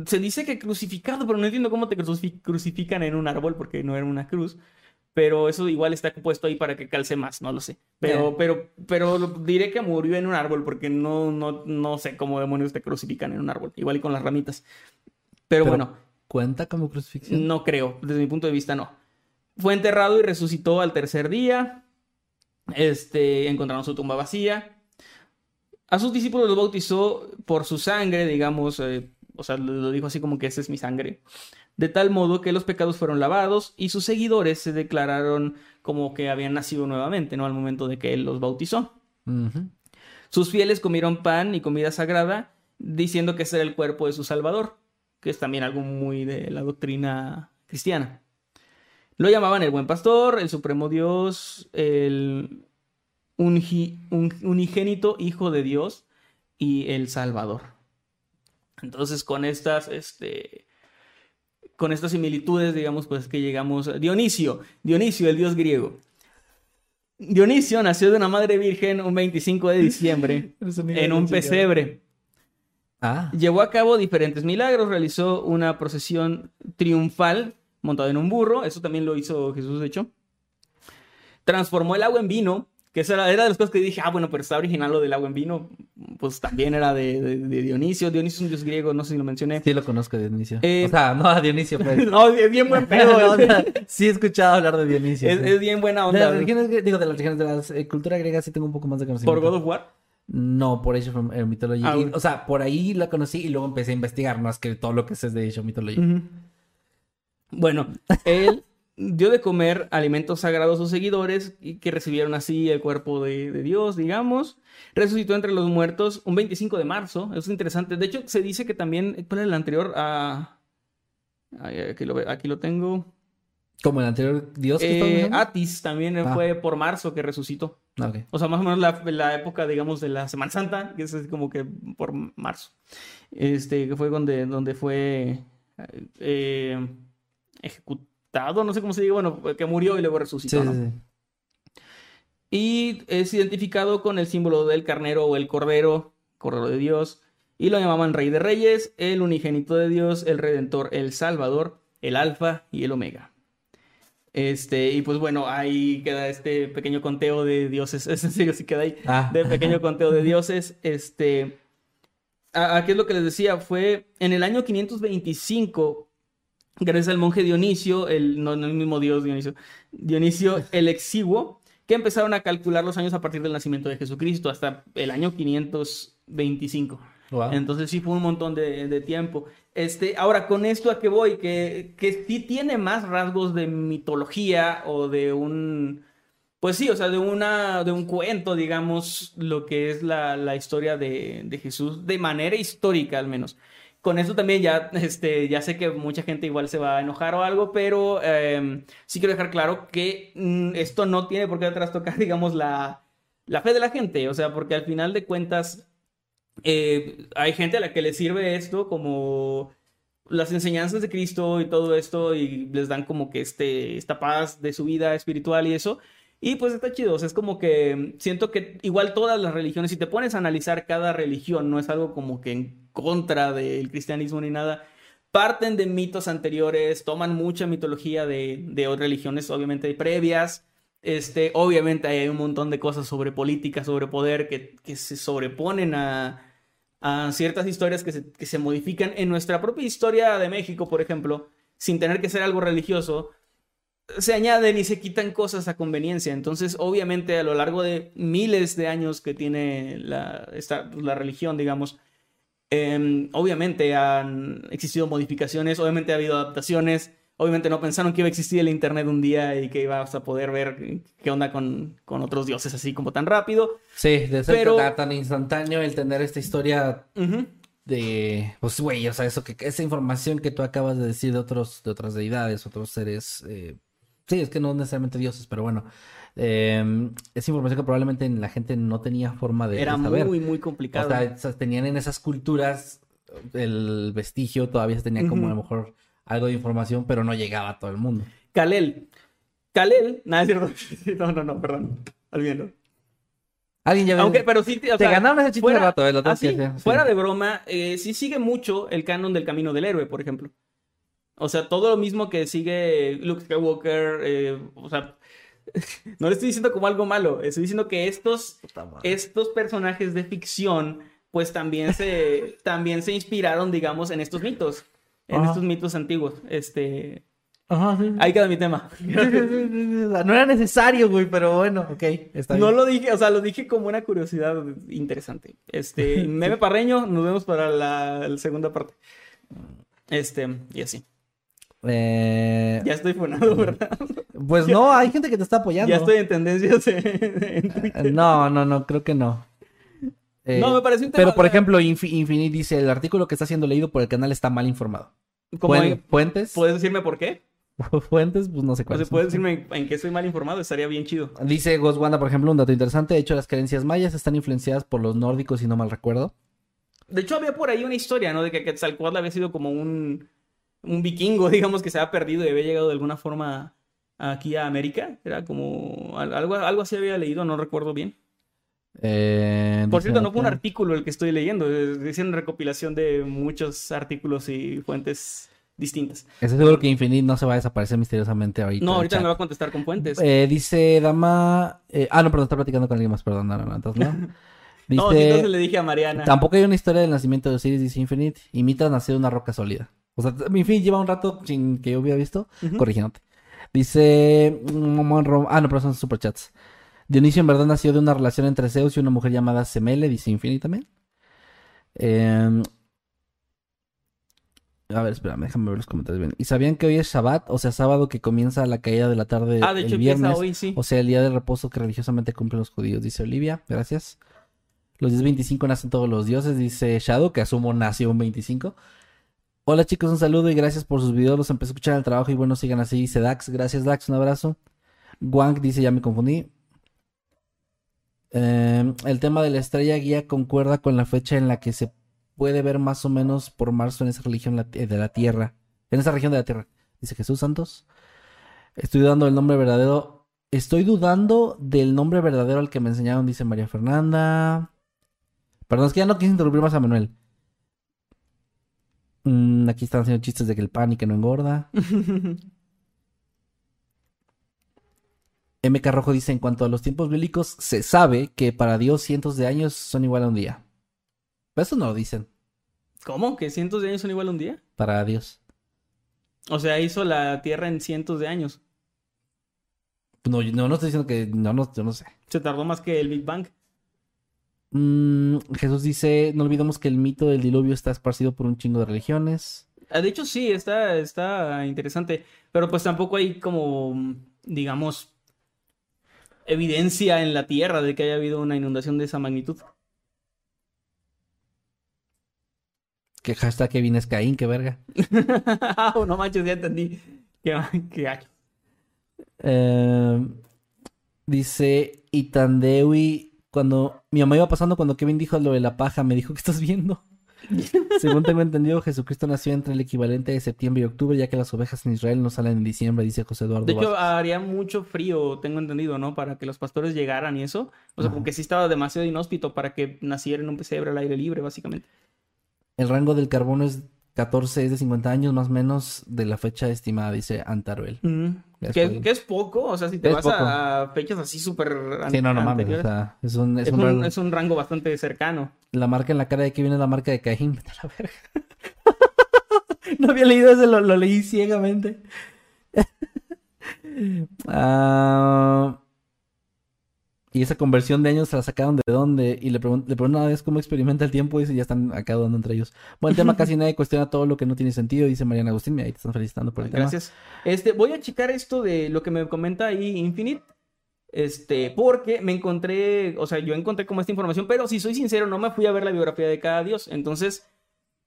se dice que crucificado, pero no entiendo cómo te crucifican en un árbol porque no era una cruz. Pero eso igual está puesto ahí para que calce más, no lo sé. Pero, pero, pero diré que murió en un árbol porque no, no, no sé cómo demonios te crucifican en un árbol. Igual y con las ramitas. Pero, bueno. ¿Cuenta como crucifixión? No creo, desde mi punto de vista no. Fue enterrado y resucitó al tercer día. Este, encontraron su tumba vacía. A sus discípulos los bautizó por su sangre, digamos, eh, o sea, lo dijo así como que esa es mi sangre. De tal modo que los pecados fueron lavados y sus seguidores se declararon como que habían nacido nuevamente, ¿no? Al momento de que él los bautizó. Sus fieles comieron pan y comida sagrada, diciendo que ese era el cuerpo de su Salvador, que es también algo muy de la doctrina cristiana. Lo llamaban el buen pastor, el supremo Dios, el unigénito Hijo de Dios y el Salvador. Entonces, con estas, este, con estas similitudes, digamos, pues que llegamos a Dionisio, Dionisio, el dios griego. Dionisio nació de una madre virgen un 25 de diciembre en un pesebre. Ah. Llevó a cabo diferentes milagros, realizó una procesión triunfal montada en un burro, eso también lo hizo Jesús, de hecho. Transformó el agua en vino, que esa era, de las cosas que dije, ah, bueno, pero está original lo del agua en vino, pues también era de, Dionisio. Dionisio es un dios griego, no sé si lo mencioné. Sí, lo conozco, Dionisio. Eh, o sea, no a Dionisio, pues. no, es bien buen pedo. sí he escuchado hablar de Dionisio. Es, bien buena onda. De las religiones, digo, de las religiones, de la eh, cultura griega sí tengo un poco más de conocimiento. ¿Por God of War? No, por Age of Mythology. Ah, o sea, por ahí la conocí y luego empecé a investigar más que todo lo que sé de Age of Mythology. Bueno, él dio de comer alimentos sagrados a sus seguidores y que recibieron así el cuerpo de, Dios, digamos. Resucitó entre los muertos un 25 de marzo. Eso es interesante. De hecho, se dice que también, ¿cuál es el anterior? a aquí, lo, aquí lo tengo. ¿Como el anterior Dios que eh, Atis también ah. fue por marzo que resucitó. Ah, o sea, más o menos la, época, digamos, de la Semana Santa, que es así como que por marzo. Este, que fue donde, donde fue eh, ejecutado no sé cómo se diga, bueno, que murió y luego resucitó. Y es identificado con el símbolo del carnero o el cordero, cordero de Dios, y lo llamaban Rey de Reyes, el unigénito de Dios, el Redentor, el Salvador, el Alfa y el Omega. Este, y pues bueno, ahí queda este pequeño conteo de dioses. Es en serio, sí queda ahí. Ah. De pequeño conteo de dioses. Este. Aquí es lo que les decía. Fue en el año 525 gracias al monje Dionisio, el, no, el mismo dios Dionisio, Dionisio el exiguo, que empezaron a calcular los años a partir del nacimiento de Jesucristo hasta el año 525. Wow. Entonces sí fue un montón de, de tiempo. Este, ahora, con esto a qué voy, que, que sí tiene más rasgos de mitología o de un, pues sí, o sea, de una, de un cuento, digamos, lo que es la, la historia de, de Jesús, de manera histórica al menos. Con eso también ya, este, ya sé que mucha gente igual se va a enojar o algo, pero eh, sí quiero dejar claro que mm, esto no tiene por qué trastocar, digamos, la, la fe de la gente, o sea, porque al final de cuentas eh, hay gente a la que le sirve esto como las enseñanzas de Cristo y todo esto y les dan como que este, esta paz de su vida espiritual y eso. Y pues está chido, o sea, es como que siento que igual todas las religiones, si te pones a analizar cada religión, no es algo como que contra del cristianismo ni nada, parten de mitos anteriores, toman mucha mitología de, de religiones, obviamente previas, este, obviamente hay un montón de cosas sobre política, sobre poder, que, que se sobreponen a, a ciertas historias que se, que se modifican en nuestra propia historia de México, por ejemplo, sin tener que ser algo religioso, se añaden y se quitan cosas a conveniencia. Entonces, obviamente, a lo largo de miles de años que tiene la, esta, la religión, digamos, eh, obviamente han existido modificaciones, obviamente ha habido adaptaciones, obviamente no pensaron que iba a existir el Internet un día y que ibas a poder ver qué onda con, con otros dioses así como tan rápido. Sí, de ser Pero- tan, tan instantáneo el tener esta historia de, pues güey, o sea, eso que esa información que tú acabas de decir de otros, de otras deidades, otros seres, eh, sí, es que no necesariamente dioses, pero bueno, eh, es información que probablemente la gente no tenía forma de, Era de saber. muy, muy O complicado. sea, esas- tenían en esas culturas el vestigio, todavía se tenía como a lo mejor algo de información, pero no llegaba a todo el mundo. Kalel. Kalel, nada, es cierto. No, no, no, perdón. Olvídalo. Alguien ya Aunque, pero sí, o te sea, ganaron ese chiste fuera- de rato, eh, lo que sí. Fuera de broma, eh, sí sigue mucho el canon del camino del héroe, por ejemplo. O sea, todo lo mismo que sigue Luke Skywalker, eh, o sea, no le estoy diciendo como algo malo, estoy diciendo que estos, estos personajes de ficción, pues también se, también se inspiraron, digamos, en estos mitos, en Ajá. estos mitos antiguos. Este, Ajá, sí. ahí queda mi tema. No era necesario, güey, pero bueno, ok, está bien. No lo dije, o sea, lo dije como una curiosidad interesante. Este, meme parreño, nos vemos para la, la segunda parte. Este, y así. Eh, Ya estoy funado, ¿verdad? Pues no, hay gente que te está apoyando. Ya estoy en tendencias en, Twitter. Eh, No, no, no, creo que no. Eh, No, me pareció un tema, Pero, por ejemplo, Infi- Infinite dice, el artículo que está siendo leído por el canal está mal informado. como Puen- en- ¿Fuentes? ¿Puedes decirme por qué? Fuentes, pues no sé O cuál. sea, puedes decirme en, en qué estoy mal informado, estaría bien chido. Dice Ghost Wanda, por ejemplo, un dato interesante. De hecho, las creencias mayas están influenciadas por los nórdicos, si no mal recuerdo. De hecho, había por ahí una historia, ¿no? De que Quetzalcóatl había sido como un, un vikingo, digamos, que se había perdido y había llegado de alguna forma aquí a América. Era como al- algo, algo así había leído, no recuerdo bien. Eh, Por cierto, no fue un artículo el que estoy leyendo, es una recopilación de muchos artículos y fuentes distintas. Estoy seguro que Infinite no se va a desaparecer misteriosamente ahorita. No, ahorita me va a contestar con fuentes. Eh, dice Dama... eh, ah, no, perdón, está platicando con alguien más, perdón. No, no, no, entonces no. Dice... No, entonces le dije a Mariana. Tampoco hay una historia del nacimiento de Osiris, dice Infinite. Nació de una roca sólida. O sea, Infinite lleva un rato sin que yo hubiera visto. Ujú. Corrigiéndote. Dice... mm, Ah, no, pero son superchats. Dionisio en verdad nació de una relación entre Zeus y una mujer llamada Semele, dice Infinite también. Eh, A ver, espérame, déjame ver los comentarios bien. ¿Y sabían que hoy es Shabbat? O sea, sábado que comienza la caída de la tarde ah, de hecho el empieza viernes. hoy, sí. O sea, el día de reposo que religiosamente cumplen los judíos, dice Olivia. Gracias. Los días 25 nacen todos los dioses, dice Shadow, que asumo nació un 25. Hola chicos, un saludo y gracias por sus videos. Los empecé a escuchar en el trabajo y bueno, sigan así. Dice Dax, gracias Dax, un abrazo. Wang dice, ya me confundí. Eh, el tema de la estrella guía concuerda con la fecha en la que se puede ver más o menos por marzo en esa religión de la tierra. En esa región de la tierra. Dice Jesús Santos. Estoy dudando del nombre verdadero. Estoy dudando del nombre verdadero al que me enseñaron, dice María Fernanda. Perdón, es que ya no quise interrumpir más a Manuel. Mm, aquí están haciendo chistes de que el pan y que no engorda. MK Rojo dice, en cuanto a los tiempos bíblicos, se sabe que para Dios cientos de años son igual a un día. Pero eso no lo dicen ¿Cómo? ¿Que cientos de años son igual a un día? para Dios. O sea, hizo la Tierra en cientos de años. No, no, no estoy diciendo que... No, no, yo no sé. Se tardó más que el Big Bang. Mm, Jesús dice, no olvidemos que el mito del diluvio está esparcido por un chingo de religiones. Ah, De hecho, sí, está, está interesante. Pero pues tampoco hay como, digamos, evidencia en la Tierra de que haya habido una inundación de esa magnitud. Que hashtag Kevin es Caín, qué verga. Oh, no manches, ya entendí. Qué, qué gacho. Eh, dice Itandewi, cuando mi mamá iba pasando cuando Kevin dijo lo de la paja, me dijo, ¿qué estás viendo? Según tengo entendido, Jesucristo nació entre el equivalente de septiembre y octubre, ya que las ovejas en Israel no salen en diciembre, dice José Eduardo. De hecho, Vázquez. haría mucho frío, tengo entendido, ¿no? Para que los pastores llegaran y eso. O sea, Ajá. porque sí estaba demasiado inhóspito para que naciera en un pesebre al aire libre, básicamente. El rango del carbono es 14, es de 50 años más o menos de la fecha estimada, dice Antaruel. Ya Que, es poco, o sea, si te Es vas poco. a fechas así súper Sí, no, no mames, o sea, es un, es es, un un, rango- es un rango bastante cercano. La marca en la cara de Kevin es la marca de Caín, vete a la verga. no había leído eso, lo, lo leí ciegamente. Ah, y esa conversión de años se la sacaron de dónde. Y le pregunto, le pregunto una vez cómo experimenta el tiempo. Dice, ya están acá entre ellos. Buen tema, casi nadie cuestiona todo lo que no tiene sentido. Dice Mariana Agustín. Mira, ahí te están felicitando por el tema. Gracias. Este, voy a checar esto de lo que me comenta ahí Infinite. Este, porque me encontré, o sea, yo encontré como esta información, pero si soy sincero, no me fui a ver la biografía de cada dios. Entonces,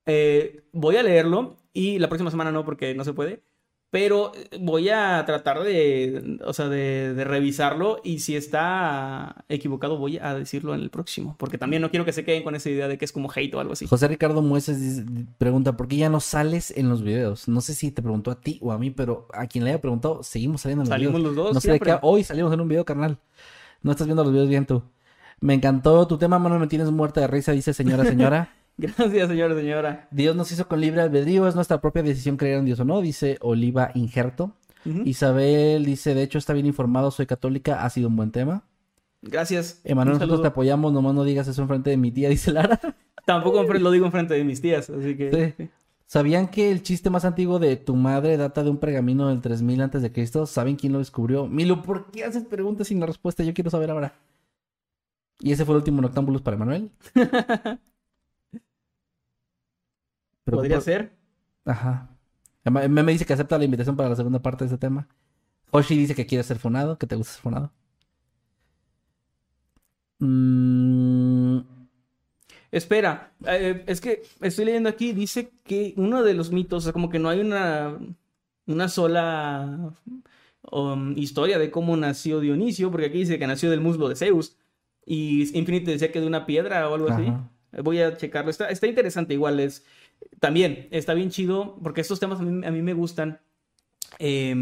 eh, voy a leerlo y la próxima semana no, porque no se puede. Pero eh, voy a tratar de, o sea, de, de revisarlo y si está equivocado voy a decirlo en el próximo, porque también no quiero que se queden con esa idea de que es como hate o algo así. José Ricardo Mueces pregunta, ¿por qué ya no sales en los videos? No sé si te preguntó a ti o a mí, pero a quien le haya preguntado, seguimos saliendo en los Salimos videos. los dos No sé de qué, hoy salimos en un video, carnal. No estás viendo los videos bien tú. Me encantó tu tema, Manuel, me tienes muerta de risa, dice señora, señora. Gracias, señora, señora. Dios nos hizo con libre albedrío, es nuestra propia decisión creer en Dios o no, dice Oliva Injerto. Ujú. Isabel dice, de hecho está bien informado, soy católica, ha sido un buen tema. Gracias. Emanuel, nosotros te apoyamos, nomás no digas eso enfrente de mi tía, dice Lara. Tampoco lo digo enfrente de mis tías, así que... Sí. ¿Sabían que el chiste más antiguo de tu madre data de un pergamino del 3000 antes de Cristo? ¿Saben quién lo descubrió? Milo, ¿por qué haces preguntas sin la respuesta? Yo quiero saber ahora. Y ese fue el último Noctámbulos para Manuel. Pero Podría por- ser. Ajá. Me me dice que acepta la invitación para la segunda parte de este tema. Hoshi dice que quiere ser fonado, que te gusta ser fonado. Mm, Espera, eh, es que estoy leyendo aquí, dice que uno de los mitos, o sea, como que no hay una, una sola um, historia de cómo nació Dionisio, porque aquí dice que nació del muslo de Zeus. Y Infinite decía que de una piedra o algo así. Ajá. Voy a checarlo. Está, está interesante igual. Es, también está bien chido porque estos temas a mí, a mí me gustan. Eh,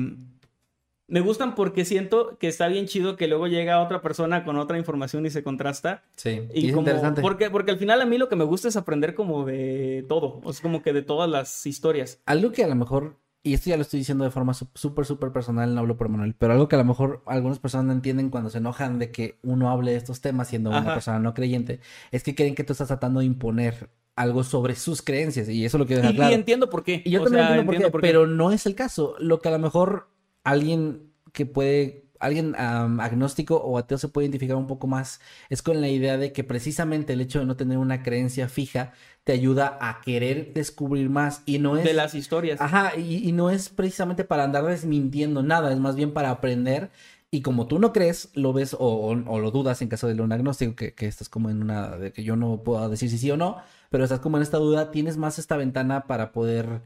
me gustan porque siento que está bien chido que luego llega otra persona con otra información y se contrasta. sí, Y es como, interesante. Porque, porque al final a mí lo que me gusta es aprender como de todo. O sea, como que de todas las historias. Algo que a lo mejor, y esto ya lo estoy diciendo de forma súper, súper personal, no hablo por Manuel, pero algo que a lo mejor algunas personas no entienden cuando se enojan de que uno hable de estos temas siendo una persona no creyente, es que creen que tú estás tratando de imponer algo sobre sus creencias, y eso lo quiero Y, dejar claro. y entiendo por qué. Y yo O también sea, entiendo por qué, pero no es el caso. Lo que a lo mejor alguien que puede, alguien agnóstico o ateo se puede identificar un poco más, es con la idea de que precisamente el hecho de no tener una creencia fija te ayuda a querer descubrir más y no es... De las historias. Ajá, y, y no es precisamente para andar desmintiendo nada, es más bien para aprender. Y como tú no crees, lo ves o, o- o lo dudas en caso de un agnóstico, que, que estás como en una de que yo no puedo decir si sí o no, pero estás como en esta duda, tienes más esta ventana para poder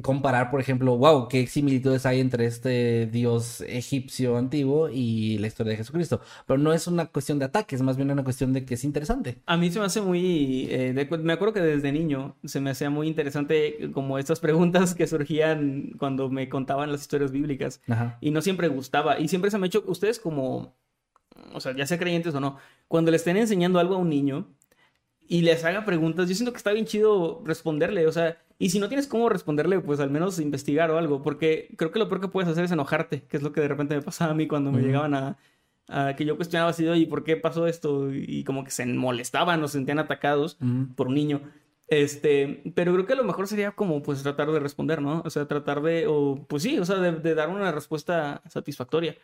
comparar, por ejemplo, wow, qué similitudes hay entre este dios egipcio antiguo y la historia de Jesucristo. Pero no es una cuestión de ataque, es más bien una cuestión de que es interesante. A mí se me hace muy... eh, de- me acuerdo que desde niño se me hacía muy interesante como estas preguntas que surgían cuando me contaban las historias bíblicas. Ajá. Y no siempre gustaba. Y siempre se me ha hecho, ustedes como, o sea, ya sea creyentes o no, cuando le estén enseñando algo a un niño y les haga preguntas, yo siento que está bien chido responderle. O sea, y si no tienes cómo responderle, pues al menos investigar o algo. Porque creo que lo peor que puedes hacer es enojarte, que es lo que de repente me pasaba a mí cuando me Ujú. llegaban a, a que yo cuestionaba así, oye, ¿por qué pasó esto? Y como que se molestaban o se sentían atacados Ujú. por un niño. Este, pero creo que lo mejor sería como pues tratar de responder, ¿no? O sea, tratar de, o pues sí, o sea, de, de dar una respuesta satisfactoria.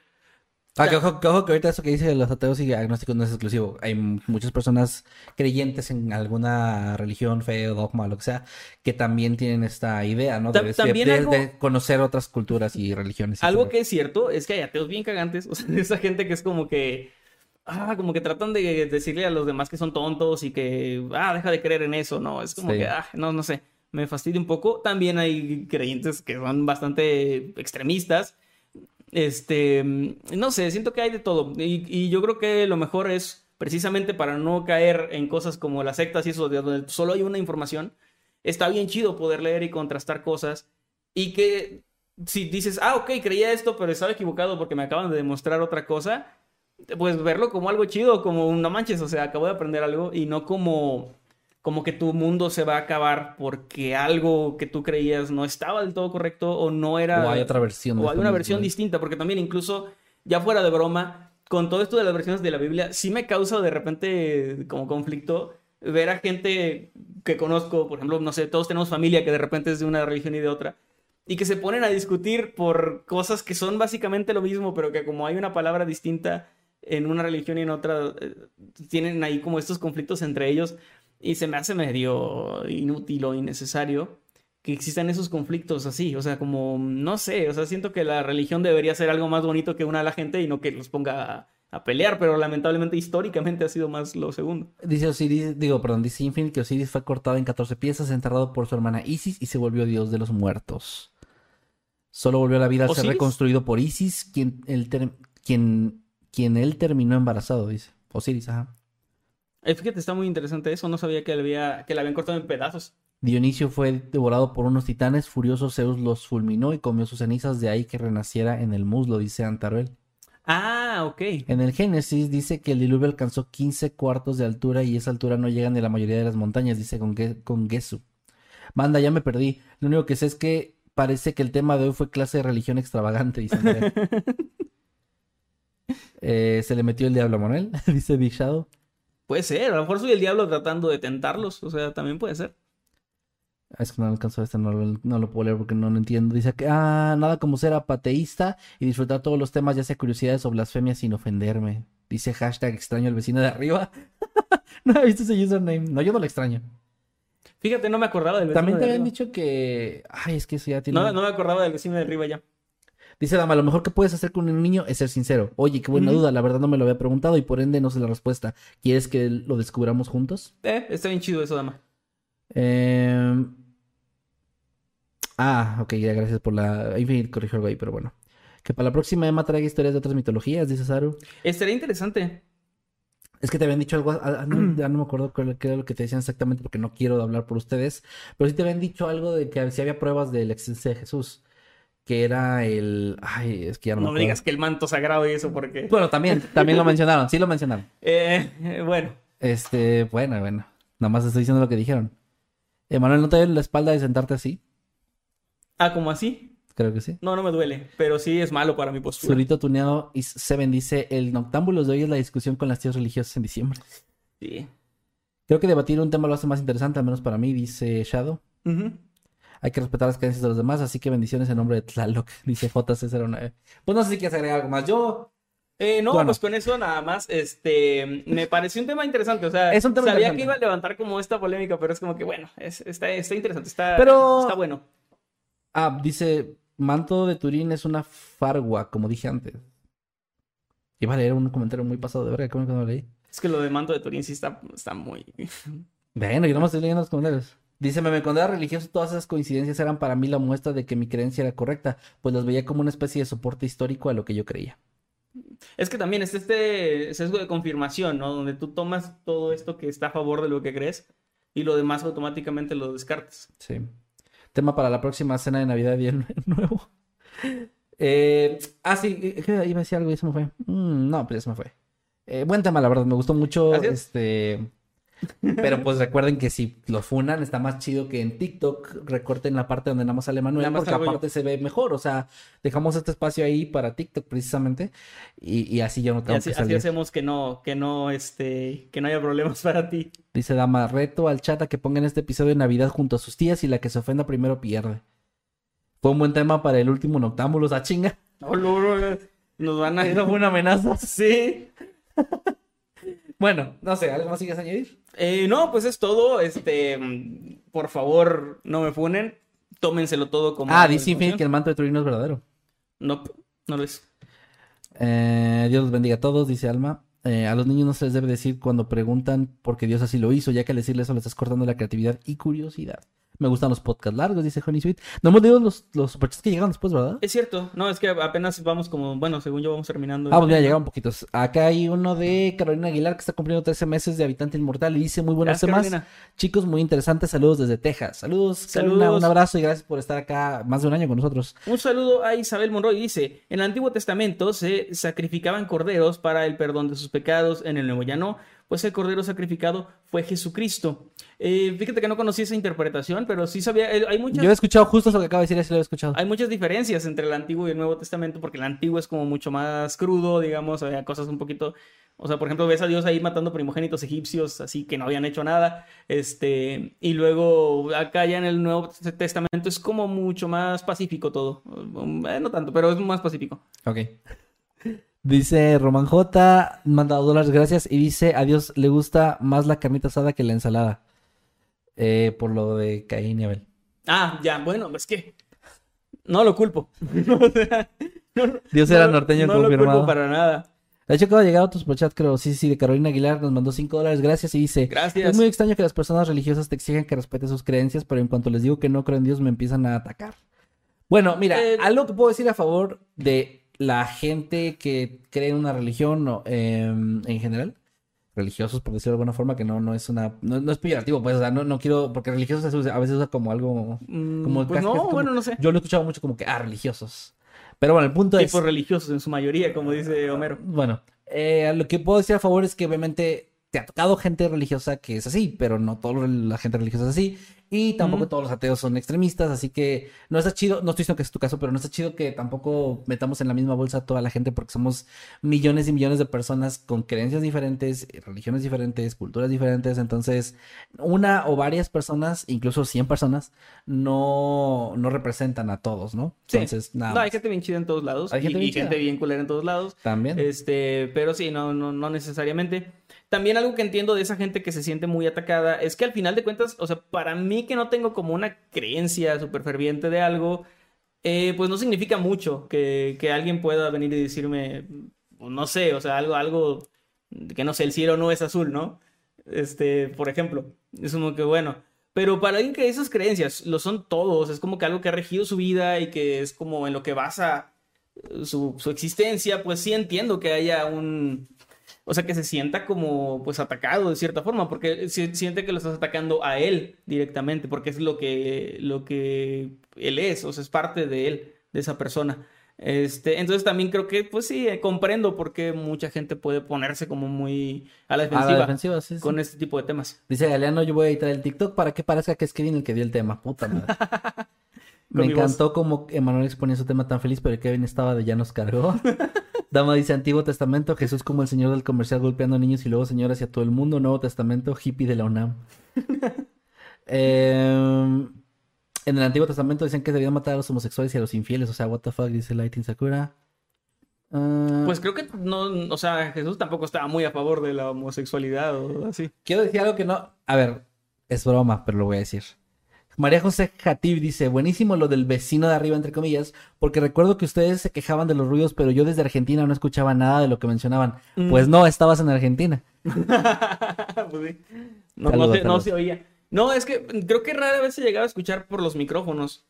Ah, que ojo, que ojo, que ahorita eso que dice de los ateos y agnósticos no es exclusivo. Hay muchas personas creyentes en alguna religión, fe o dogma, lo que sea, que también tienen esta idea, ¿no? De, Ta- de- también de- algo- de conocer otras culturas y religiones. y Algo todo. que es cierto es que hay ateos bien cagantes. O sea, esa gente que es como que. Ah, como que tratan de decirle a los demás que son tontos y que. Ah, deja de creer en eso. No, es como Sí. que. Ah, no, no sé. Me fastidia un poco. También hay creyentes que son bastante extremistas. Este. No sé, siento que hay de todo. Y, yo creo que lo mejor es precisamente para no caer en cosas como las sectas y eso, de donde solo hay una información. Está bien chido poder leer y contrastar cosas. Y que si dices, ah, ok, creía esto, pero estaba equivocado porque me acaban de demostrar otra cosa, pues verlo como algo chido, como no manches, o sea, acabo de aprender algo y no como, como que tu mundo se va a acabar porque algo que tú creías no estaba del todo correcto o no era... O hay otra versión. O hay una versión distinta, porque también incluso, ya fuera de broma, con todo esto de las versiones de la Biblia, sí me causa de repente como conflicto ver a gente que conozco, por ejemplo, no sé, todos tenemos familia que de repente es de una religión y de otra, y que se ponen a discutir por cosas que son básicamente lo mismo, pero que como hay una palabra distinta en una religión y en otra, eh, tienen ahí como estos conflictos entre ellos, y se me hace medio inútil o innecesario que existan esos conflictos así, o sea, como, no sé, o sea, siento que la religión debería ser algo más bonito que una a la gente y no que los ponga a, a pelear, pero lamentablemente históricamente ha sido más lo segundo. Dice Osiris, digo, perdón, dice Infinite que Osiris fue cortado en 14 piezas, enterrado por su hermana Isis y se volvió dios de los muertos. Solo volvió a la vida al ser reconstruido por Isis, quien él, ter- quien, quien él terminó embarazado, dice. Osiris, ajá. Eh, fíjate, está muy interesante eso, no sabía que, le había, que la habían cortado en pedazos. Dionisio fue devorado por unos titanes, furioso Zeus los fulminó y comió sus cenizas, de ahí que renaciera en el muslo, dice Antaruel. Ah, ok. En el Génesis dice que el diluvio alcanzó 15 cuartos de altura y esa altura no llega ni la mayoría de las montañas, dice con, con Gesu. Manda, ya me perdí. Lo único que sé es que parece que el tema de hoy fue clase de religión extravagante, dice. Eh, se le metió el diablo a Manuel, dice Big Shadow. Puede ser, a lo mejor soy el diablo tratando de tentarlos, o sea, también puede ser. Ah, Es que no alcanzó este, no, no lo puedo leer porque no lo entiendo. Dice que, ah, nada como ser apateísta y disfrutar todos los temas, ya sea curiosidades o blasfemias sin ofenderme. Dice hashtag extraño al vecino de arriba. no he visto ese username. No, yo no lo extraño. Fíjate, no me acordaba del vecino También de te habían arriba. dicho que. Ay, es que eso ya tiene. No, no me acordaba del vecino de arriba ya. Dice Dama, lo mejor que puedes hacer con un niño es ser sincero. Oye, qué buena duda, la verdad no me lo había preguntado y por ende no sé la respuesta. ¿Quieres que lo descubramos juntos? Eh, está bien chido eso, dama. Eh... Ah, ok, ya, gracias por la. Ahí corrijo algo ahí, pero bueno. Que para la próxima Emma traiga historias de otras mitologías, dice Saru. Estaría interesante. Es que te habían dicho algo, ah, ah, no, ya no me acuerdo qué qué era lo que te decían exactamente porque no quiero hablar por ustedes, pero sí te habían dicho algo de que si había pruebas de la existencia de Jesús, que era el... Ay, es que ya no, No me digas que el manto sagrado y eso, porque. Bueno, también, también lo mencionaron, sí lo mencionaron. Eh, eh, bueno, Este, bueno, bueno, nada más estoy diciendo lo que dijeron. Emanuel, ¿no te duele la espalda de sentarte así? ah, como así. Creo que sí. No, no me duele, pero sí es malo para mi postura. Zurito tuneado y Seven dice, el noctámbulos de hoy es la discusión con las tías religiosas en diciembre. Sí. Creo que debatir un tema lo hace más interesante, al menos para mí, dice Shadow. Ujú. Hay que respetar las creencias de los demás, así que bendiciones en nombre de Tlaloc, dice JC09. Pues no sé si quieres agregar algo más. Yo, Eh, no, Bueno. pues con eso nada más, este, me pareció un tema interesante, o sea, Es un tema sabía que iba a levantar como esta polémica, pero es como que bueno, es- está, está interesante, está, Pero- está bueno. ah, dice, manto de Turín es una fargua, como dije antes. Iba a leer un comentario muy pasado de verga, ¿cómo que no lo leí? Es que lo de manto de Turín sí está, está muy... Bueno, yo nomás estoy leyendo los comentarios. Dice, me cuando era religioso, todas esas coincidencias eran para mí la muestra de que mi creencia era correcta, pues las veía como una especie de soporte histórico a lo que yo creía. Es que también es este sesgo de confirmación, ¿no? Donde tú tomas todo esto que está a favor de lo que crees y lo demás automáticamente lo descartas. Sí. Tema para la próxima cena de Navidad y Nuevo. Eh, ah, sí, eh, iba a decir algo y se me fue. Mm, no, pues ya se me fue. Eh, buen tema, la verdad, me gustó mucho. Este. Pero pues recuerden que si lo funan, está más chido que en TikTok recorten la parte donde nada más sale Manuel, más porque salgo yo. aparte se ve mejor. O sea, dejamos este espacio ahí para TikTok precisamente. Y, y así yo no tengo así, que así salir. hacemos que no, que no, este, que no haya problemas para ti. Dice Dama, reto al chat a que pongan este episodio de Navidad junto a sus tías y la que se ofenda primero pierde. Fue un buen tema para el último noctámbulos, a chinga. No, no, no. Nos van a... Eso fue una amenaza. Sí. Bueno, no sé, ¿algo más quieres añadir? Eh, no, pues es todo. Este, por favor, no me funen. Tómenselo todo como. Ah, dice Infinite que el manto de Torino es verdadero. No, no lo es. Eh, Dios los bendiga a todos, dice Alma. Eh, a los niños no se les debe decir cuando preguntan porque Dios así lo hizo, ya que al decirle eso les estás cortando la creatividad y curiosidad. Me gustan los podcasts largos, dice Honey Sweet. No hemos leído los, los superchats que llegaron después, ¿verdad? Es cierto. No, es que apenas vamos como. Bueno, según yo, vamos terminando. Ah, pues ya llegaron poquitos. Acá hay uno de Carolina Aguilar que está cumpliendo 13 meses de habitante inmortal y dice muy Gracias, temas. Carolina. Chicos, muy interesantes. Saludos desde Texas. Saludos, Carolina. Saludos. Un abrazo y gracias por estar acá más de un año con nosotros. Un saludo a Isabel Monroy. Dice: En el Antiguo Testamento se sacrificaban corderos para el perdón de sus pecados. En el Nuevo ya no, pues el cordero sacrificado fue Jesucristo. Eh, fíjate que no conocí esa interpretación, pero sí sabía. eh, hay muchas. Yo he escuchado justo eso que acaba de decir, así lo he escuchado. Hay muchas diferencias entre el Antiguo y el Nuevo Testamento, porque el Antiguo es como mucho más crudo, digamos, había cosas un poquito, o sea, por ejemplo, ves a Dios ahí matando primogénitos egipcios, así que no habían hecho nada, este, y luego acá ya en el Nuevo Testamento es como mucho más pacífico todo, Eh, no tanto, pero es más pacífico. Ok. Dice Roman J, manda dólares, gracias. Y dice, a Dios le gusta más la carnita asada que la ensalada. Eh, por lo de Caín y Abel. Ah, ya, bueno, es que no lo culpo. O sea, no- Dios no era lo- norteño no lo confirmado. culpo para nada. De hecho, acaba de llegar otro superchat, creo. Sí, sí, de Carolina Aguilar nos mandó 5 dólares, gracias. Y dice, Gracias. es muy extraño que las personas religiosas te exijan que respetes sus creencias, pero en cuanto les digo que no creo en Dios, me empiezan a atacar. Bueno, mira, Eh, algo que puedo decir a favor de la gente que cree en una religión o, em, en general, religiosos, por decirlo de alguna forma, que no, no es una, no, no es peyorativo, pues, o sea, no, no quiero, porque religiosos a veces usa como algo, Mm, como pues no, como- bueno, no sé. yo lo he escuchado mucho como que, ah, religiosos. Pero bueno, el punto es... Tipos religiosos en su mayoría, como dice Homero. Bueno, eh, lo que puedo decir a favor es que obviamente te ha tocado gente religiosa que es así, pero no toda la gente religiosa es así. Y tampoco todos los ateos son extremistas, así que no está chido, no estoy diciendo que es tu caso, pero no está chido que tampoco metamos en la misma bolsa a toda la gente porque somos millones y millones de personas con creencias diferentes, religiones diferentes, culturas diferentes. Entonces, una o varias personas, incluso 100 personas, no, no representan a todos, ¿no? Sí. Entonces, nada. No, hay gente bien chida en todos lados. Hay gente y, bien gente bien culera en todos lados. También. Este, pero sí, no, no, no necesariamente. También algo que entiendo de esa gente que se siente muy atacada es que al final de cuentas, o sea, para mí que no tengo como una creencia súper ferviente de algo, eh, pues no significa mucho que, que alguien pueda venir y decirme, pues, no sé, o sea, algo, algo que no sé, el cielo no es azul, ¿no? Este, por ejemplo, es como que bueno. Pero para alguien que esas creencias lo son todos, es como que algo que ha regido su vida y que es como en lo que basa su, su existencia, pues sí entiendo que haya un, o sea, que se sienta como pues atacado de cierta forma, porque si- siente que lo estás atacando a él directamente, porque es lo que, lo que él es, o sea, es parte de él, de esa persona. Este, entonces también creo que, pues sí, eh, comprendo por qué mucha gente puede ponerse como muy a la a defensiva, la defensiva, sí, sí. con este tipo de temas. Dice Galeano, yo voy a editar el TikTok para que parezca que es Kevin el que dio el tema. Puta madre. Me voz. encantó como Emanuel exponía su tema tan feliz, pero Kevin estaba de ya nos cargó. Dama dice Antiguo Testamento, Jesús como el señor del comercial golpeando niños y luego señoras y a todo el mundo. Nuevo Testamento, hippie de la UNAM. Em, en el Antiguo Testamento dicen que debían matar a los homosexuales y a los infieles. O sea, what the fuck, dice Lighting Sakura. Ah, Pues creo que no, o sea, Jesús tampoco estaba muy a favor de la homosexualidad o así. Quiero decir algo que no. A ver, es broma, pero lo voy a decir. María José Jatib dice, buenísimo lo del vecino de arriba, entre comillas, porque recuerdo que ustedes se quejaban de los ruidos, pero yo desde Argentina no escuchaba nada de lo que mencionaban. Mm. Pues no, estabas en Argentina. Pues sí. No, se, no se oía. No, es que creo que rara vez se llegaba a escuchar por los micrófonos,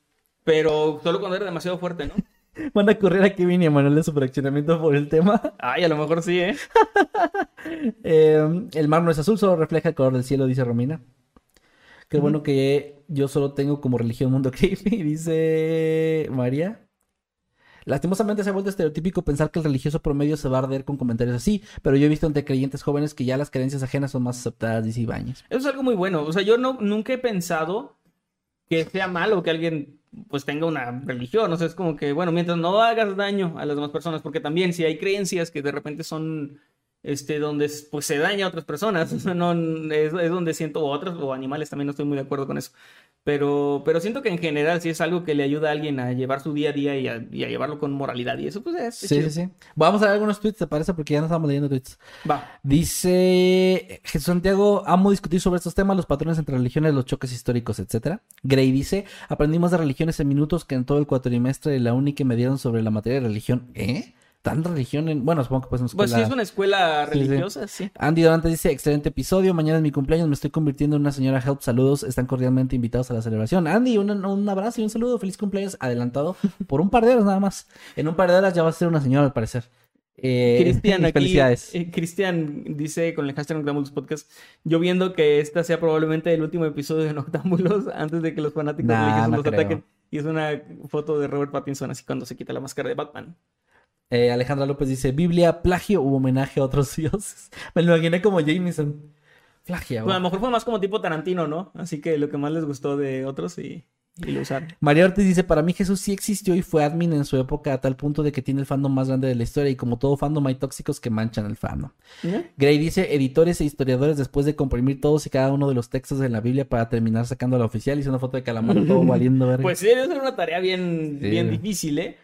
pero solo cuando era demasiado fuerte, ¿no? Van a correr a Kevin y a Manuel de su fraccionamiento por el tema. Ay, a lo mejor sí, ¿eh? Eh, el mar no es azul, solo refleja el color del cielo, dice Romina. Qué bueno que yo solo tengo como religión mundo creepy, dice María. Lastimosamente se ha vuelto estereotípico pensar que el religioso promedio se va a arder con comentarios así, pero yo he visto entre creyentes jóvenes que ya las creencias ajenas son más aceptadas, dice Ibáñez. Eso es algo muy bueno. O sea, yo no, nunca he pensado que sea malo que alguien pues tenga una religión. O sea, es como que, bueno, mientras no hagas daño a las demás personas, porque también si hay creencias que de repente son, este, donde pues se daña a otras personas, no, es, es donde siento, o otras, o animales también no estoy muy de acuerdo con eso. Pero, pero siento que en general sí es algo que le ayuda a alguien a llevar su día a día y a, y a llevarlo con moralidad. Y eso, pues, es, es Sí, chido. sí, sí. Vamos a ver algunos tweets, ¿te parece? Porque ya no estamos leyendo tweets. Va. Dice Jesús Santiago, amo discutir sobre estos temas, los patrones entre religiones, los choques históricos, etcétera. Gray dice, aprendí más de religiones en minutos que en todo el cuatrimestre la uni que me dieron sobre la materia de religión. ¿Eh? ¿Tan religión en...? Bueno, supongo que pues en Pues sí, escuela- es una escuela sí. religiosa, sí. Andy Dorantes dice, excelente episodio, mañana es mi cumpleaños, me estoy convirtiendo en una señora help, saludos, están cordialmente invitados a la celebración. Andy, un, un abrazo y un saludo, feliz cumpleaños adelantado por un par de horas nada más. En un par de horas ya va a ser una señora al parecer. Eh, Cristian felicidades. eh, Cristian dice con el hashtag Noctámbulos Podcast, yo viendo que esta sea probablemente el último episodio de Noctámbulos antes de que los fanáticos Nah, no los creo. ataquen. Y es una foto de Robert Pattinson así cuando se quita la máscara de Batman. Eh, Alejandra López dice, Biblia, plagio u homenaje a otros dioses. Me lo imaginé como Jameson. Plagia. Bueno, a lo mejor fue más como tipo Tarantino, ¿no? Así que lo que más les gustó de otros y, y lo usaron. María Ortiz dice, para mí Jesús sí existió y fue admin en su época a tal punto de que tiene el fandom más grande de la historia y como todo fandom hay tóxicos que manchan el fandom. Gray dice, editores e historiadores después de comprimir todos y cada uno de los textos de la Biblia para terminar sacando la oficial, hizo una foto de calamar todo valiendo verga. Pues sí, debe ser una tarea bien, Sí. bien difícil, ¿eh?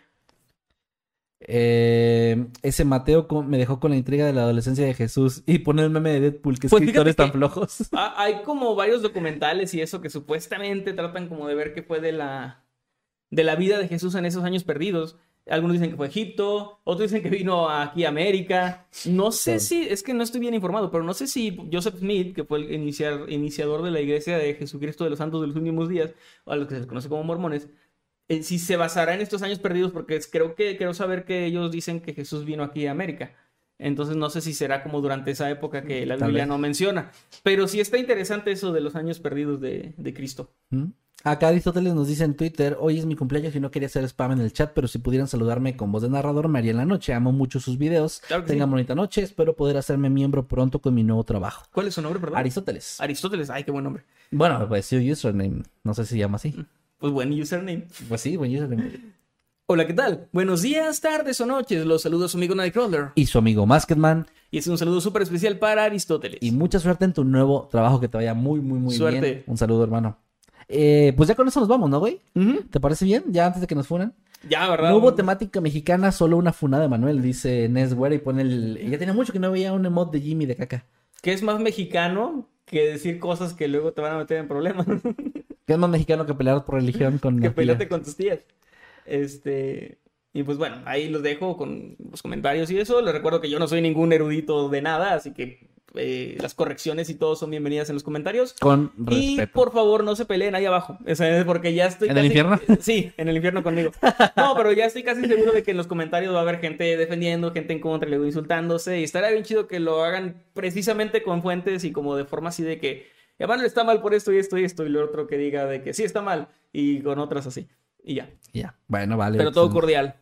Eh, ese Mateo me dejó con la intriga de la adolescencia de Jesús y pone el meme de Deadpool, que Pues escritores tan flojos. Hay como varios documentales y eso que supuestamente tratan como de ver qué fue de la, de la vida de Jesús en esos años perdidos. Algunos dicen que fue a Egipto, otros dicen que vino aquí a América. No sé Sí. si, es que no estoy bien informado, pero no sé si Joseph Smith, que fue el iniciar- iniciador de la iglesia de Jesucristo de los Santos de los Últimos Días, o a los que se les conoce como mormones, si se basará en estos años perdidos, porque creo que quiero saber que ellos dicen que Jesús vino aquí a América. Entonces no sé si será como durante esa época que la Tal Biblia vez. no menciona. Pero sí está interesante eso de los años perdidos de, de Cristo. ¿Mm? Acá Aristóteles nos dice en Twitter, hoy es mi cumpleaños y no quería hacer spam en el chat, pero si pudieran saludarme con voz de narrador me haría en la noche. Amo mucho sus videos. Claro Tengan sí. bonita noche. Espero poder hacerme miembro pronto con mi nuevo trabajo. ¿Cuál es su nombre, perdón? Aristóteles. Aristóteles. Ay, qué buen nombre. Bueno, pues su username. No sé si se llama así. Pues buen username. Pues sí, buen username. Hola, ¿qué tal? Buenos días, tardes o noches. Los saludos su amigo Nightcrawler. Y su amigo Masketman. Y es un saludo súper especial para Aristóteles. Y mucha suerte en tu nuevo trabajo, que te vaya muy, muy, muy Suerte. bien. Un saludo, hermano. Eh, pues ya con eso nos vamos, ¿no, güey? ¿Te parece bien? Ya antes de que nos funen. Ya, ¿verdad? No hubo temática mexicana, solo una funada de Manuel, dice Nesware y pone el... Ya tiene mucho que no veía un emote de Jimmy de caca. Que es más mexicano que decir cosas que luego te van a meter en problemas. Que es más mexicano que pelear por religión con que peleate con tus tías. Este. Y pues bueno, ahí los dejo con los comentarios y eso. Les recuerdo que yo no soy ningún erudito de nada, así que eh, las correcciones y todo son bienvenidas en los comentarios. Con Y respeto. por favor, no se peleen ahí abajo. O sea, porque ya estoy. ¿En el infierno? Sí, en el infierno conmigo. No, pero ya estoy casi seguro de que en los comentarios va a haber gente defendiendo, gente en contra y luego insultándose. Y estaría bien chido que lo hagan precisamente con fuentes y como de forma así de que. Emanuel está mal por esto y esto y esto. Y lo otro que diga de que sí está mal. Y con otras así. Y ya. Ya, bueno, vale. Pero todo cordial.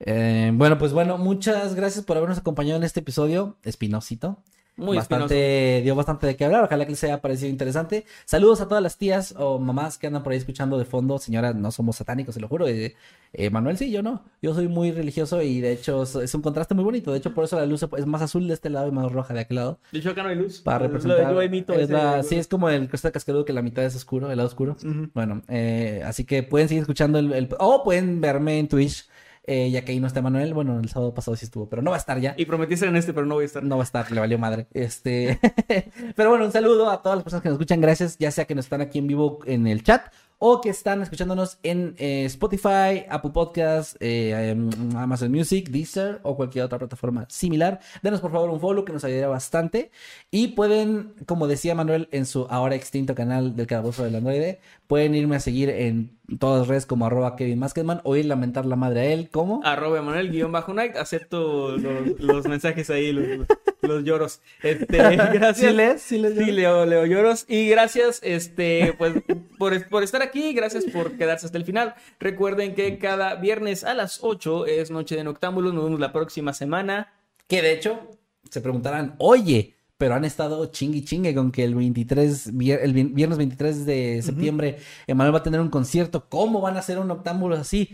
Eh, bueno, pues bueno, muchas gracias por habernos acompañado en este episodio. Espinosito. Muy bastante, dio bastante de qué hablar. Ojalá que les haya parecido interesante. Saludos a todas las tías o mamás que andan por ahí escuchando de fondo. Señora, no somos satánicos, se lo juro. Eh, eh, Manuel, sí, yo no. Yo soy muy religioso y de hecho es- un contraste muy bonito. De hecho, por eso la luz es más azul de este lado y más roja de aquel lado. De hecho, acá no hay luz. Para Es lo de representar. yo emito es la- sí, es como el cristal cascarudo que la mitad es oscuro, el lado oscuro. Bueno, eh, así que pueden seguir escuchando el, el- o pueden verme en Twitch, eh, ya que ahí no está Manuel. Bueno, el sábado pasado sí estuvo, pero no va a estar ya. Y prometí estar en este, pero no voy a estar. No va a estar, le valió madre. Este, pero bueno, un saludo a todas las personas que nos escuchan. Gracias, ya sea que nos están aquí en vivo en el chat o que están escuchándonos en eh, Spotify, Apple Podcasts, eh, em, Amazon Music, Deezer o cualquier otra plataforma similar. Denos por favor un follow que nos ayudaría bastante. Y pueden, como decía Manuel en su ahora extinto canal del Calabozo del Androide, pueden irme a seguir en todas las redes como arroba Kevin Masketman o ir a lamentar la madre a él como... Arroba Emanuel guion bajo night. Acepto los, los mensajes ahí, los, los lloros. Este, gracias. ¿Sí lees? ¿Sí lees? Sí, leo, leo lloros. Y gracias, este, pues, por, por estar aquí. Gracias por quedarse hasta el final. Recuerden que cada viernes a las 8 es Noche de Noctámbulos. Nos vemos la próxima semana. Que de hecho, se preguntarán, oye, pero han estado chingui chingue con que el 23, vier- el vi- viernes 23 de septiembre, Emanuel va a tener un concierto. ¿Cómo van a hacer un octámbulo así?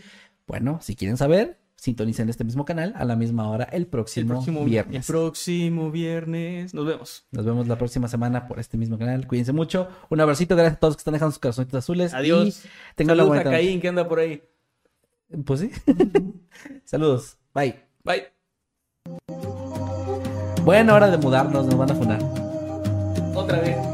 Bueno, si quieren saber, sintonicen este mismo canal a la misma hora el próximo, viernes. El próximo viernes. Nos vemos. Nos vemos la próxima semana por este mismo canal. Cuídense mucho. Un abracito. Gracias a todos que están dejando sus corazoncitos azules. Adiós. Tengan Saludos una a buena Caín, que anda por ahí. Pues sí. Saludos. Bye. Bye. Buena hora de mudarnos. Nos van a funar. Otra vez.